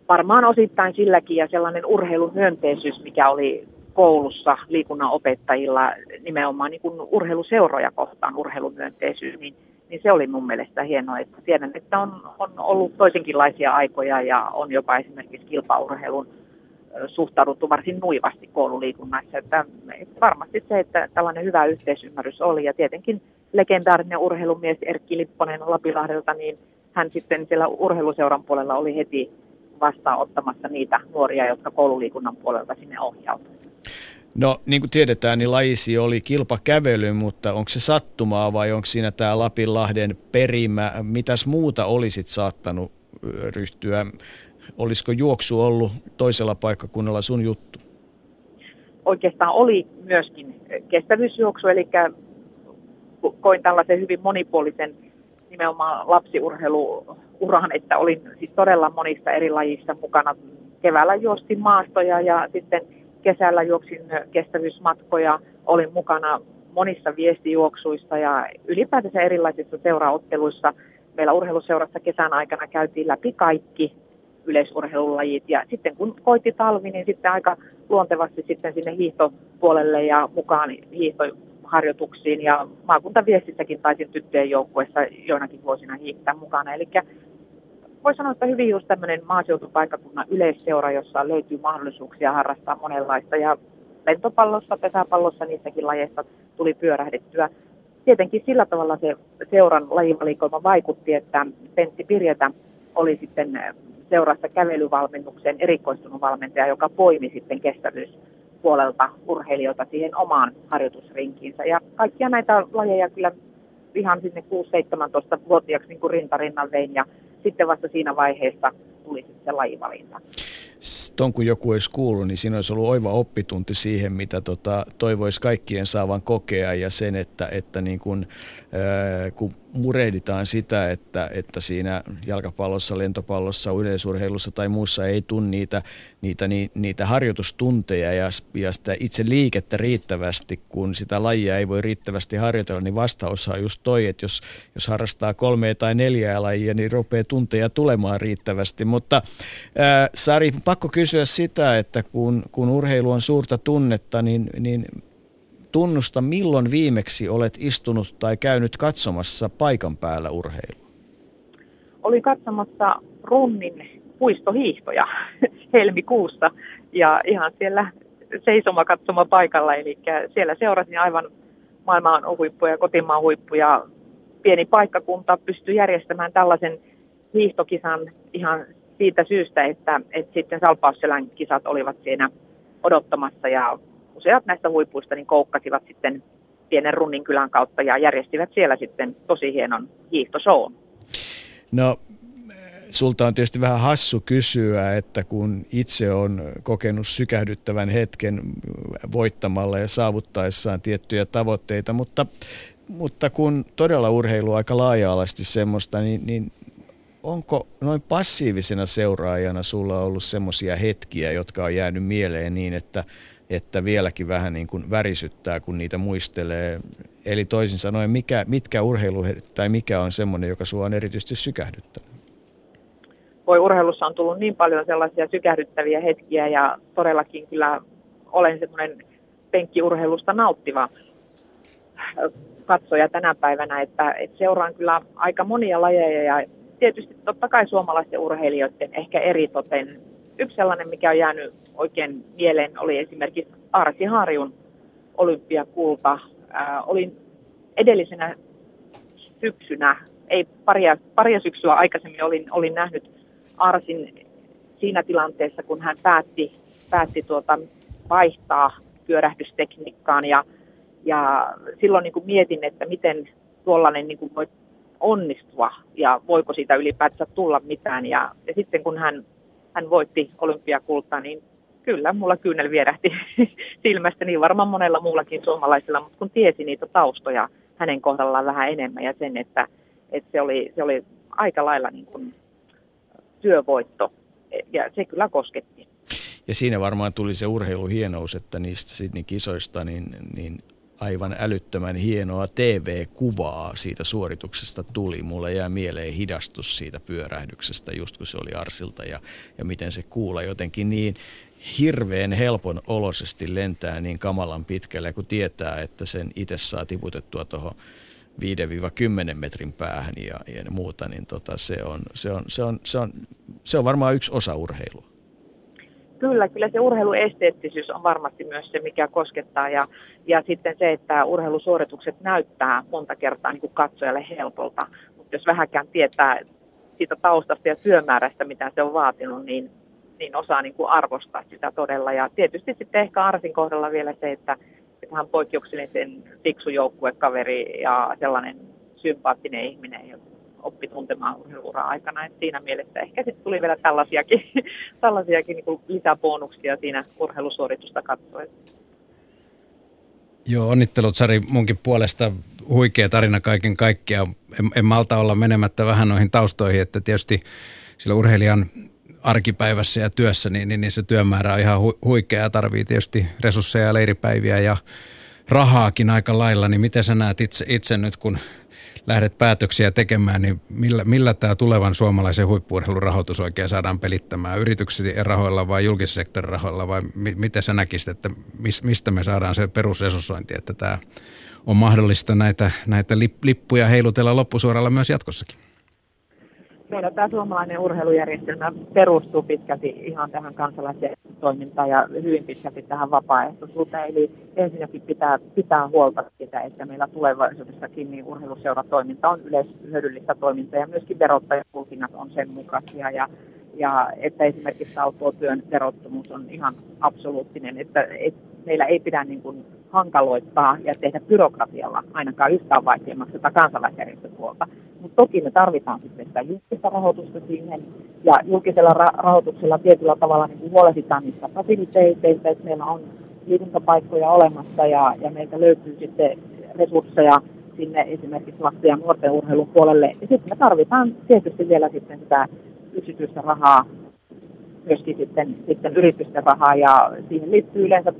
H: Varmaan osittain silläkin ja sellainen urheilumyönteisyys, mikä oli koulussa liikunnan opettajilla nimenomaan niin kuin urheiluseuroja kohtaan urheilumyönteisyys, niin niin se oli mun mielestä hienoa, että tiedän, että on, on ollut toisenkinlaisia aikoja ja on jopa esimerkiksi kilpaurheilun suhtauduttu varsin nuivasti koululiikunnassa. Että, varmasti se, että tällainen hyvä yhteisymmärrys oli ja tietenkin legendaarinen urheilumies Erkki Lipponen Lapilahdelta, niin hän sitten siellä urheiluseuran puolella oli heti vastaanottamassa niitä nuoria, jotka koululiikunnan puolelta sinne ohjautuivat.
C: No niin kuin tiedetään, niin lajisi oli kilpakävely, mutta onko se sattumaa vai onko siinä tämä Lapinlahden perimä? Mitäs muuta olisit saattanut ryhtyä? Olisiko juoksu ollut toisella paikkakunnalla sun juttu?
H: Oikeastaan oli myöskin kestävyysjuoksu, eli koin tällaisen hyvin monipuolisen nimenomaan lapsiurheiluuran, että olin siis todella monissa eri lajissa mukana. Keväällä juostin maastoja ja sitten kesällä juoksin kestävyysmatkoja, olin mukana monissa viestijuoksuissa ja ylipäätänsä erilaisissa seuraotteluissa. Meillä urheiluseurassa kesän aikana käytiin läpi kaikki yleisurheilulajit ja sitten kun koitti talvi, niin sitten aika luontevasti sitten sinne hiihtopuolelle ja mukaan hiihtoharjoituksiin ja maakuntaviestissäkin taisin tyttöjen joukkueessa joinakin vuosina hiihtää mukana. Eli voi sanoa, että hyvin just tämmöinen maaseutupaikkakunnan yleisseura, jossa löytyy mahdollisuuksia harrastaa monenlaista. Ja lentopallossa, pesäpallossa, niissäkin lajeissa tuli pyörähdettyä. Tietenkin sillä tavalla se seuran lajivalikoima vaikutti, että Pentti Pirjetä oli sitten seurassa kävelyvalmennuksen erikoistunut valmentaja, joka poimi sitten kestävyyspuolelta urheilijoita siihen omaan harjoitusrinkiinsä. Ja kaikkia näitä lajeja kyllä ihan sinne 6-17-vuotiaaksi niin rintarinnan vein ja sitten vasta siinä vaiheessa tuli sitten lajivalinta.
C: Ton kun joku olisi kuullut, niin siinä olisi ollut oiva oppitunti siihen, mitä tota, toivoisi kaikkien saavan kokea ja sen, että, että niin kun, ää, kun murehditaan sitä, että, että siinä jalkapallossa, lentopallossa, yleisurheilussa tai muussa ei tule niitä, niitä, niitä harjoitustunteja ja, ja sitä itse liikettä riittävästi, kun sitä lajia ei voi riittävästi harjoitella, niin vastaus on just toi, että jos, jos harrastaa kolme tai neljää lajia, niin rupeaa tunteja tulemaan riittävästi. Mutta ää, Sari, pakko kysyä sitä, että kun, kun urheilu on suurta tunnetta, niin, niin tunnusta, milloin viimeksi olet istunut tai käynyt katsomassa paikan päällä urheilua?
H: Oli katsomassa runnin puistohiihtoja [laughs] helmikuussa ja ihan siellä seisoma katsoma paikalla. Eli siellä seurasin aivan maailman huippuja, kotimaan huippuja. Pieni paikkakunta pystyi järjestämään tällaisen hiihtokisan ihan siitä syystä, että, että sitten Salpausselän kisat olivat siinä odottamassa ja useat näistä huipuista niin koukkasivat sitten pienen runnin kylän kautta ja järjestivät siellä sitten tosi hienon hiihtoshown.
C: No sulta on tietysti vähän hassu kysyä, että kun itse on kokenut sykähdyttävän hetken voittamalla ja saavuttaessaan tiettyjä tavoitteita, mutta, mutta kun todella urheilu aika laaja-alaisesti semmoista, niin, niin onko noin passiivisena seuraajana sulla ollut semmoisia hetkiä, jotka on jäänyt mieleen niin, että että vieläkin vähän niin kuin värisyttää, kun niitä muistelee. Eli toisin sanoen, mikä, mitkä urheilu tai mikä on semmoinen, joka sinua on erityisesti sykähdyttänyt?
H: Voi urheilussa on tullut niin paljon sellaisia sykähdyttäviä hetkiä ja todellakin kyllä olen semmoinen penkkiurheilusta nauttiva. katsoja tänä päivänä, että, että seuraan kyllä aika monia lajeja ja tietysti totta kai suomalaisten urheilijoiden ehkä eritoten. Yksi sellainen, mikä on jäänyt oikein mieleen, oli esimerkiksi Arsi Harjun olympiakulta. Ää, olin edellisenä syksynä, ei paria, paria syksyä aikaisemmin olin, olin nähnyt Arsin siinä tilanteessa, kun hän päätti, päätti tuota, vaihtaa pyörähdystekniikkaan ja, ja silloin niin kuin mietin, että miten tuollainen niin kuin voi onnistua ja voiko siitä ylipäätänsä tulla mitään. Ja, ja sitten kun hän, hän voitti olympiakultaa, niin kyllä, mulla kyynel vierähti [laughs] silmästä, niin varmaan monella muullakin suomalaisella, mutta kun tiesi niitä taustoja hänen kohdallaan vähän enemmän ja sen, että, että se, oli, se oli aika lailla niin kuin työvoitto ja se kyllä kosketti.
C: Ja siinä varmaan tuli se urheiluhienous, että niistä Sydney kisoista niin, niin aivan älyttömän hienoa TV-kuvaa siitä suorituksesta tuli. Mulle jää mieleen hidastus siitä pyörähdyksestä, just kun se oli Arsilta ja, ja miten se kuulla jotenkin niin hirveän helpon olosesti lentää niin kamalan pitkälle, kun tietää, että sen itse saa tiputettua tuohon 5-10 metrin päähän ja, ja muuta, niin tota, se, on, se, on, se, on, se, on, se on varmaan yksi osa urheilua.
H: Kyllä, kyllä se urheiluesteettisyys on varmasti myös se, mikä koskettaa ja, ja sitten se, että urheilusuoritukset näyttää monta kertaa niin kuin katsojalle helpolta, mutta jos vähänkään tietää siitä taustasta ja työmäärästä, mitä se on vaatinut, niin, niin osaa niin kuin arvostaa sitä todella. Ja tietysti sitten ehkä Arsin kohdalla vielä se, että, että hän poikkeuksellisen fiksu joukkuekaveri ja sellainen sympaattinen ihminen, oppi tuntemaan urheiluuran aikana. Et siinä mielessä ehkä sitten tuli vielä tällaisiakin, [laughs] tällaisiakin niin lisäbonuksia siinä urheilusuoritusta katsoen.
D: Joo, onnittelut Sari munkin puolesta. Huikea tarina kaiken kaikkiaan. En, en malta olla menemättä vähän noihin taustoihin, että tietysti sillä urheilijan arkipäivässä ja työssä, niin, niin, niin se työmäärä on ihan hu, huikea ja tarvii tietysti resursseja ja leiripäiviä ja rahaakin aika lailla. Niin miten sä näet itse, itse nyt, kun lähdet päätöksiä tekemään, niin millä, millä tämä tulevan suomalaisen huippuurheilun rahoitus oikein saadaan pelittämään? Yrityksien rahoilla vai julkissektorin rahoilla vai mi, miten sä näkisit, että mis, mistä me saadaan se perusresurssointi, että tämä on mahdollista näitä, näitä lippuja heilutella loppusuoralla myös jatkossakin?
H: Meillä tämä suomalainen urheilujärjestelmä perustuu pitkälti ihan tähän kansalaisen toimintaan ja hyvin pitkälti tähän vapaaehtoisuuteen. Eli ensinnäkin pitää pitää huolta siitä, että meillä tulevaisuudessakin niin urheiluseuratoiminta on yleishyödyllistä toimintaa ja myöskin verottajatulkinnat on sen mukaisia. Ja, ja että esimerkiksi työn verottomuus on ihan absoluuttinen, että, että meillä ei pidä niin kuin hankaloittaa ja tehdä byrokratialla ainakaan yhtään vaikeammaksi tätä kansalaisjärjestöpuolta. Mutta toki me tarvitaan sitten sitä julkista rahoitusta siihen, ja julkisella ra- rahoituksella tietyllä tavalla niin huolehditaan niistä fasiliteiteista, että meillä on liikuntapaikkoja olemassa, ja, ja meiltä löytyy sitten resursseja sinne esimerkiksi lasten ja nuorten urheilun puolelle. Ja sitten me tarvitaan tietysti vielä sitten sitä yksityistä rahaa, myöskin sitten, sitten yritysten rahaa, ja siihen liittyy yleensä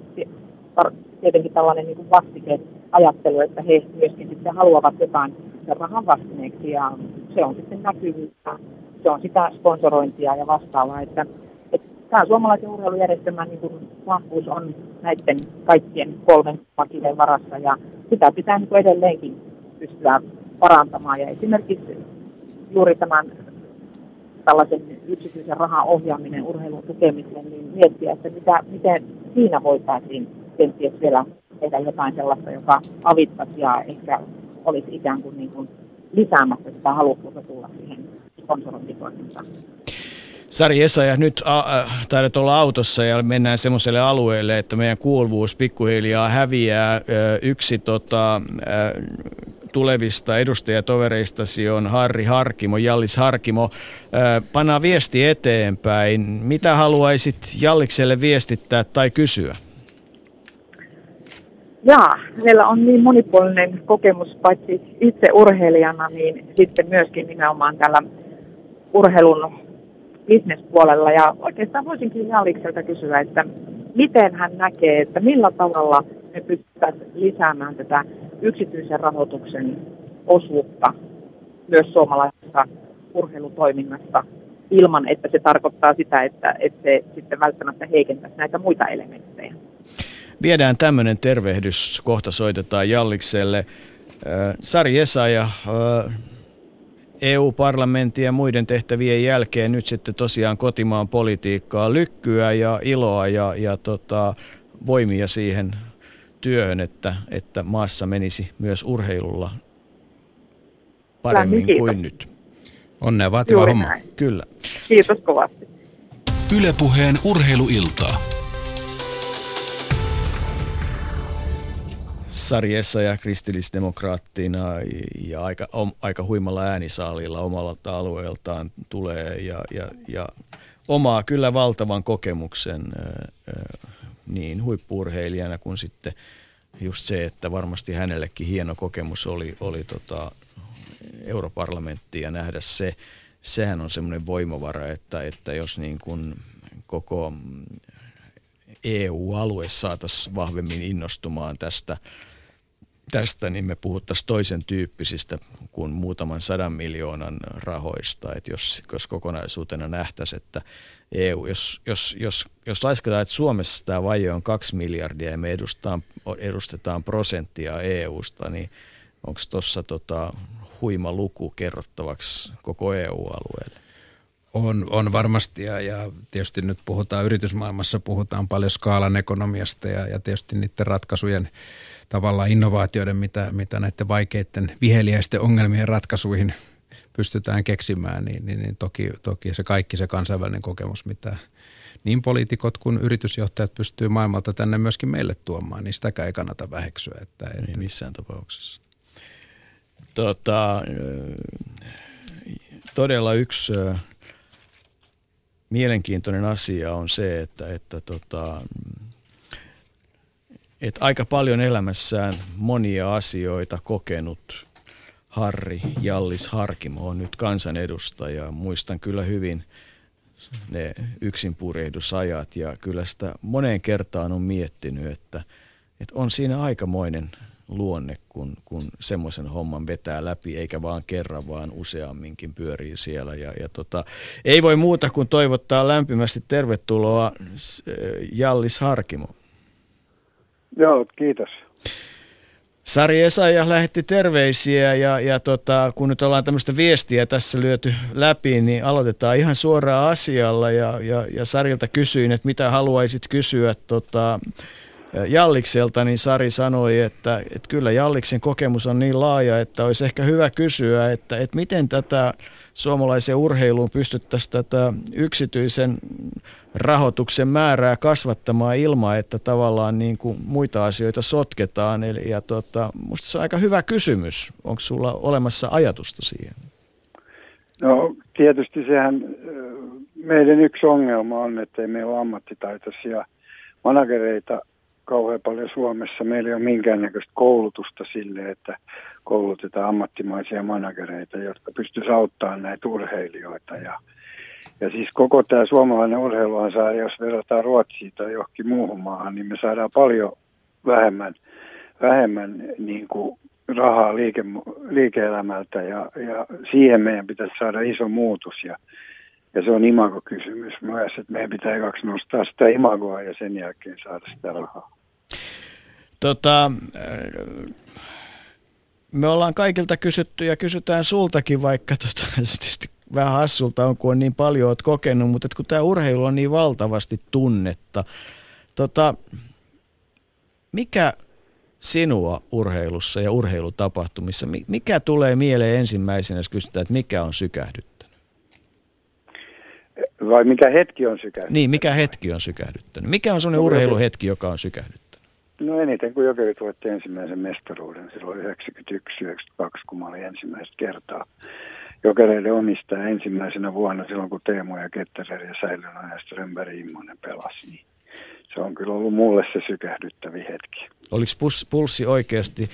H: tietenkin tällainen niin vastike ajattelu, että he myöskin sitten haluavat jotain sen rahan vastineeksi. Ja se on sitten näkyvyyttä, se on sitä sponsorointia ja vastaavaa, että, että tämä suomalaisen urheilujärjestelmän niin kuin vahvuus on näiden kaikkien kolmen pakileen varassa. Ja sitä pitää niin edelleenkin pystyä parantamaan. Ja esimerkiksi juuri tämän tällaisen yksityisen rahan ohjaaminen urheilun tukemiseen, niin miettiä, että mitä, miten siinä voitaisiin kenties vielä tehdä jotain sellaista, joka avittaisi ja ehkä olisi ikään kuin, niin kuin lisäämässä sitä halukkuutta tulla siihen sponsorointitoimintaan.
C: Sari ja nyt äh, taidat olla autossa ja mennään semmoiselle alueelle, että meidän kuuluvuus pikkuhiljaa häviää. Yksi tota, tulevista edustajatovereistasi on Harri Harkimo, Jallis Harkimo. Panna viesti eteenpäin. Mitä haluaisit Jallikselle viestittää tai kysyä?
H: Jaa, hänellä on niin monipuolinen kokemus paitsi itse urheilijana, niin sitten myöskin nimenomaan tällä urheilun bisnespuolella. Ja oikeastaan voisinkin Jalikselta kysyä, että miten hän näkee, että millä tavalla me pystyttäisiin lisäämään tätä yksityisen rahoituksen osuutta myös suomalaisessa urheilutoiminnassa ilman, että se tarkoittaa sitä, että, että se sitten välttämättä heikentäisi näitä muita elementtejä.
C: Viedään tämmöinen tervehdys, kohta soitetaan Jallikselle. Sari Esaja, EU-parlamentin ja muiden tehtävien jälkeen nyt sitten tosiaan kotimaan politiikkaa lykkyä ja iloa ja, ja tota, voimia siihen työhön, että, että maassa menisi myös urheilulla paremmin kuin nyt.
D: Onnea vaativa Juuri homma.
C: Näin. Kyllä.
H: Kiitos kovasti.
B: Ylepuheen urheiluiltaa.
C: sarjessa ja kristillisdemokraattina ja aika, om, aika huimalla äänisaalilla omalta alueeltaan tulee ja, ja, ja omaa kyllä valtavan kokemuksen niin huippuurheilijana kuin sitten just se, että varmasti hänellekin hieno kokemus oli, oli tota europarlamentti ja nähdä se, sehän on semmoinen voimavara, että, että jos niin kuin koko EU-alue saataisiin vahvemmin innostumaan tästä, tästä, niin me puhuttaisiin toisen tyyppisistä kuin muutaman sadan miljoonan rahoista. Että jos, jos kokonaisuutena nähtäisiin, että EU, jos, jos, jos, jos lasketaan, että Suomessa tämä vaje on kaksi miljardia ja me edustetaan, edustetaan prosenttia EUsta, niin onko tuossa tota, huima luku kerrottavaksi koko EU-alueelle?
D: On, on varmasti ja, ja tietysti nyt puhutaan yritysmaailmassa, puhutaan paljon skaalan ekonomiasta ja, ja tietysti niiden ratkaisujen tavallaan innovaatioiden, mitä, mitä näiden vaikeiden viheliäisten ongelmien ratkaisuihin pystytään keksimään, niin, niin, niin toki, toki se kaikki se kansainvälinen kokemus, mitä niin poliitikot kuin yritysjohtajat pystyy maailmalta tänne myöskin meille tuomaan, niin sitäkään ei kannata väheksyä. Että
C: ei niin missään tapauksessa. Tota, todella yksi mielenkiintoinen asia on se, että, että, tota, että aika paljon elämässään monia asioita kokenut Harri Jallis Harkimo on nyt kansanedustaja. Muistan kyllä hyvin ne yksinpurehdusajat ja kyllä sitä moneen kertaan on miettinyt, että, että on siinä aikamoinen – luonne, kun, kun semmoisen homman vetää läpi, eikä vaan kerran, vaan useamminkin pyörii siellä. Ja, ja tota, ei voi muuta kuin toivottaa lämpimästi tervetuloa Jallis Harkimo.
I: Joo, kiitos.
C: Sari Esaja lähetti terveisiä ja, ja tota, kun nyt ollaan tämmöistä viestiä tässä lyöty läpi, niin aloitetaan ihan suoraan asialla ja, ja, ja Sarilta kysyin, että mitä haluaisit kysyä tota, Jallikselta, niin Sari sanoi, että, että kyllä Jalliksen kokemus on niin laaja, että olisi ehkä hyvä kysyä, että, että miten tätä suomalaisen urheiluun pystyttäisiin tätä yksityisen rahoituksen määrää kasvattamaan ilman, että tavallaan niin kuin muita asioita sotketaan. Eli, ja tota, musta se on aika hyvä kysymys. Onko sulla olemassa ajatusta siihen?
I: No tietysti sehän meidän yksi ongelma on, että ei meillä ole ammattitaitoisia managereita kauhean paljon Suomessa. Meillä ei ole minkäännäköistä koulutusta sille, että koulutetaan ammattimaisia managereita, jotka pystyisivät auttamaan näitä urheilijoita. Ja, ja siis koko tämä suomalainen urheiluhan saa, jos verrataan Ruotsiin tai johonkin muuhun maahan, niin me saadaan paljon vähemmän, vähemmän niin kuin rahaa liike, liike-elämältä ja, ja siihen meidän pitäisi saada iso muutos. Ja, ja se on imagokysymys myös, että meidän pitää kaksi nostaa sitä imagoa ja sen jälkeen saada sitä rahaa.
C: Tota, me ollaan kaikilta kysytty ja kysytään sultakin, vaikka tota, [laughs] se tietysti vähän hassulta on, kun on niin paljon oot kokenut, mutta kun tämä urheilu on niin valtavasti tunnetta. Tota, mikä sinua urheilussa ja urheilutapahtumissa, mikä tulee mieleen ensimmäisenä, jos kysytään, että mikä on sykähdyttänyt?
I: Vai mikä hetki on sykähdyttänyt?
C: Niin, mikä hetki on sykähdyttänyt? Mikä on sellainen urheiluhetki, joka on sykähdyttänyt?
I: No eniten, kun Jokerit voitti ensimmäisen mestaruuden silloin 91-92, kun mä olin ensimmäistä kertaa Jokereiden omistaja ensimmäisenä vuonna silloin, kun Teemu ja Ketterer ja Säilönä ja Strömberg Immonen pelasi. Niin se on kyllä ollut mulle se sykähdyttävi hetki.
C: Oliko pulssi oikeasti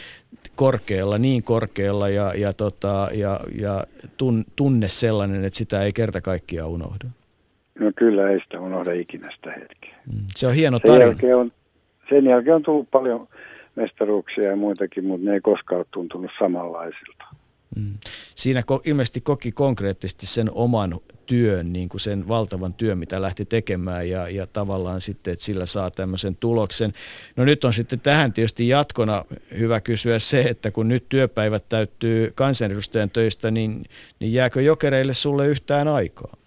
C: korkealla, niin korkealla ja, ja, tota, ja, ja tunne sellainen, että sitä ei kerta kaikkiaan unohda?
I: No kyllä ei sitä unohda ikinä sitä hetkeä.
C: Mm. Se on hieno tarina.
I: Sen on, sen jälkeen on tullut paljon mestaruuksia ja muitakin, mutta ne ei koskaan ole tuntunut samanlaisilta.
C: Mm. Siinä ilmeisesti koki konkreettisesti sen oman työn, niin kuin sen valtavan työn, mitä lähti tekemään ja, ja tavallaan sitten, että sillä saa tämmöisen tuloksen. No nyt on sitten tähän tietysti jatkona hyvä kysyä se, että kun nyt työpäivät täyttyy kansanedustajan töistä, niin, niin jääkö jokereille sulle yhtään aikaa?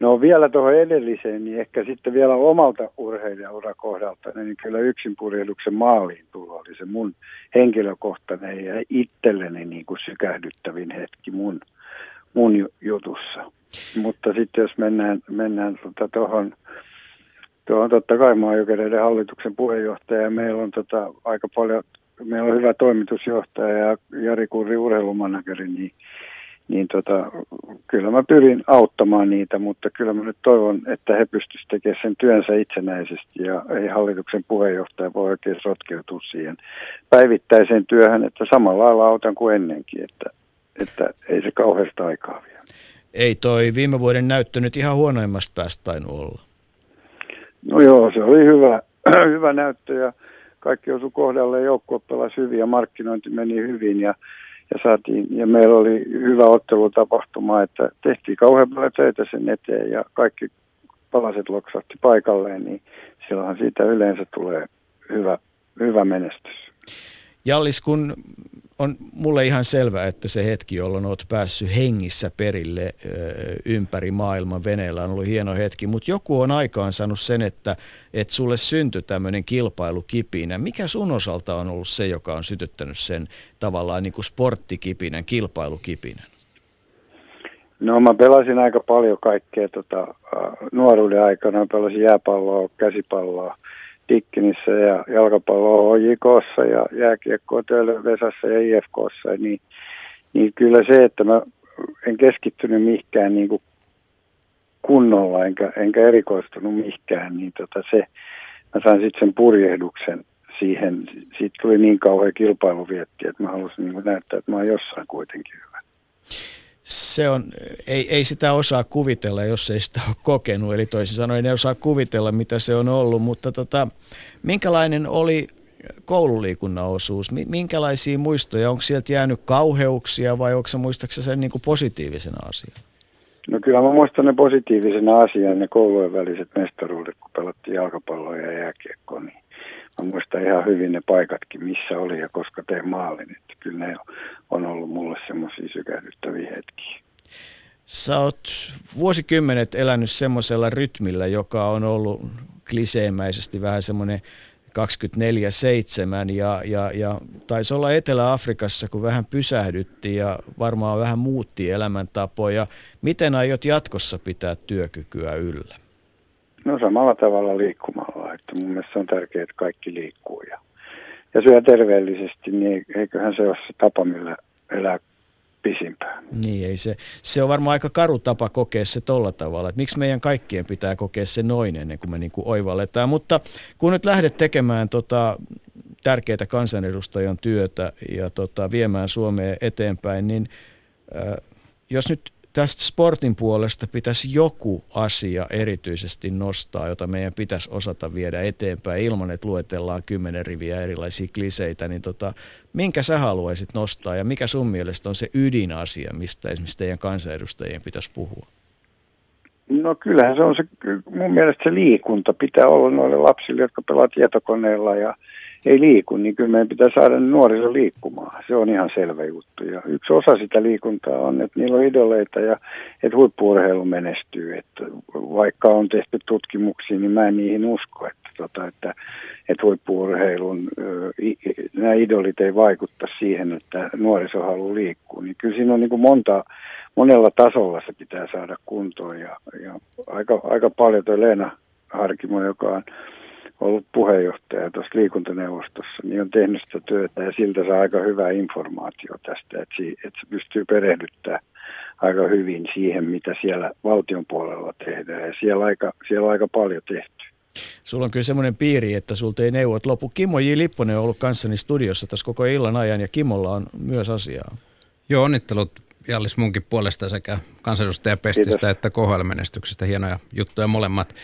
I: No vielä tuohon edelliseen, niin ehkä sitten vielä omalta urheilijaurakohdalta, niin kyllä yksinpurjehduksen maaliin tulo oli se mun henkilökohtainen ja itselleni niin kuin sykähdyttävin hetki mun, mun jutussa. Mutta sitten jos mennään, mennään tuota tuohon, tuohon totta kai maajokereiden hallituksen puheenjohtaja ja meillä on tota aika paljon, meillä on hyvä toimitusjohtaja ja Jari Kurri urheilumanageri, niin niin tota, kyllä mä pyrin auttamaan niitä, mutta kyllä mä nyt toivon, että he pystyisivät tekemään sen työnsä itsenäisesti ja ei hallituksen puheenjohtaja voi oikein sotkeutua siihen päivittäiseen työhön, että samalla lailla autan kuin ennenkin, että, että ei se kauheasta aikaa vie.
C: Ei toi viime vuoden näyttö nyt ihan huonoimmasta päästä tainnut olla.
I: No joo, se oli hyvä, [clears throat] hyvä näyttö ja kaikki osui kohdalle, joukkue pelasi hyvin ja markkinointi meni hyvin ja ja, saatiin, ja meillä oli hyvä ottelutapahtuma, että tehtiin kauhean paljon töitä sen eteen ja kaikki palaset loksahti paikalleen, niin silloinhan siitä yleensä tulee hyvä, hyvä menestys.
C: Jallis, kun on mulle ihan selvä, että se hetki, jolloin olet päässyt hengissä perille ympäri maailman veneellä on ollut hieno hetki, mutta joku on aikaan saanut sen, että, että sulle syntyi tämmöinen kilpailukipinä. Mikä sun osalta on ollut se, joka on sytyttänyt sen tavallaan niin kuin sporttikipinän, kilpailukipinän?
I: No mä pelasin aika paljon kaikkea tota, nuoruuden aikana. Pelasin jääpalloa, käsipalloa, Dikkinissä ja jalkapallo HJKssa ja jääkiekkoa Vesassa ja IFKssa, niin, niin kyllä se, että mä en keskittynyt mihinkään niin kuin kunnolla enkä, enkä erikoistunut mihinkään, niin tota se, mä sain sitten sen purjehduksen siihen. Siitä tuli niin kauhean kilpailuvietti, että mä halusin niin näyttää, että mä oon jossain kuitenkin hyvä
C: se on, ei, ei sitä osaa kuvitella, jos ei sitä ole kokenut. Eli toisin sanoen ei osaa kuvitella, mitä se on ollut. Mutta tota, minkälainen oli koululiikunnan osuus? Minkälaisia muistoja? Onko sieltä jäänyt kauheuksia vai onko se muistaakseni sen niin kuin positiivisena asiana?
I: No kyllä mä muistan ne positiivisena asiana, ne koulujen väliset mestaruudet, kun pelattiin jalkapalloa ja jääkiekkoa. Niin mä muistan ihan hyvin ne paikatkin, missä oli ja koska tein maalin. Että kyllä ne on ollut mulle semmoisia sykähdyttäviä hetkiä.
C: Sä oot vuosikymmenet elänyt semmoisella rytmillä, joka on ollut kliseemäisesti vähän semmoinen 24-7 ja, ja, ja taisi olla Etelä-Afrikassa, kun vähän pysähdytti ja varmaan vähän muutti elämäntapoja. Miten aiot jatkossa pitää työkykyä yllä?
I: No samalla tavalla liikkumalla, mun mielestä on tärkeää, että kaikki liikkuu ja ja syö terveellisesti, niin eiköhän se ole se tapa, millä elää pisimpään.
C: Niin, ei se, se on varmaan aika karu tapa kokea se tolla tavalla, että miksi meidän kaikkien pitää kokea se noin ennen kuin me niin kuin oivalletaan. Mutta kun nyt lähdet tekemään tota tärkeää kansanedustajan työtä ja tota, viemään Suomea eteenpäin, niin äh, jos nyt tästä sportin puolesta pitäisi joku asia erityisesti nostaa, jota meidän pitäisi osata viedä eteenpäin ilman, että luetellaan kymmenen riviä erilaisia kliseitä, niin tota, minkä sä haluaisit nostaa ja mikä sun mielestä on se ydinasia, mistä esimerkiksi teidän kansanedustajien pitäisi puhua?
I: No kyllähän se on se, mun mielestä se liikunta pitää olla noille lapsille, jotka pelaavat tietokoneella ja – ei liiku, niin kyllä meidän pitää saada nuoriso liikkumaan. Se on ihan selvä juttu. Ja yksi osa sitä liikuntaa on, että niillä on idoleita ja että huippuurheilu menestyy. Että vaikka on tehty tutkimuksia, niin mä en niihin usko, että, tota, että, että huippuurheilun nämä idolit ei vaikutta siihen, että nuoriso haluaa liikkua. Niin kyllä siinä on niin kuin monta, monella tasolla se pitää saada kuntoon ja, ja aika, aika paljon tuo Leena Harkimo, joka on ollut puheenjohtaja tuossa liikuntaneuvostossa, niin on tehnyt sitä työtä ja siltä saa aika hyvää informaatio tästä, että, si, että se pystyy perehdyttämään aika hyvin siihen, mitä siellä valtion puolella tehdään ja siellä aika, siellä on aika paljon tehty.
C: Sulla on kyllä semmoinen piiri, että sulta ei neuvot lopu. Kimmo J. Lipponen on ollut kanssani studiossa tässä koko illan ajan ja Kimolla on myös asiaa.
D: Joo, onnittelut Jallis munkin puolesta sekä kansanedustajapestistä Kiitos. että KHL-menestyksestä. Hienoja juttuja molemmat.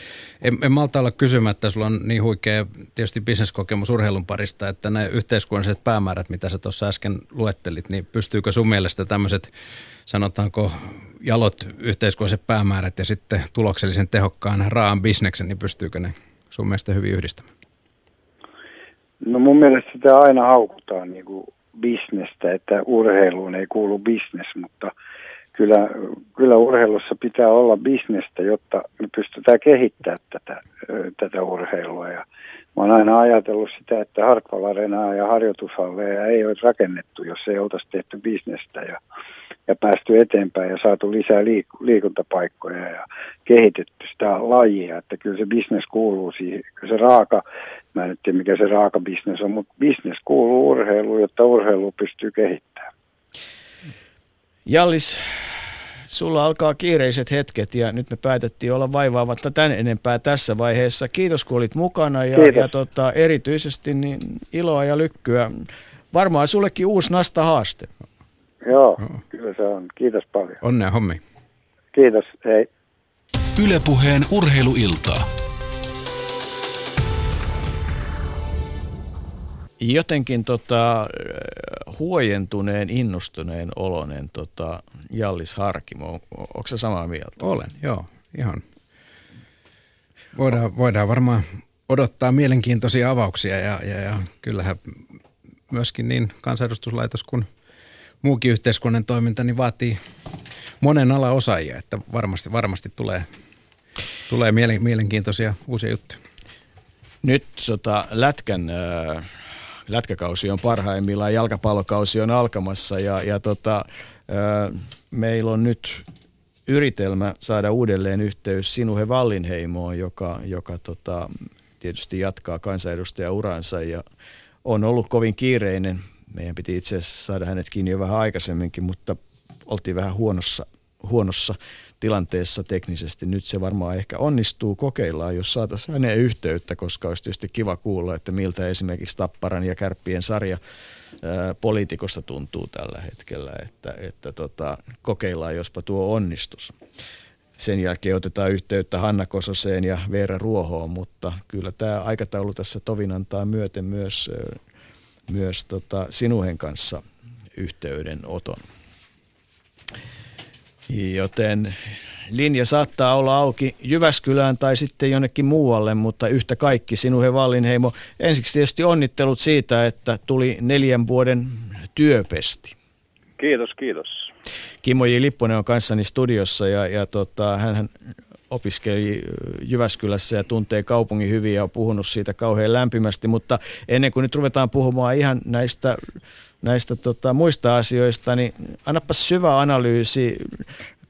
D: En, en malta olla kysymättä, sulla on niin huikea tietysti bisneskokemus urheilun parista, että ne yhteiskunnalliset päämäärät, mitä sä tuossa äsken luettelit, niin pystyykö sun mielestä tämmöiset, sanotaanko jalot yhteiskunnalliset päämäärät ja sitten tuloksellisen tehokkaan raan bisneksen, niin pystyykö ne sun mielestä hyvin yhdistämään?
I: No mun mielestä sitä aina haukutaan niin kuin bisnestä, että urheiluun ei kuulu bisnes, mutta kyllä, kyllä urheilussa pitää olla bisnestä, jotta me pystytään kehittämään tätä, tätä urheilua. Ja mä oon aina ajatellut sitä, että Hartwall ja harjoitushalleja ei ole rakennettu, jos ei oltaisi tehty bisnestä ja, ja päästy eteenpäin ja saatu lisää liik- liikuntapaikkoja ja kehitetty sitä lajia, että kyllä se bisnes kuuluu siihen, kyllä se raaka, mä en tiedä mikä se raaka bisnes on, mutta bisnes kuuluu urheiluun, jotta urheilu pystyy kehittämään.
C: Jallis, sulla alkaa kiireiset hetket ja nyt me päätettiin olla vaivaavatta tän enempää tässä vaiheessa. Kiitos kun olit mukana ja, ja tota, erityisesti niin iloa ja lykkyä. Varmaan sullekin uusi nasta haaste.
I: Joo, kyllä se on. Kiitos paljon.
D: Onnea hommi.
I: Kiitos, hei.
B: Ylepuheen urheiluiltaa.
C: Jotenkin tota, huojentuneen, innostuneen olonen tota, Jallis Harkimo. Onko se samaa mieltä?
D: Olen, joo. Ihan. Voidaan, voidaan varmaan odottaa mielenkiintoisia avauksia ja, ja, ja kyllähän myöskin niin kansanedustuslaitos kuin muukin yhteiskunnan toiminta niin vaatii monen ala osaajia, että varmasti, varmasti tulee, tulee mielenkiintoisia uusia juttuja.
C: Nyt tota, Lätkän äh, lätkäkausi on parhaimmillaan, jalkapallokausi on alkamassa ja, ja tota, meillä on nyt yritelmä saada uudelleen yhteys Sinuhe Vallinheimoon, joka, joka tota, tietysti jatkaa kansanedustajauransa ja on ollut kovin kiireinen. Meidän piti itse asiassa saada hänet kiinni jo vähän aikaisemminkin, mutta oltiin vähän huonossa, huonossa tilanteessa teknisesti. Nyt se varmaan ehkä onnistuu, kokeillaan, jos saataisiin hänen yhteyttä, koska olisi tietysti kiva kuulla, että miltä esimerkiksi Tapparan ja Kärppien sarja poliitikosta tuntuu tällä hetkellä, että, että tota, kokeillaan, jospa tuo onnistus. Sen jälkeen otetaan yhteyttä Hanna Kososeen ja Veera Ruohoon, mutta kyllä tämä aikataulu tässä tovin antaa myöten myös, myös tota, sinuhen kanssa yhteydenoton. Joten linja saattaa olla auki Jyväskylään tai sitten jonnekin muualle, mutta yhtä kaikki sinuhe Vallinheimo. Ensiksi tietysti onnittelut siitä, että tuli neljän vuoden työpesti.
J: Kiitos, kiitos.
C: Kimmo J. Lipponen on kanssani studiossa ja, ja tota, hän opiskeli Jyväskylässä ja tuntee kaupungin hyvin ja on puhunut siitä kauhean lämpimästi, mutta ennen kuin nyt ruvetaan puhumaan ihan näistä näistä tota, muista asioista, niin annapas syvä analyysi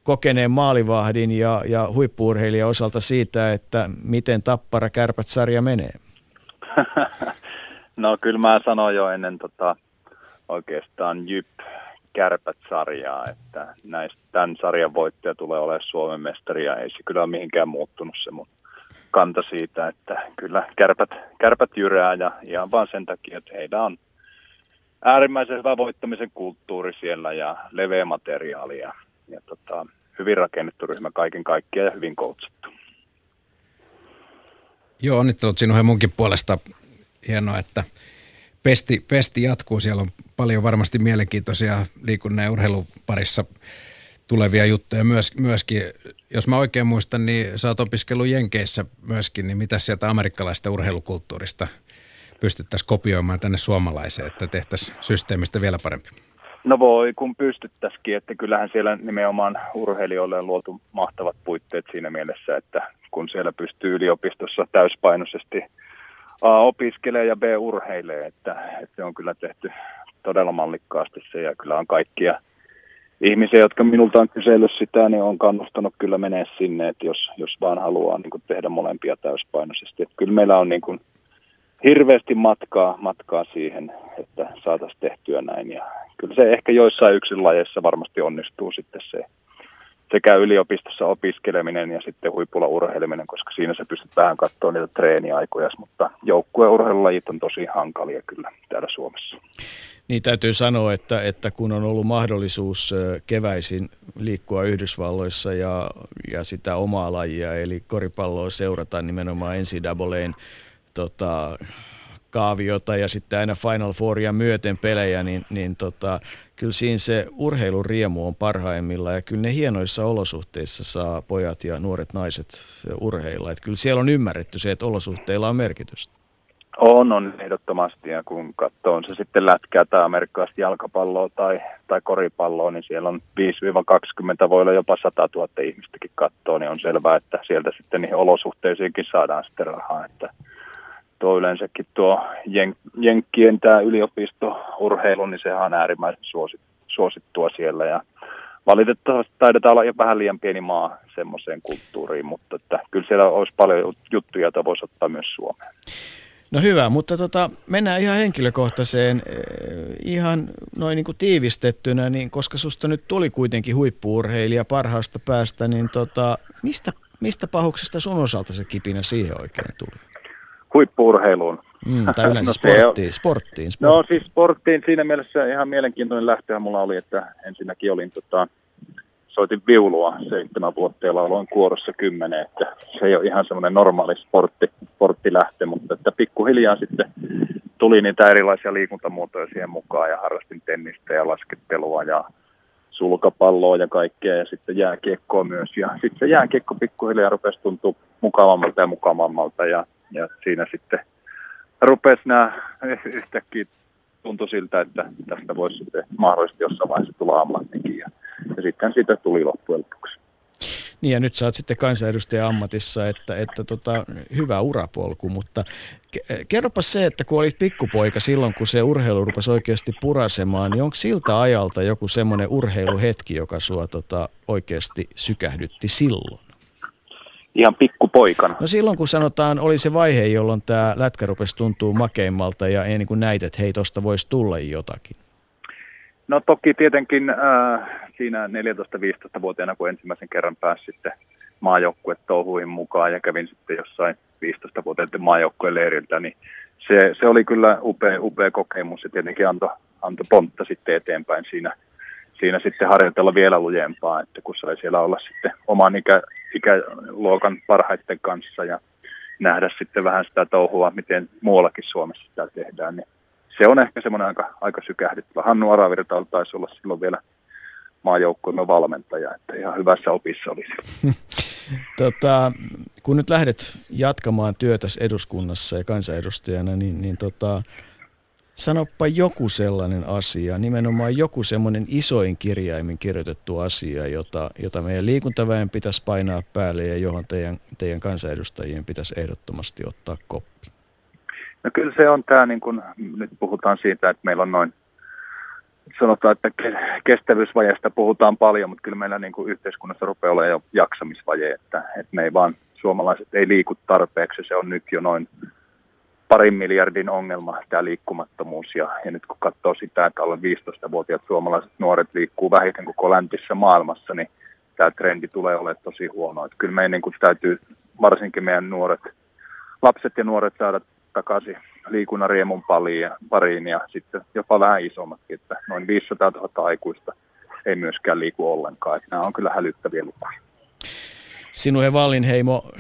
C: kokeneen maalivahdin ja, ja huippuurheilijan osalta siitä, että miten Tappara Kärpät-sarja menee? [laughs]
J: no kyllä mä sanoin jo ennen tota, oikeastaan Jyp Kärpät-sarjaa, että näistä tämän sarjan voittaja tulee olemaan Suomen mestari ja ei se kyllä ole mihinkään muuttunut se mun kanta siitä, että kyllä kärpät, kärpät jyrää ja ihan vaan sen takia, että heillä on äärimmäisen hyvä voittamisen kulttuuri siellä ja leveä materiaali ja, ja tota, hyvin rakennettu ryhmä kaiken kaikkiaan ja hyvin koulutettu.
D: Joo, onnittelut sinun ja munkin puolesta. Hienoa, että pesti, pesti jatkuu. Siellä on paljon varmasti mielenkiintoisia liikunnan ja urheilun parissa tulevia juttuja myös, myöskin. Jos mä oikein muistan, niin sä oot opiskellut Jenkeissä myöskin, niin mitä sieltä amerikkalaista urheilukulttuurista – pystyttäisiin kopioimaan tänne suomalaiseen, että tehtäisiin systeemistä vielä parempi?
J: No voi, kun pystyttäisikin, että kyllähän siellä nimenomaan urheilijoille on luotu mahtavat puitteet siinä mielessä, että kun siellä pystyy yliopistossa täyspainoisesti A opiskelee ja B urheilee, että, että se on kyllä tehty todella mallikkaasti se ja kyllä on kaikkia ihmisiä, jotka minulta on kysellyt sitä, niin on kannustanut kyllä menee sinne, että jos, jos vaan haluaa niin kuin tehdä molempia täyspainoisesti. Että kyllä meillä on niin kuin hirveästi matkaa, matkaa siihen, että saataisiin tehtyä näin. Ja kyllä se ehkä joissain yksin lajeissa varmasti onnistuu sitten se sekä yliopistossa opiskeleminen ja sitten huipulla urheileminen, koska siinä se pystyt vähän katsoa niitä treeniaikoja, mutta joukkueurheilulajit on tosi hankalia kyllä täällä Suomessa.
C: Niin täytyy sanoa, että, että kun on ollut mahdollisuus keväisin liikkua Yhdysvalloissa ja, ja sitä omaa lajia, eli koripalloa seurata nimenomaan NCAAn tota, kaaviota ja sitten aina Final Fouria myöten pelejä, niin, niin tota, kyllä siinä se urheilun riemu on parhaimmilla ja kyllä ne hienoissa olosuhteissa saa pojat ja nuoret naiset urheilla. Että kyllä siellä on ymmärretty se, että olosuhteilla on merkitystä.
J: On, on ehdottomasti ja kun katsoo se sitten lätkää tai amerikkalaista jalkapalloa tai, tai koripalloa, niin siellä on 5-20, voi olla jopa 100 000 ihmistäkin katsoa, niin on selvää, että sieltä sitten niihin olosuhteisiinkin saadaan sitten rahaa. Että tuo yleensäkin tuo jen, Jenkkien tämä yliopistourheilu, niin sehän on äärimmäisen suosittua siellä ja valitettavasti taidetaan olla jo vähän liian pieni maa semmoiseen kulttuuriin, mutta että kyllä siellä olisi paljon juttuja, joita voisi ottaa myös Suomeen.
C: No hyvä, mutta tota, mennään ihan henkilökohtaiseen, eh, ihan noin niin kuin tiivistettynä, niin koska susta nyt tuli kuitenkin huippuurheilija parhaasta päästä, niin tota, mistä, mistä pahuksesta sun osalta se kipinä siihen oikein tuli?
J: Huippuurheiluun.
C: Mm, tai [laughs] yleensä no, sporttiin, sporttiin, sporttiin.
J: No siis sporttiin siinä mielessä ihan mielenkiintoinen lähtöä mulla oli, että ensinnäkin olin tota, soitin viulua seitsemän vuotta ja lauloin kuorossa kymmenen, että se ei ole ihan semmoinen normaali sportti, sporttilähtö, mutta että pikkuhiljaa sitten tuli niitä erilaisia liikuntamuotoja siihen mukaan ja harrastin tennistä ja laskettelua ja sulkapalloa ja kaikkea ja sitten jääkiekkoa myös. Ja sitten se jääkiekko pikkuhiljaa rupesi tuntua mukavammalta ja mukavammalta ja, ja siinä sitten rupesi nämä [laughs] yhtäkkiä tuntui siltä, että tästä voisi sitten mahdollisesti jossain vaiheessa tulla ammattikin. Ja, ja sitten siitä tuli loppujen lopuksi.
C: Niin ja nyt sä oot sitten kansanedustaja ammatissa, että, että tota, hyvä urapolku, mutta kerropa se, että kun olit pikkupoika silloin, kun se urheilu rupesi oikeasti purasemaan, niin onko siltä ajalta joku semmoinen urheiluhetki, joka sua tota, oikeasti sykähdytti silloin?
J: Ihan pikkupoikana.
C: No silloin kun sanotaan, oli se vaihe, jolloin tämä lätkä rupesi tuntuu makeimmalta ja ei niin kuin näitä, että hei tosta voisi tulla jotakin.
J: No toki tietenkin äh, siinä 14-15-vuotiaana, kun ensimmäisen kerran pääsi sitten maajoukkuet touhuihin mukaan ja kävin sitten jossain 15-vuotiaiden maajoukkueen leiriltä, niin se, se oli kyllä upea, upea kokemus ja tietenkin antoi anto pontta sitten eteenpäin siinä siinä sitten harjoitella vielä lujempaa, että kun sai siellä olla sitten oman ikä, ikäluokan parhaiten kanssa ja nähdä sitten vähän sitä touhua, miten muuallakin Suomessa sitä tehdään, niin se on ehkä semmoinen aika, aika sykähdyttävä. Hannu Aravirta taisi olla silloin vielä maajoukkueemme valmentaja, että ihan hyvässä opissa olisi. [laughs]
C: tota, kun nyt lähdet jatkamaan työtä eduskunnassa ja kansanedustajana, niin, niin tota, Sanoppa joku sellainen asia, nimenomaan joku semmoinen isoin kirjaimin kirjoitettu asia, jota, jota meidän liikuntaväen pitäisi painaa päälle ja johon teidän, teidän kansanedustajien pitäisi ehdottomasti ottaa koppi.
J: No kyllä se on tämä, niin kun nyt puhutaan siitä, että meillä on noin, sanotaan, että kestävyysvajeesta puhutaan paljon, mutta kyllä meillä niin yhteiskunnassa rupeaa olemaan jo jaksamisvaje, että, että me ei vaan, suomalaiset ei liiku tarpeeksi, se on nyt jo noin parin miljardin ongelma tämä liikkumattomuus. Ja, ja nyt kun katsoo sitä, että alle 15-vuotiaat suomalaiset nuoret liikkuu vähiten koko läntisessä maailmassa, niin tämä trendi tulee olemaan tosi huono. Että kyllä meidän niin kuin täytyy varsinkin meidän nuoret, lapset ja nuoret saada takaisin liikunnan riemun pariin ja sitten jopa vähän isommatkin, että noin 500 000 aikuista ei myöskään liiku ollenkaan. Että nämä on kyllä hälyttäviä lukuja.
C: Sinuhe Vallinheimo,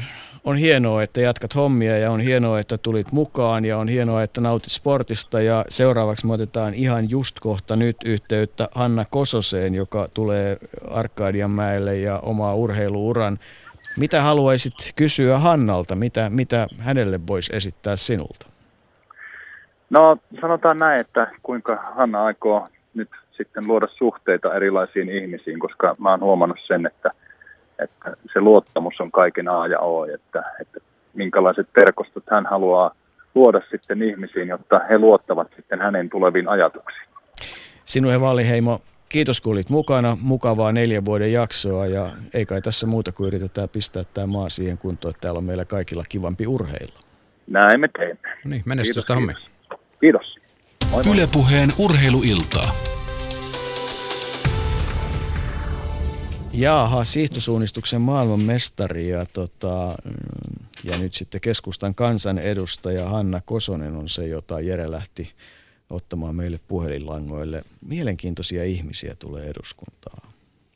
C: on hienoa, että jatkat hommia ja on hienoa, että tulit mukaan ja on hienoa, että nautit sportista ja seuraavaksi me otetaan ihan just kohta nyt yhteyttä Hanna Kososeen, joka tulee Arkadianmäelle ja omaa urheiluuran. Mitä haluaisit kysyä Hannalta? Mitä, mitä hänelle voisi esittää sinulta?
J: No sanotaan näin, että kuinka Hanna aikoo nyt sitten luoda suhteita erilaisiin ihmisiin, koska mä oon huomannut sen, että – että se luottamus on kaiken A ja O, että, että minkälaiset verkostot hän haluaa luoda sitten ihmisiin, jotta he luottavat sitten hänen tuleviin ajatuksiin.
C: Sinue Valliheimo, kiitos kun olit mukana. Mukavaa neljän vuoden jaksoa ja ei kai tässä muuta kuin yritetään pistää tämä maa siihen kuntoon, että täällä on meillä kaikilla kivampi urheilla.
J: Näin me teemme.
D: No niin, menestystä
J: kiitos, kiitos. kiitos.
B: Moi moi. Ylepuheen urheiluiltaa.
C: Jaaha, siihtosuunnistuksen maailmanmestari ja, tota, ja nyt sitten keskustan kansanedustaja Hanna Kosonen on se, jota Jere lähti ottamaan meille puhelinlangoille. Mielenkiintoisia ihmisiä tulee eduskuntaan.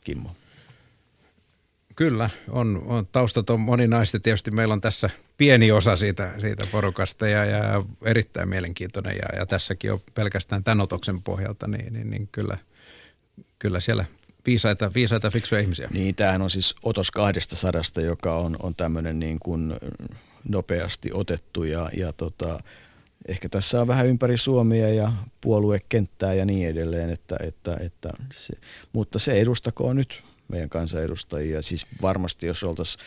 C: Kimmo.
D: Kyllä, on, on, taustat on moninaista. Tietysti meillä on tässä pieni osa siitä, siitä porukasta ja, ja erittäin mielenkiintoinen. Ja, ja tässäkin on pelkästään tämän otoksen pohjalta, niin, niin, niin kyllä, kyllä siellä viisaita, viisaita fiksuja ihmisiä.
C: Niin, tämähän on siis otos kahdesta sadasta, joka on, on tämmöinen niin kuin nopeasti otettu ja, ja tota, ehkä tässä on vähän ympäri Suomea ja puoluekenttää ja niin edelleen, että, että, että se, mutta se edustakoon nyt meidän kansanedustajia. Siis varmasti jos oltaisiin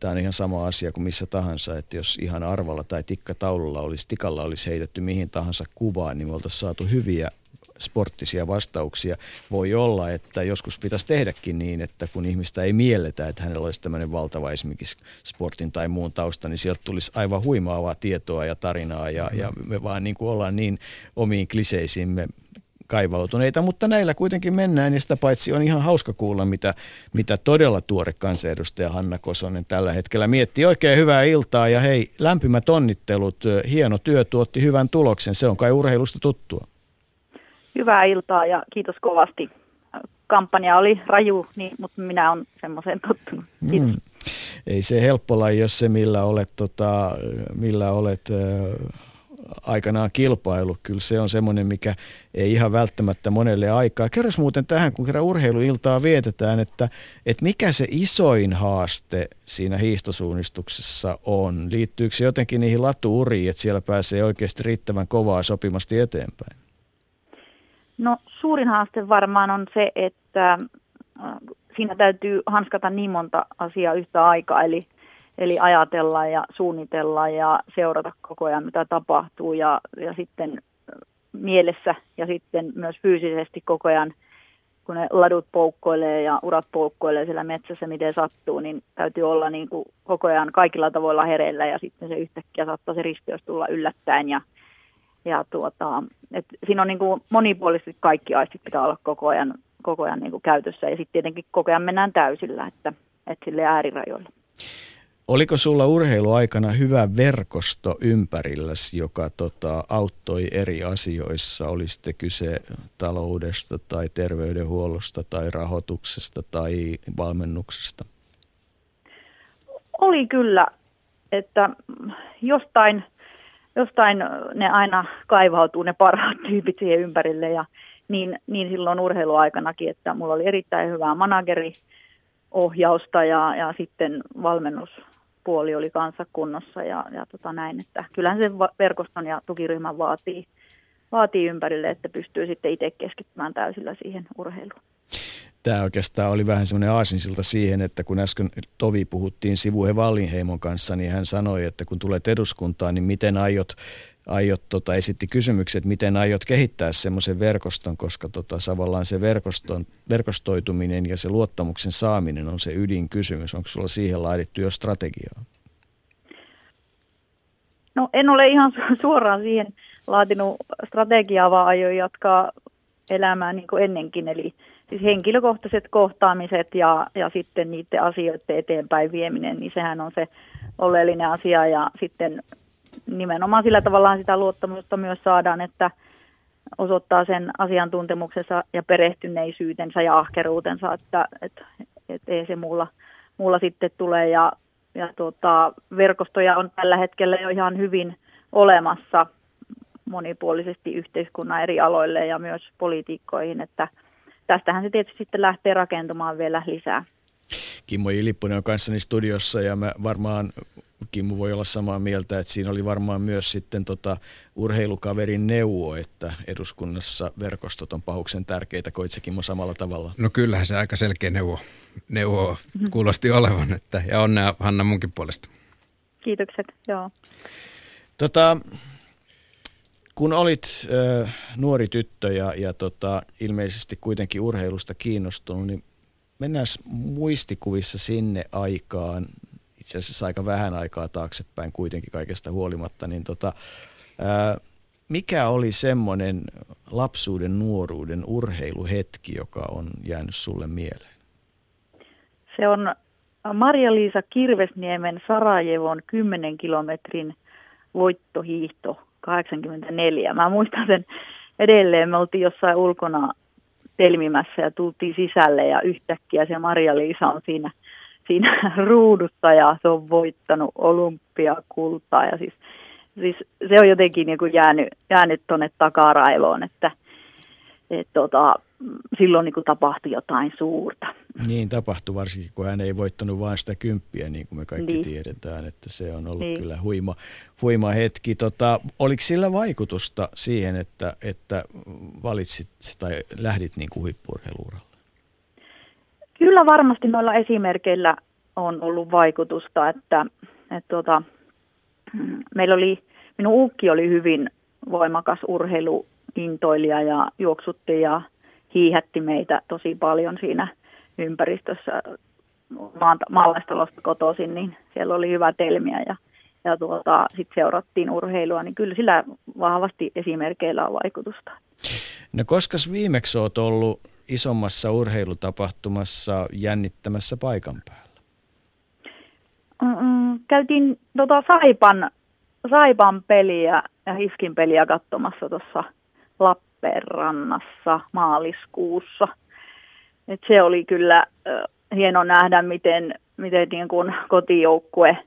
C: Tämä on ihan sama asia kuin missä tahansa, että jos ihan arvalla tai tikkataululla olisi, tikalla olisi heitetty mihin tahansa kuvaan, niin me oltaisiin saatu hyviä sporttisia vastauksia. Voi olla, että joskus pitäisi tehdäkin niin, että kun ihmistä ei mielletä, että hänellä olisi tämmöinen valtava esimerkiksi sportin tai muun tausta, niin sieltä tulisi aivan huimaavaa tietoa ja tarinaa ja, ja me vaan niin kuin ollaan niin omiin kliseisiimme kaivautuneita, mutta näillä kuitenkin mennään ja sitä paitsi on ihan hauska kuulla, mitä, mitä todella tuore kansanedustaja Hanna Kosonen tällä hetkellä miettii. Oikein hyvää iltaa ja hei, lämpimät onnittelut, hieno työ tuotti hyvän tuloksen, se on kai urheilusta tuttua.
K: Hyvää iltaa ja kiitos kovasti. Kampanja oli raju, niin, mutta minä olen semmoiseen tottunut. Kiitos. Mm.
C: Ei se helppo laji, jos se millä olet, tota, millä olet äh, aikanaan kilpailu. Kyllä se on semmoinen, mikä ei ihan välttämättä monelle aikaa. Kerros muuten tähän, kun kerran urheiluiltaa vietetään, että, että mikä se isoin haaste siinä hiistosuunnistuksessa on? Liittyykö se jotenkin niihin latuuriin, että siellä pääsee oikeasti riittävän kovaa sopimasti eteenpäin?
K: No suurin haaste varmaan on se, että äh, siinä täytyy hanskata niin monta asiaa yhtä aikaa, eli Eli ajatella ja suunnitella ja seurata koko ajan, mitä tapahtuu ja, ja sitten mielessä ja sitten myös fyysisesti koko ajan, kun ne ladut poukkoilee ja urat poukkoilee siellä metsässä, miten sattuu, niin täytyy olla niin kuin koko ajan kaikilla tavoilla hereillä ja sitten se yhtäkkiä saattaa se risteys tulla yllättäen ja, ja tuota, et siinä on niin kuin monipuolisesti kaikki aistit pitää olla koko ajan, koko ajan niin kuin käytössä ja sitten tietenkin koko ajan mennään täysillä, että, että sille äärirajoille.
C: Oliko sulla urheiluaikana hyvä verkosto ympärilläsi, joka tota, auttoi eri asioissa? Oli sitten kyse taloudesta tai terveydenhuollosta tai rahoituksesta tai valmennuksesta?
K: Oli kyllä, että jostain, jostain ne aina kaivautuu ne parhaat [laughs] tyypit siihen ympärille ja niin, niin silloin urheiluaikanakin, että mulla oli erittäin hyvää manageriohjausta ja, ja sitten valmennus puoli oli kanssa kunnossa ja, ja tota näin, että kyllähän se verkoston ja tukiryhmän vaatii, vaatii ympärille, että pystyy sitten itse keskittymään täysillä siihen urheiluun.
C: Tämä oikeastaan oli vähän semmoinen aasinsilta siihen, että kun äsken Tovi puhuttiin Sivuhe Vallinheimon kanssa, niin hän sanoi, että kun tulet eduskuntaan, niin miten aiot aiot, tota, esitti kysymykset, miten aiot kehittää semmoisen verkoston, koska tota, tavallaan se verkoston, verkostoituminen ja se luottamuksen saaminen on se ydinkysymys. Onko sulla siihen laadittu jo strategiaa?
K: No en ole ihan suoraan siihen laatinut strategiaa, vaan aion jatkaa elämää niin kuin ennenkin. Eli siis henkilökohtaiset kohtaamiset ja, ja sitten niiden asioiden eteenpäin vieminen, niin sehän on se oleellinen asia. Ja sitten nimenomaan sillä tavallaan sitä luottamusta myös saadaan, että osoittaa sen asiantuntemuksensa ja perehtyneisyytensä ja ahkeruutensa, että et, et ei se muulla, muulla sitten tule. Ja, ja tuota, verkostoja on tällä hetkellä jo ihan hyvin olemassa monipuolisesti yhteiskunnan eri aloille ja myös poliitikkoihin, että tästähän se tietysti sitten lähtee rakentumaan vielä lisää.
C: Kimmo Ilippunen on kanssani studiossa ja mä varmaan Kimmo voi olla samaa mieltä, että siinä oli varmaan myös sitten tota urheilukaverin neuvo, että eduskunnassa verkostot on pahuksen tärkeitä. Koit se Kimmo samalla tavalla?
D: No kyllähän se aika selkeä neuvo, neuvo kuulosti olevan, että, ja onnea Hanna munkin puolesta.
K: Kiitokset, joo.
C: Tota, kun olit äh, nuori tyttö ja, ja tota, ilmeisesti kuitenkin urheilusta kiinnostunut, niin mennään muistikuvissa sinne aikaan, itse asiassa aika vähän aikaa taaksepäin kuitenkin kaikesta huolimatta, niin tota, ää, mikä oli semmoinen lapsuuden, nuoruuden urheiluhetki, joka on jäänyt sulle mieleen?
K: Se on Maria-Liisa Kirvesniemen Sarajevon 10 kilometrin voittohiihto 84. Mä muistan sen edelleen. Me oltiin jossain ulkona telmimässä ja tultiin sisälle ja yhtäkkiä se Maria-Liisa on siinä, siinä [laughs] ruudussa ja se on voittanut olympiakultaa ja siis, siis se on jotenkin niin kuin jäänyt, jäänyt tuonne takaraivoon, että et tota, silloin niin kuin tapahtui jotain suurta.
C: Niin tapahtui varsinkin, kun hän ei voittanut vain sitä kymppiä, niin kuin me kaikki niin. tiedetään, että se on ollut niin. kyllä huima, huima hetki. Tota, oliko sillä vaikutusta siihen, että, että valitsit tai lähdit niin kuin huippurheiluuralle?
K: Kyllä varmasti noilla esimerkkeillä on ollut vaikutusta, että, että tuota, meillä oli, minun ukki oli hyvin voimakas urheiluintoilija ja juoksutti ja hiihätti meitä tosi paljon siinä ympäristössä maalaistalosta kotoisin, niin siellä oli hyvä telmiä ja, ja tuota, sitten seurattiin urheilua, niin kyllä sillä vahvasti esimerkkeillä on vaikutusta.
C: No koska viimeksi olet ollut isommassa urheilutapahtumassa jännittämässä paikan päällä?
K: Mm, käytiin tota Saipan, Saipan peliä ja Hiskin peliä katsomassa tuossa Lappeenrannassa maaliskuussa. Et se oli kyllä hieno nähdä, miten, miten niin kuin kotijoukkue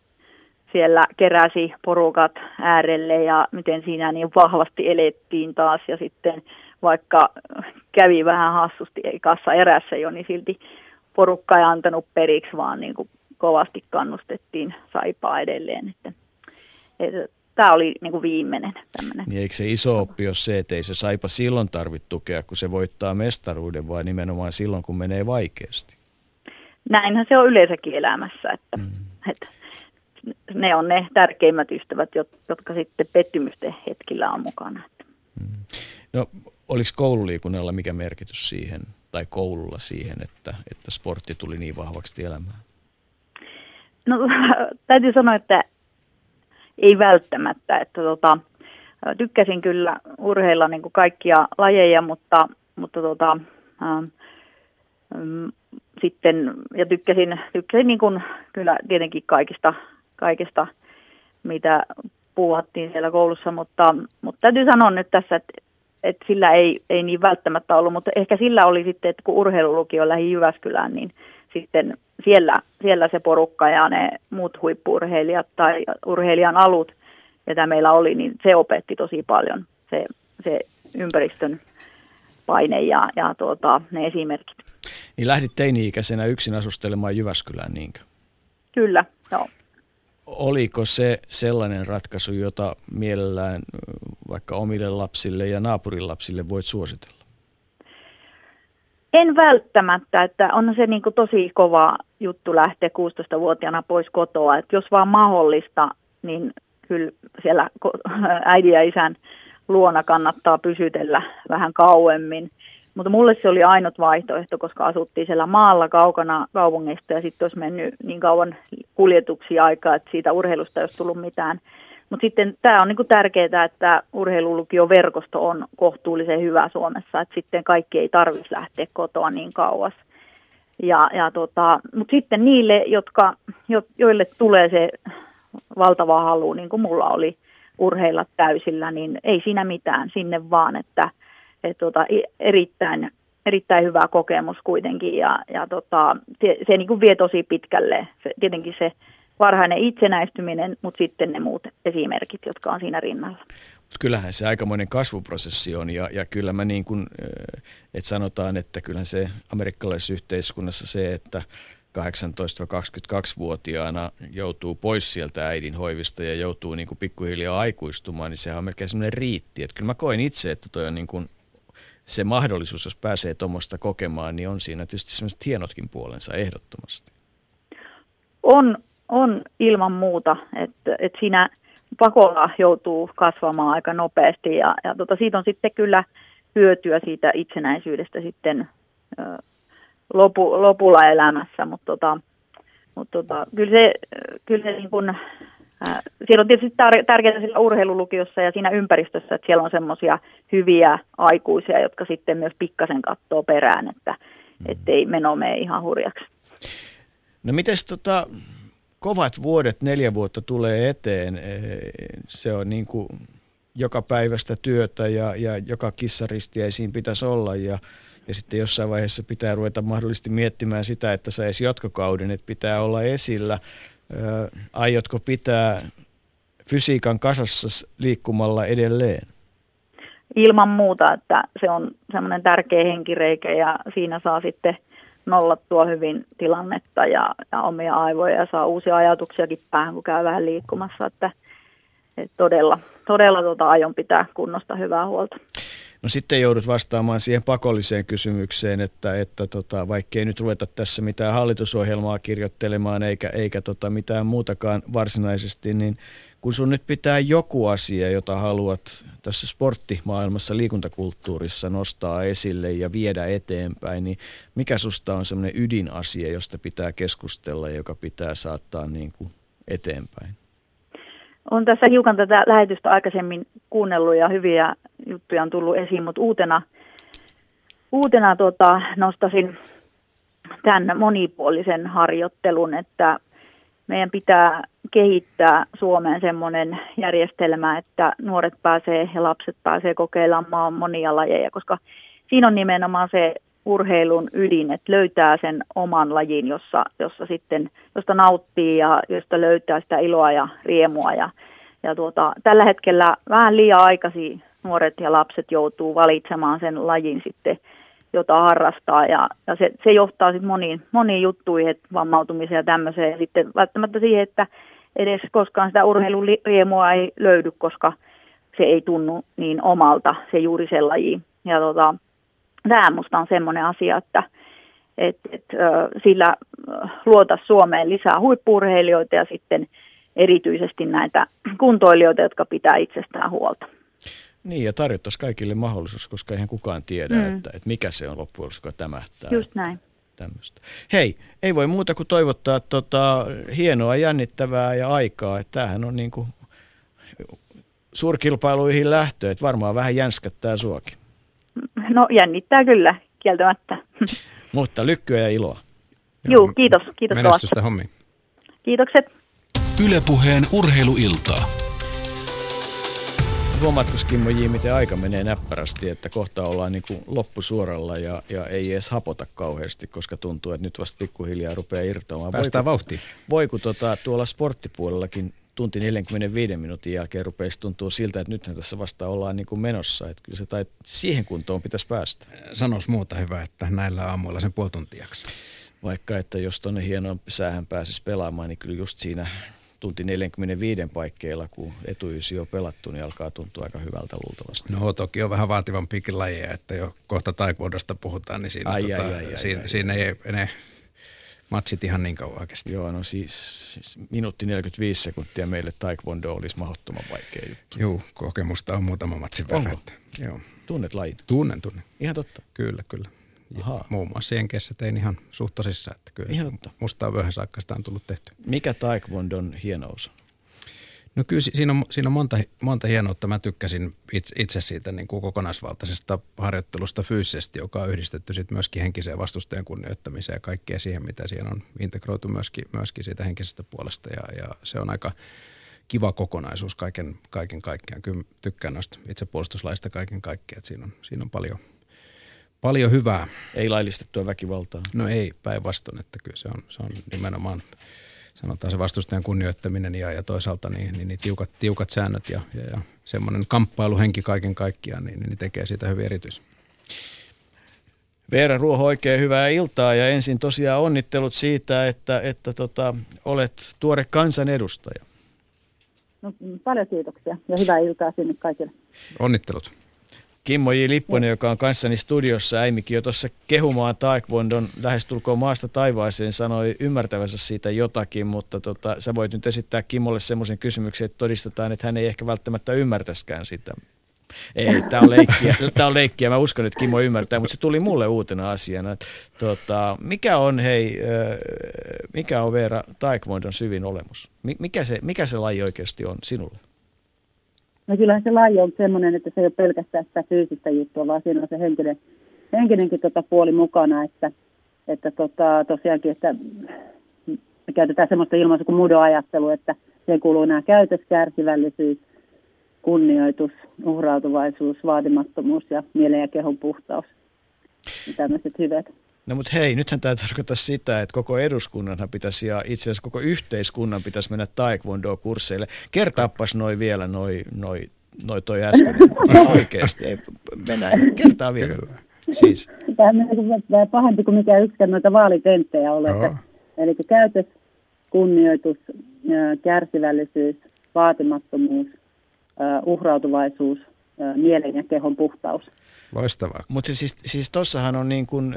K: siellä keräsi porukat äärelle ja miten siinä niin vahvasti elettiin taas ja sitten vaikka kävi vähän hassusti, kassa erässä jo, niin silti porukka ei antanut periksi, vaan niin kovasti kannustettiin saipaa edelleen. Että, että tämä oli niin kuin viimeinen tämmöinen.
C: Niin eikö se iso oppi ole se, että ei se saipa silloin tarvitse tukea, kun se voittaa mestaruuden, vaan nimenomaan silloin, kun menee vaikeasti?
K: Näinhän se on yleensäkin elämässä, että, mm. että ne on ne tärkeimmät ystävät, jotka sitten pettymysten hetkillä on mukana. Mm.
C: No, oliko koululiikunnalla mikä merkitys siihen, tai koululla siihen, että, että sportti tuli niin vahvaksi elämään?
K: No [laughs] täytyy sanoa, että ei välttämättä. Että tota, tykkäsin kyllä urheilla niin kuin kaikkia lajeja, mutta, mutta tota, ähm, sitten, ja tykkäsin, tykkäsin niin kuin, kyllä tietenkin kaikista, kaikista, mitä puhuttiin siellä koulussa, mutta, mutta täytyy sanoa nyt tässä, että, että sillä ei, ei niin välttämättä ollut, mutta ehkä sillä oli sitten, että kun urheilulukio lähi Jyväskylään, niin sitten siellä, siellä se porukka ja ne muut huippurheilijat tai urheilijan alut, mitä meillä oli, niin se opetti tosi paljon se, se ympäristön paine ja, ja tuota, ne esimerkit.
C: Niin lähdit teini-ikäisenä yksin asustelemaan Jyväskylään, niinkö?
K: Kyllä, joo.
C: Oliko se sellainen ratkaisu, jota mielellään vaikka omille lapsille ja naapurin lapsille voit suositella?
K: En välttämättä, että on se niin kuin tosi kova juttu lähteä 16-vuotiaana pois kotoa. Että jos vaan mahdollista, niin kyllä siellä [laughs] äidin ja isän luona kannattaa pysytellä vähän kauemmin. Mutta mulle se oli ainut vaihtoehto, koska asuttiin siellä maalla kaukana kaupungista ja sitten olisi mennyt niin kauan kuljetuksia aikaa, että siitä urheilusta ei olisi tullut mitään – mutta sitten tämä on niinku tärkeää, että urheilulukioverkosto on kohtuullisen hyvä Suomessa, että sitten kaikki ei tarvitsisi lähteä kotoa niin kauas. Ja, ja tota, Mutta sitten niille, jotka, jo, joille tulee se valtava halu, niin kuin mulla oli urheilla täysillä, niin ei siinä mitään, sinne vaan, että et tota, erittäin, erittäin hyvä kokemus kuitenkin ja, ja tota, se, se niin kuin vie tosi pitkälle. Se, tietenkin se varhainen itsenäistyminen, mutta sitten ne muut esimerkit, jotka on siinä rinnalla.
C: Mut kyllähän se aikamoinen kasvuprosessi on ja, ja kyllä mä niin kuin, että sanotaan, että kyllähän se amerikkalaisessa yhteiskunnassa se, että 18-22-vuotiaana joutuu pois sieltä äidin hoivista ja joutuu niin kuin pikkuhiljaa aikuistumaan, niin sehän on melkein semmoinen riitti. Että kyllä mä koen itse, että toi on niin kuin se mahdollisuus, jos pääsee tuommoista kokemaan, niin on siinä tietysti semmoiset hienotkin puolensa ehdottomasti.
K: On, on ilman muuta, että, että siinä pakolla joutuu kasvamaan aika nopeasti ja, ja tota, siitä on sitten kyllä hyötyä siitä itsenäisyydestä sitten ö, lopu, lopulla elämässä, mutta tota, mut tota, kyllä se, kyllä se niin kun, äh, siellä on tietysti tar- tärkeää sillä urheilulukiossa ja siinä ympäristössä, että siellä on semmoisia hyviä aikuisia, jotka sitten myös pikkasen katsoo perään, että mm. ettei meno mene ihan hurjaksi.
C: No mites tota, kovat vuodet, neljä vuotta tulee eteen. Eh, se on niin kuin joka päivästä työtä ja, ja joka kissaristiäisiin pitäisi olla ja, ja sitten jossain vaiheessa pitää ruveta mahdollisesti miettimään sitä, että saisi jatkokauden, että pitää olla esillä. Ö, aiotko pitää fysiikan kasassa liikkumalla edelleen?
K: Ilman muuta, että se on semmoinen tärkeä henkireikä ja siinä saa sitten nollattua hyvin tilannetta ja, ja omia aivoja ja saa uusia ajatuksiakin päähän, kun käy vähän liikkumassa, että, että todella, todella tuota aion pitää kunnosta hyvää huolta.
C: No sitten joudut vastaamaan siihen pakolliseen kysymykseen, että, että tota, vaikkei nyt ruveta tässä mitään hallitusohjelmaa kirjoittelemaan eikä, eikä tota mitään muutakaan varsinaisesti, niin kun sun nyt pitää joku asia, jota haluat tässä sporttimaailmassa, liikuntakulttuurissa nostaa esille ja viedä eteenpäin, niin mikä susta on semmoinen ydinasia, josta pitää keskustella ja joka pitää saattaa niin kuin eteenpäin?
K: on tässä hiukan tätä lähetystä aikaisemmin kuunnellut ja hyviä juttuja on tullut esiin, mutta uutena, uutena tota, nostasin tämän monipuolisen harjoittelun, että meidän pitää kehittää Suomeen semmoinen järjestelmä, että nuoret pääsee ja lapset pääsee kokeilemaan monia lajeja, koska siinä on nimenomaan se urheilun ydin, että löytää sen oman lajin, jossa, jossa sitten, josta nauttii ja josta löytää sitä iloa ja riemua. Ja, ja tuota, tällä hetkellä vähän liian aikaisin nuoret ja lapset joutuu valitsemaan sen lajin sitten, jota harrastaa ja, ja se, se, johtaa sitten moniin, moniin juttuihin, että vammautumiseen ja tämmöiseen. Ja sitten välttämättä siihen, että edes koskaan sitä urheiluriemua ei löydy, koska se ei tunnu niin omalta, se juuri se laji. Ja tota, tämä minusta on semmoinen asia, että et, et, sillä luota Suomeen lisää huippurheilijoita ja sitten erityisesti näitä kuntoilijoita, jotka pitää itsestään huolta.
C: Niin, ja tarjottaisiin kaikille mahdollisuus, koska eihän kukaan tiedä, mm. että, että mikä se on loppujen joka tämähtää.
K: Just näin.
C: Tämmöistä. Hei, ei voi muuta kuin toivottaa tota, hienoa, jännittävää ja aikaa. Että tämähän on niin kuin suurkilpailuihin lähtö, että varmaan vähän jänskättää suokin.
K: No jännittää kyllä, kieltämättä. [laughs]
C: Mutta lykkyä ja iloa.
K: Joo, kiitos. Kiitos
D: Menestystä hommiin.
K: Kiitokset.
B: Ylepuheen urheiluiltaa.
C: Huomaatko Kimmo J, miten aika menee näppärästi, että kohta ollaan niin kuin loppusuoralla ja, ja ei edes hapota kauheasti, koska tuntuu, että nyt vasta pikkuhiljaa rupeaa irtoamaan.
D: Päästään vauhtiin.
C: Voiko tota, tuolla sporttipuolellakin tunti 45 minuutin jälkeen rupeisi tuntua siltä, että nythän tässä vasta ollaan niin kuin menossa. Että kyllä se tai siihen kuntoon pitäisi päästä.
D: Sanois muuta hyvää, että näillä aamuilla sen puoli tuntia
C: Vaikka, että jos tuonne hienoon säähän pääsisi pelaamaan, niin kyllä just siinä tunti 45 paikkeilla, kun etuysi on pelattu, niin alkaa tuntua aika hyvältä luultavasti.
D: No toki on vähän vaativan lajeja, että jo kohta taekwondosta puhutaan, niin siinä, ai, tota, ai, ai, siinä, ai, siinä ai. ei ne matsit ihan niin kauan kesti.
C: Joo, no siis, siis minuutti 45 sekuntia meille taekwondo olisi mahdottoman vaikea juttu.
D: Joo, kokemusta on muutama matsin verran.
C: Joo. Tunnet lajin?
D: Tunnen, tunnen.
C: Ihan totta?
D: Kyllä, kyllä. Aha. Muun muassa Jenkeissä tein ihan suht tosissaan, että kyllä ihan totta. musta on saakka sitä on tullut tehty.
C: Mikä taekwondon hienous
D: No kyllä siinä on, siinä on monta, monta hienoutta. Mä tykkäsin itse, itse siitä niin kuin kokonaisvaltaisesta harjoittelusta fyysisesti, joka on yhdistetty sitten myöskin henkiseen vastustajan kunnioittamiseen ja kaikkea siihen, mitä siinä on integroitu myöskin, myöskin siitä henkisestä puolesta. Ja, ja se on aika kiva kokonaisuus kaiken, kaiken kaikkiaan. Kyllä tykkään noista itsepuolustuslaista kaiken kaikkiaan, että siinä on, siinä on paljon, paljon hyvää.
C: Ei laillistettua väkivaltaa.
D: No ei, päinvastoin, että kyllä se on, se on nimenomaan – sanotaan se vastustajan kunnioittaminen ja, ja toisaalta niin, niin, niin tiukat, tiukat säännöt ja, ja, ja semmoinen kamppailuhenki kaiken kaikkiaan, niin, niin tekee siitä hyvin erityis.
C: Veera Ruoho, oikein hyvää iltaa ja ensin tosiaan onnittelut siitä, että, että tota, olet tuore kansanedustaja.
L: No, paljon kiitoksia ja hyvää iltaa sinne kaikille.
D: Onnittelut.
C: Kimmo J. Lipponen, joka on kanssani studiossa, äimikin jo tuossa kehumaan Taekwondon lähestulkoon maasta taivaaseen, sanoi ymmärtävänsä siitä jotakin, mutta tota, sä voit nyt esittää Kimmolle semmoisen kysymyksen, että todistetaan, että hän ei ehkä välttämättä ymmärtäskään sitä. Ei, tämä on leikkiä. [laughs] Tämä on leikkiä. Mä uskon, että Kimmo ymmärtää, mutta se tuli mulle uutena asiana. Tota, mikä on, hei, mikä on Veera Taekwondon syvin olemus? Mikä se, mikä se laji oikeasti on sinulle?
L: No kyllä se laji on sellainen, että se ei ole pelkästään sitä fyysistä juttua, vaan siinä on se henkinen, henkinenkin tota puoli mukana, että, että tota, tosiaankin, että me käytetään semmoista ilmaisua kuin mudoajattelu, että siihen kuuluu nämä käytös, kärsivällisyys, kunnioitus, uhrautuvaisuus, vaatimattomuus ja mielen ja kehon puhtaus. Ja tämmöiset hyvät.
C: No mutta hei, nythän tämä tarkoittaa sitä, että koko eduskunnanhan pitäisi ja itse asiassa koko yhteiskunnan pitäisi mennä taekwondo-kursseille. Kertaapas noi vielä, noi, noi, noi toi äsken. [laughs] Oikeasti, ei, mennään, kertaa vielä. Siis.
L: Tämä on pahempi kuin mikä yksikään noita vaalitenttejä ole. Että, eli käytös, kunnioitus, kärsivällisyys, vaatimattomuus, uhrautuvaisuus, mielen ja kehon puhtaus.
D: Loistavaa.
C: Mutta siis, siis tossahan on niin kuin,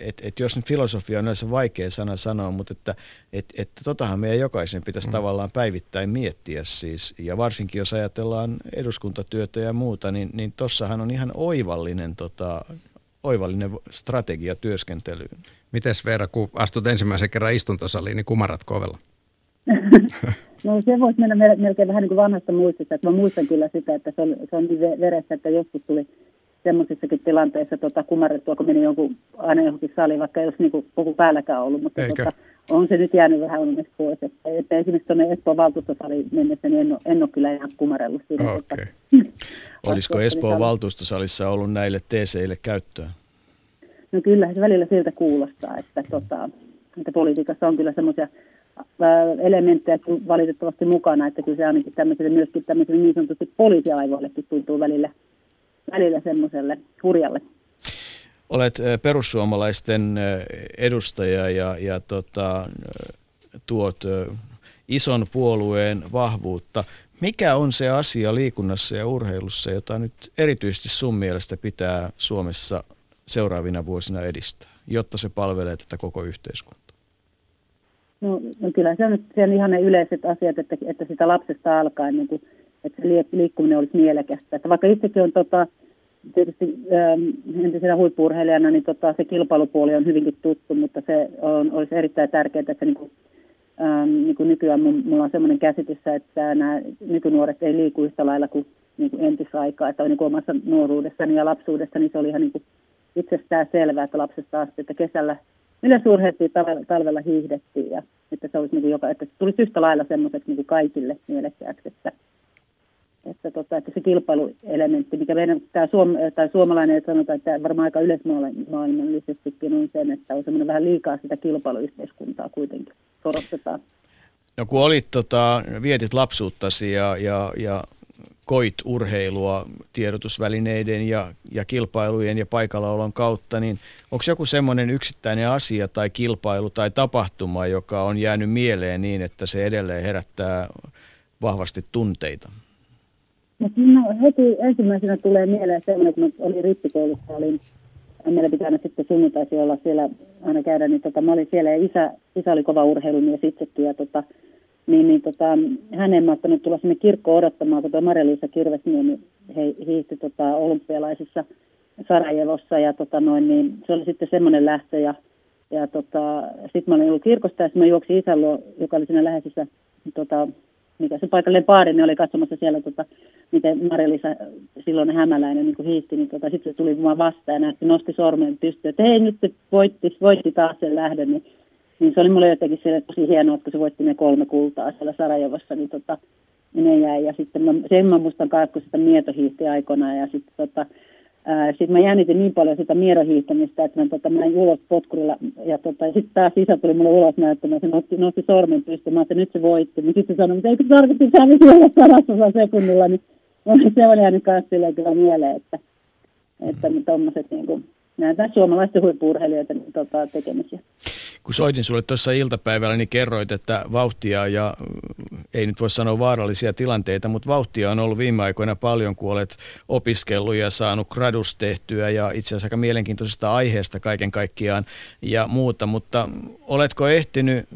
C: että et jos nyt filosofia on näissä vaikea sana sanoa, mutta että et, et totahan meidän jokaisen pitäisi mm. tavallaan päivittäin miettiä siis. Ja varsinkin jos ajatellaan eduskuntatyötä ja muuta, niin, niin tossahan on ihan oivallinen, tota, oivallinen strategia työskentelyyn.
D: Mites Veera, kun astut ensimmäisen kerran istuntosaliin, niin kumarat kovella? [laughs]
L: No se voisi mennä melkein vähän niin kuin vanhasta muistista, että mä muistan kyllä sitä, että se on, se on niin veressä, että joskus tuli semmoisissakin tilanteissa tota, kumarrettua, kun meni jonkun, aina johonkin saliin, vaikka ei olisi niin koko päälläkään ollut, mutta tota, on se nyt jäänyt vähän onneksi pois. Että, että esimerkiksi tuonne Espoon valtuustosaliin mennessä, niin en ole, en ole kyllä ihan kumarellut siitä. Okay. Että,
C: Olisiko Espoon valtuustosalissa ollut näille TCille käyttöä?
L: No kyllä, se välillä siltä kuulostaa, että, tota, että politiikassa on kyllä semmoisia elementtejä valitettavasti mukana, että kyllä se ainakin tämmöiselle, myöskin tämmöiselle niin sanotusti poliisiaivoillekin tuntuu välillä, välillä semmoiselle hurjalle.
C: Olet perussuomalaisten edustaja ja, ja tota, tuot ison puolueen vahvuutta. Mikä on se asia liikunnassa ja urheilussa, jota nyt erityisesti sun mielestä pitää Suomessa seuraavina vuosina edistää, jotta se palvelee tätä koko yhteiskuntaa?
L: No, no kyllä se on, on ihan ne yleiset asiat, että, että sitä lapsesta alkaen, niin kuin, että liikkuminen olisi mielekästä. Että vaikka itsekin on tota, tietysti ähm, entisenä huippurheilijana, niin tota, se kilpailupuoli on hyvinkin tuttu, mutta se on, olisi erittäin tärkeää, että niin kuin, ähm, niin kuin nykyään mulla on sellainen käsitys, että nämä nykynuoret ei liiku yhtä lailla kuin, niin kuin entisaikaa, että niin kuin omassa nuoruudessani ja lapsuudessani se oli ihan niin kuin itsestään selvää, että lapsesta asti, että kesällä yleisurheiltiin, talvella, talvella hiihdettiin ja että se olisi niin kuin joka, että tulisi yhtä lailla semmoiseksi niin kuin kaikille mielekkääksi, että, että, tota, että se kilpailuelementti, mikä meidän tämä suom, tai suomalainen sanotaan, että varmaan aika yleismaailmallisestikin on sen, että on semmoinen vähän liikaa sitä kilpailuyhteiskuntaa kuitenkin korostetaan.
C: No kun olit, tota, vietit lapsuuttasi ja, ja, ja koit urheilua tiedotusvälineiden ja, ja kilpailujen ja paikallaolon kautta, niin onko joku semmoinen yksittäinen asia tai kilpailu tai tapahtuma, joka on jäänyt mieleen niin, että se edelleen herättää vahvasti tunteita?
L: No, heti ensimmäisenä tulee mieleen semmoinen, kun olin rippikoulussa, olin, meillä pitää sitten sunnuntaisi olla siellä aina käydä, niin tota, mä olin siellä ja isä, isä oli kova urheilumies itsekin ja tota, niin, niin tota, hän ei mahtanut tulla sinne kirkkoon odottamaan, kun tuo Marja-Liisa Kirvesniemi he, hiihti tota, olympialaisissa Sarajevossa ja tota, noin, niin se oli sitten semmoinen lähtö ja, ja tota, sitten mä olin ollut kirkosta ja sitten mä juoksin isän luo, joka oli siinä läheisessä tota, mikä se paikallinen baari, niin oli katsomassa siellä, tota, miten Marja-Liisa silloin hämäläinen niin hiihti, niin tota, sitten se tuli mua vastaan ja näytti, nosti sormen pystyyn, että hei nyt voitti, voitti taas sen lähdön, niin niin se oli mulle jotenkin siellä tosi hienoa, että se voitti ne kolme kultaa siellä Sarajevossa, niin tota, ne jäi. Ja sitten mä, sen mä muistan sitä mietohiihti aikoinaan ja sitten tota, sitten mä jännitin niin paljon sitä mierohiihtämistä, että mä, tota, mä ulos potkurilla ja tota, sitten taas isä tuli mulle ulos näyttämään, se nosti, nosti sormen pystymään, että nyt se voitti. Niin sitten sanoi, että eikö tarvitse että se siellä sadasosa sekunnilla, niin se on jäänyt myös kyllä mieleen, että, että tuommoiset niin kuin, näitä suomalaisten huippurheilijoiden tota, tekemisiä.
C: Kun soitin sulle tuossa iltapäivällä, niin kerroit, että vauhtia ja ei nyt voi sanoa vaarallisia tilanteita, mutta vauhtia on ollut viime aikoina paljon, kun olet opiskellut ja saanut gradus tehtyä ja itse asiassa aika mielenkiintoisesta aiheesta kaiken kaikkiaan ja muuta, mutta oletko ehtinyt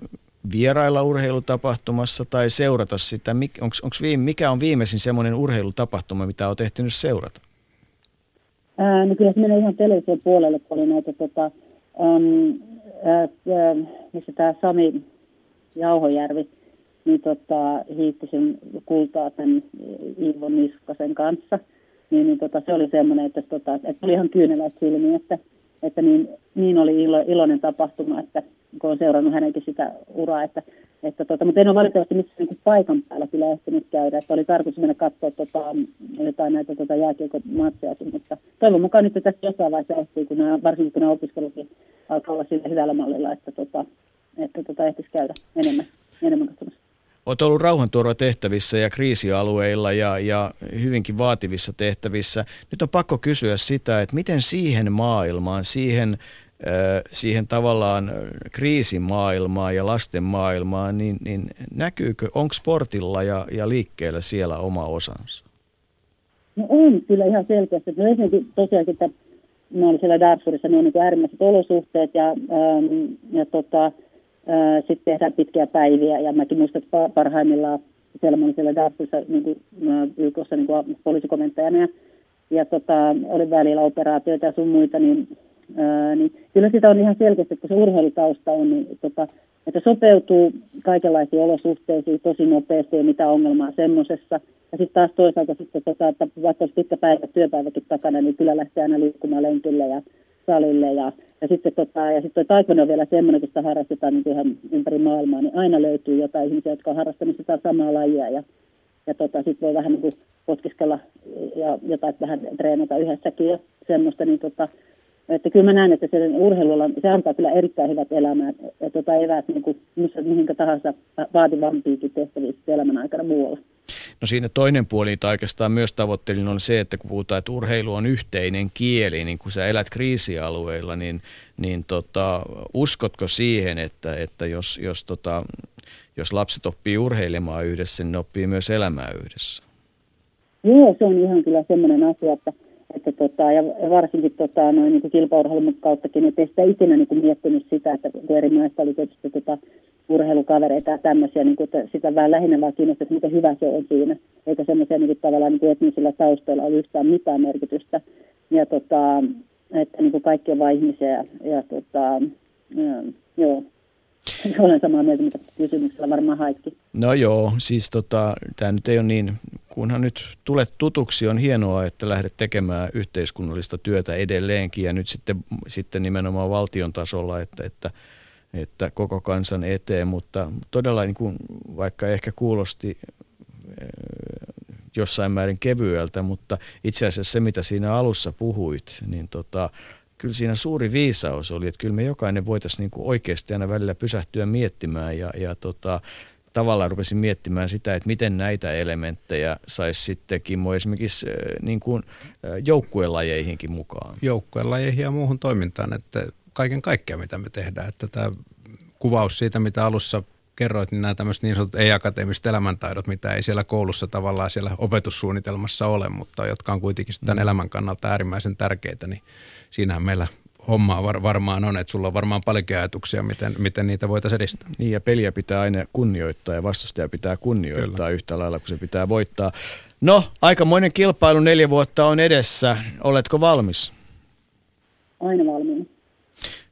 C: vierailla urheilutapahtumassa tai seurata sitä? Onks, onks viime, mikä on viimeisin semmoinen urheilutapahtuma, mitä olet ehtinyt seurata?
L: Ää, no kyllä se menee ihan television puolelle, kun oli näitä, tota, ää, missä tämä Sami Jauhojärvi, niin tota, hiitti sen kultaa tämän Iivo Niskasen kanssa. Niin, niin tota, se oli semmoinen, että, tota, että oli ihan kyynelät silmiin, että, että niin, niin oli ilo, iloinen tapahtuma, että kun on seurannut hänenkin sitä uraa, että että tota, mutta en ole valitettavasti missään niin paikan päällä kyllä ehtinyt käydä. Että oli tarkoitus mennä katsoa tota, jotain näitä tota, jääkiekkomatsejakin, mutta toivon mukaan nyt tästä jossain vaiheessa ehtii, kun nämä, varsinkin kun nämä opiskelukin alkaa olla sillä hyvällä mallilla, että, tota, että tota, ehtisi käydä enemmän, enemmän katsomassa.
C: Olet ollut rauhanturvatehtävissä ja kriisialueilla ja, ja hyvinkin vaativissa tehtävissä. Nyt on pakko kysyä sitä, että miten siihen maailmaan, siihen siihen tavallaan kriisimaailmaan ja lasten maailmaan, niin, niin näkyykö, onko sportilla ja, ja liikkeellä siellä oma osansa?
L: No on kyllä ihan selkeästi. No ensinnäkin tosiaankin, että mä olin siellä Darfurissa, niin on niin äärimmäiset olosuhteet ja, ähm, ja tota, äh, sitten tehdään pitkiä päiviä. Ja mäkin muistan, että parhaimmillaan siellä mä olin siellä Darfurissa niin kuin, äh, YKssa niin poliisikomentajana ja, ja tota, oli välillä operaatioita ja sun muita, niin Niin kyllä sitä on ihan selkeästi, että se urheilutausta on, niin, tota, että sopeutuu kaikenlaisiin olosuhteisiin tosi nopeasti ja mitä ongelmaa semmoisessa. Ja sitten taas toisaalta sitten, tota, että vaikka olisi pitkä päivä, työpäiväkin takana, niin kyllä lähtee aina liikkumaan lenkille ja salille. Ja, ja sitten tota, ja sitten taikone on vielä semmoinen, kun sitä harrastetaan niin ihan ympäri maailmaa, niin aina löytyy jotain ihmisiä, jotka on harrastanut sitä samaa lajia. Ja, ja tota, sitten voi vähän niin kuin potkiskella ja jotain vähän treenata yhdessäkin ja semmoista, niin tota, että kyllä mä näen, että se urheilulla, se antaa kyllä erittäin hyvät elämät, ja tota eväät niin kuin missä, mihinkä tahansa vaativampiinkin tehtävissä elämän aikana muualla.
C: No siinä toinen puoli, tai oikeastaan myös tavoittelin on se, että kun puhutaan, että urheilu on yhteinen kieli, niin kun sä elät kriisialueilla, niin, niin tota, uskotko siihen, että, että jos, jos, tota, jos lapset oppii urheilemaan yhdessä, niin ne oppii myös elämää yhdessä?
L: Joo, se on ihan kyllä semmoinen asia, että että tota, ja varsinkin tota, noin niin kilpaurheilun kauttakin, että ei sitä ikinä niin kuin miettinyt sitä, että kun eri maista oli tietysti tota, urheilukavereita ja tämmöisiä, niin kuin, että sitä vähän lähinnä vaan kiinnostaa, että miten hyvä se on siinä, eikä semmoisia niin kuin, tavallaan niin kuin etnisillä taustoilla ole yhtään mitään merkitystä. Ja tota, että niin kuin kaikki on vain ihmisiä ja, ja tota, joo, olen samaa mieltä, mitä kysymyksellä varmaan haikki.
C: No joo, siis tota, tämä nyt ei ole niin, kunhan nyt tulet tutuksi, on hienoa, että lähdet tekemään yhteiskunnallista työtä edelleenkin ja nyt sitten, sitten nimenomaan valtion tasolla, että, että, että koko kansan eteen, mutta todella niin kuin, vaikka ehkä kuulosti eh, jossain määrin kevyeltä, mutta itse asiassa se, mitä siinä alussa puhuit, niin tota, kyllä siinä suuri viisaus oli, että kyllä me jokainen voitaisiin niin kuin oikeasti aina välillä pysähtyä miettimään ja, ja tota, tavallaan rupesin miettimään sitä, että miten näitä elementtejä saisi sitten Kimmo esimerkiksi niin kuin joukkuelajeihinkin mukaan.
D: Joukkuelajeihin ja muuhun toimintaan, että kaiken kaikkea mitä me tehdään, että tämä kuvaus siitä, mitä alussa kerroit, niin nämä tämmöiset niin sanotut ei-akateemiset elämäntaidot, mitä ei siellä koulussa tavallaan siellä opetussuunnitelmassa ole, mutta jotka on kuitenkin tämän mm. elämän kannalta äärimmäisen tärkeitä, niin siinähän meillä hommaa var, varmaan on, että sulla on varmaan paljon ajatuksia, miten, miten niitä voitaisiin edistää.
C: Niin ja peliä pitää aina kunnioittaa ja vastustaja pitää kunnioittaa Kyllä. yhtä lailla kuin se pitää voittaa. No, aikamoinen kilpailu neljä vuotta on edessä. Oletko valmis?
L: Aina valmiina.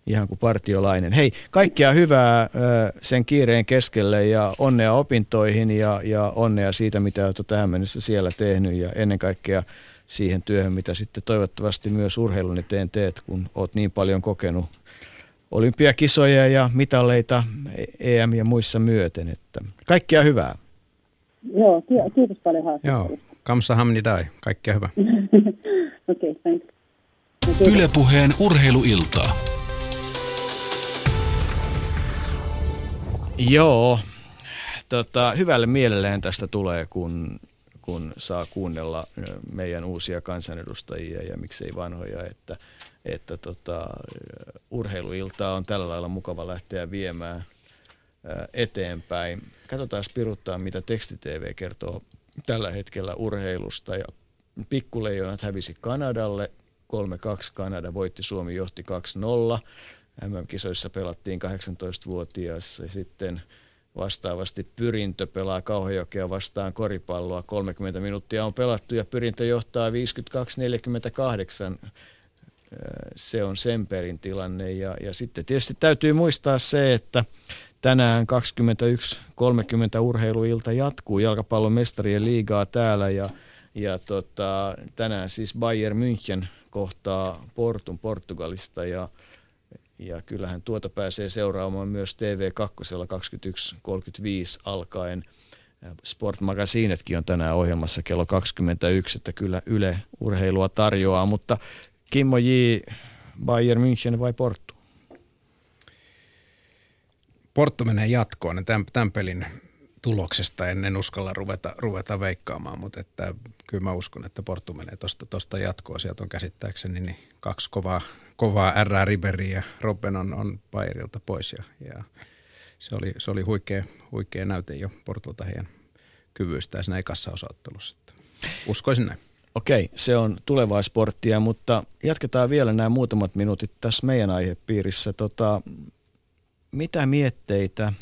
C: Ihan kuin partiolainen. Hei, kaikkea hyvää sen kiireen keskelle ja onnea opintoihin ja, ja onnea siitä, mitä olet tähän mennessä siellä tehnyt ja ennen kaikkea siihen työhön, mitä sitten toivottavasti myös urheilun eteen teet, kun oot niin paljon kokenut olympiakisoja ja mitaleita EM ja muissa myöten. Että kaikkea hyvää.
L: Joo, kiitos paljon haastattelusta.
D: Joo, kamsa hamni dai. Kaikkea hyvää. [laughs]
L: Okei, okay, thanks.
B: Ylepuheen urheiluiltaa.
C: Joo, tota, hyvälle mielelleen tästä tulee, kun kun saa kuunnella meidän uusia kansanedustajia ja miksei vanhoja, että, että tota, urheiluiltaa on tällä lailla mukava lähteä viemään eteenpäin. Katsotaan spiruttaa, mitä tekstitv kertoo tällä hetkellä urheilusta. Ja Pikkuleijonat hävisi Kanadalle, 3-2 Kanada voitti, Suomi johti 2-0. MM-kisoissa pelattiin 18-vuotiaassa ja sitten – Vastaavasti Pyrintö pelaa Kauhajokea vastaan koripalloa. 30 minuuttia on pelattu ja Pyrintö johtaa 52-48. Se on Semperin tilanne. Ja, ja sitten tietysti täytyy muistaa se, että tänään 21.30 urheiluilta jatkuu jalkapallon mestarien liigaa täällä ja, ja tota, tänään siis Bayern München kohtaa Portun Portugalista ja ja kyllähän tuota pääsee seuraamaan myös TV2 21.35 alkaen. Sport Magazinetkin on tänään ohjelmassa kello 21, että kyllä Yle urheilua tarjoaa, mutta Kimmo J. Bayern München vai Porto?
D: Porto menee jatkoon. Tämän, tämän pelin tuloksesta ennen uskalla ruveta, ruveta veikkaamaan, mutta että kyllä mä uskon, että Porto menee tuosta tosta jatkoa. Sieltä on käsittääkseni niin kaksi kovaa, kovaa R. Riberi ja Robben on, on Bayerilta pois ja, ja se oli, se oli huikea, huikea näyte jo Portolta heidän kyvyistään siinä ekassa osaottelussa. Uskoisin näin.
C: Okei, se on tulevaa sporttia, mutta jatketaan vielä nämä muutamat minuutit tässä meidän aihepiirissä. Tota, mitä mietteitä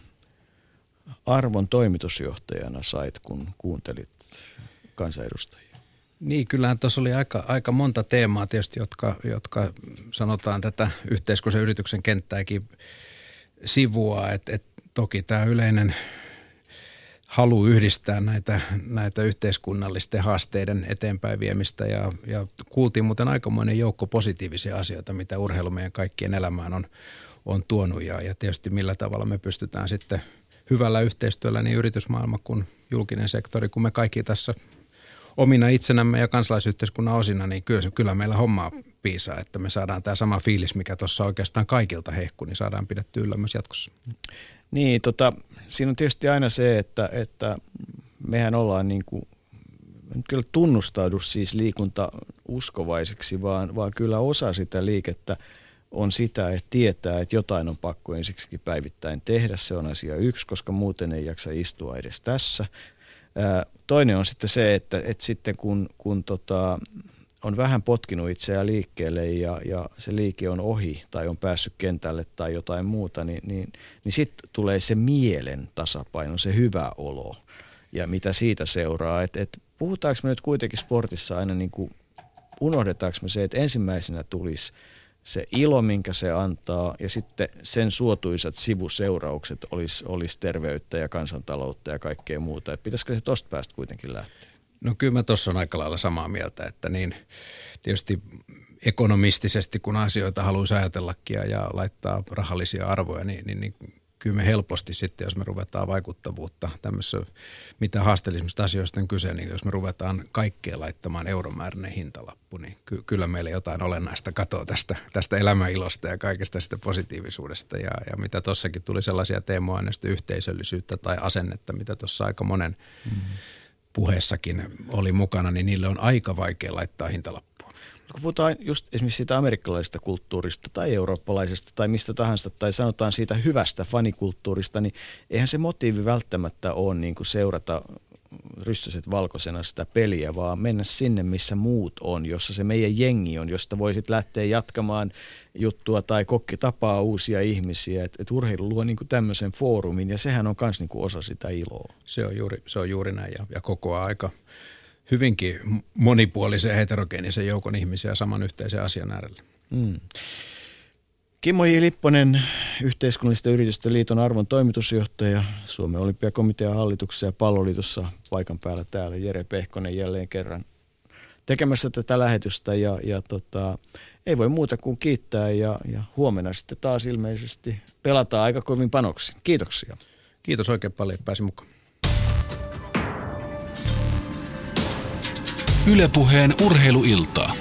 C: arvon toimitusjohtajana sait, kun kuuntelit kansanedustajia?
D: Niin, kyllähän tuossa oli aika, aika monta teemaa tietysti, jotka, jotka sanotaan tätä yhteiskunnallisen yrityksen kenttääkin sivua. Et, et toki tämä yleinen halu yhdistää näitä, näitä yhteiskunnallisten haasteiden eteenpäin viemistä ja, ja kuultiin muuten aikamoinen joukko positiivisia asioita, mitä urheilu meidän kaikkien elämään on, on tuonut ja, ja tietysti millä tavalla me pystytään sitten hyvällä yhteistyöllä niin yritysmaailma kuin julkinen sektori, kun me kaikki tässä omina itsenämme ja kansalaisyhteiskunnan osina, niin kyllä, kyllä meillä hommaa piisaa, että me saadaan tämä sama fiilis, mikä tuossa oikeastaan kaikilta hehku, niin saadaan pidetty yllä myös jatkossa.
C: Niin, tota, siinä on tietysti aina se, että, että mehän ollaan niin kuin, kyllä tunnustaudu siis liikunta uskovaiseksi, vaan, vaan kyllä osa sitä liikettä on sitä, että tietää, että jotain on pakko ensiksikin päivittäin tehdä. Se on asia yksi, koska muuten ei jaksa istua edes tässä. Toinen on sitten se, että, että sitten kun, kun tota, on vähän potkinut itseään liikkeelle ja, ja se liike on ohi tai on päässyt kentälle tai jotain muuta, niin, niin, niin sitten tulee se mielen tasapaino, se hyvä olo ja mitä siitä seuraa. Et, et puhutaanko me nyt kuitenkin sportissa aina niin kuin, unohdetaanko me se, että ensimmäisenä tulisi se ilo, minkä se antaa, ja sitten sen suotuisat sivuseuraukset olisi, olisi terveyttä ja kansantaloutta ja kaikkea muuta. Et pitäisikö se tuosta päästä kuitenkin lähteä?
D: No kyllä mä tuossa on aika lailla samaa mieltä, että niin tietysti ekonomistisesti, kun asioita haluaisi ajatellakin ja, ja laittaa rahallisia arvoja, niin, niin, niin kyllä me helposti sitten, jos me ruvetaan vaikuttavuutta tämmöisessä, mitä haasteellisimmista asioista on kyse, niin jos me ruvetaan kaikkea laittamaan euromääräinen hintalappu, niin ky- kyllä meille jotain olennaista katoa tästä, tästä elämäilosta ja kaikesta sitä positiivisuudesta. Ja, ja mitä tuossakin tuli sellaisia teemoja, yhteisöllisyyttä tai asennetta, mitä tuossa aika monen mm-hmm puheessakin oli mukana, niin niille on aika vaikea laittaa hintalappua.
C: Kun puhutaan just esimerkiksi siitä amerikkalaisesta kulttuurista tai eurooppalaisesta tai mistä tahansa, tai sanotaan siitä hyvästä fanikulttuurista, niin eihän se motiivi välttämättä ole niin kuin seurata rystyset valkoisena sitä peliä, vaan mennä sinne, missä muut on, jossa se meidän jengi on, josta voisit lähteä jatkamaan juttua tai kokki tapaa uusia ihmisiä. Et, et urheilu luo niinku tämmöisen foorumin ja sehän on myös niinku osa sitä iloa.
D: Se on juuri, se on juuri näin ja, ja koko aika hyvinkin monipuolisen heterogeenisen joukon ihmisiä saman yhteisen asian äärellä. Mm.
C: Kimmo J. Lipponen, yhteiskunnallisten yritysten liiton arvon toimitusjohtaja, Suomen olympiakomitean hallituksessa ja palloliitossa paikan päällä täällä. Jere Pehkonen jälleen kerran tekemässä tätä lähetystä ja, ja tota, ei voi muuta kuin kiittää ja, ja huomenna sitten taas ilmeisesti pelataan aika kovin panoksi. Kiitoksia.
D: Kiitos oikein paljon, pääsi mukaan.
B: Ylepuheen urheiluiltaa.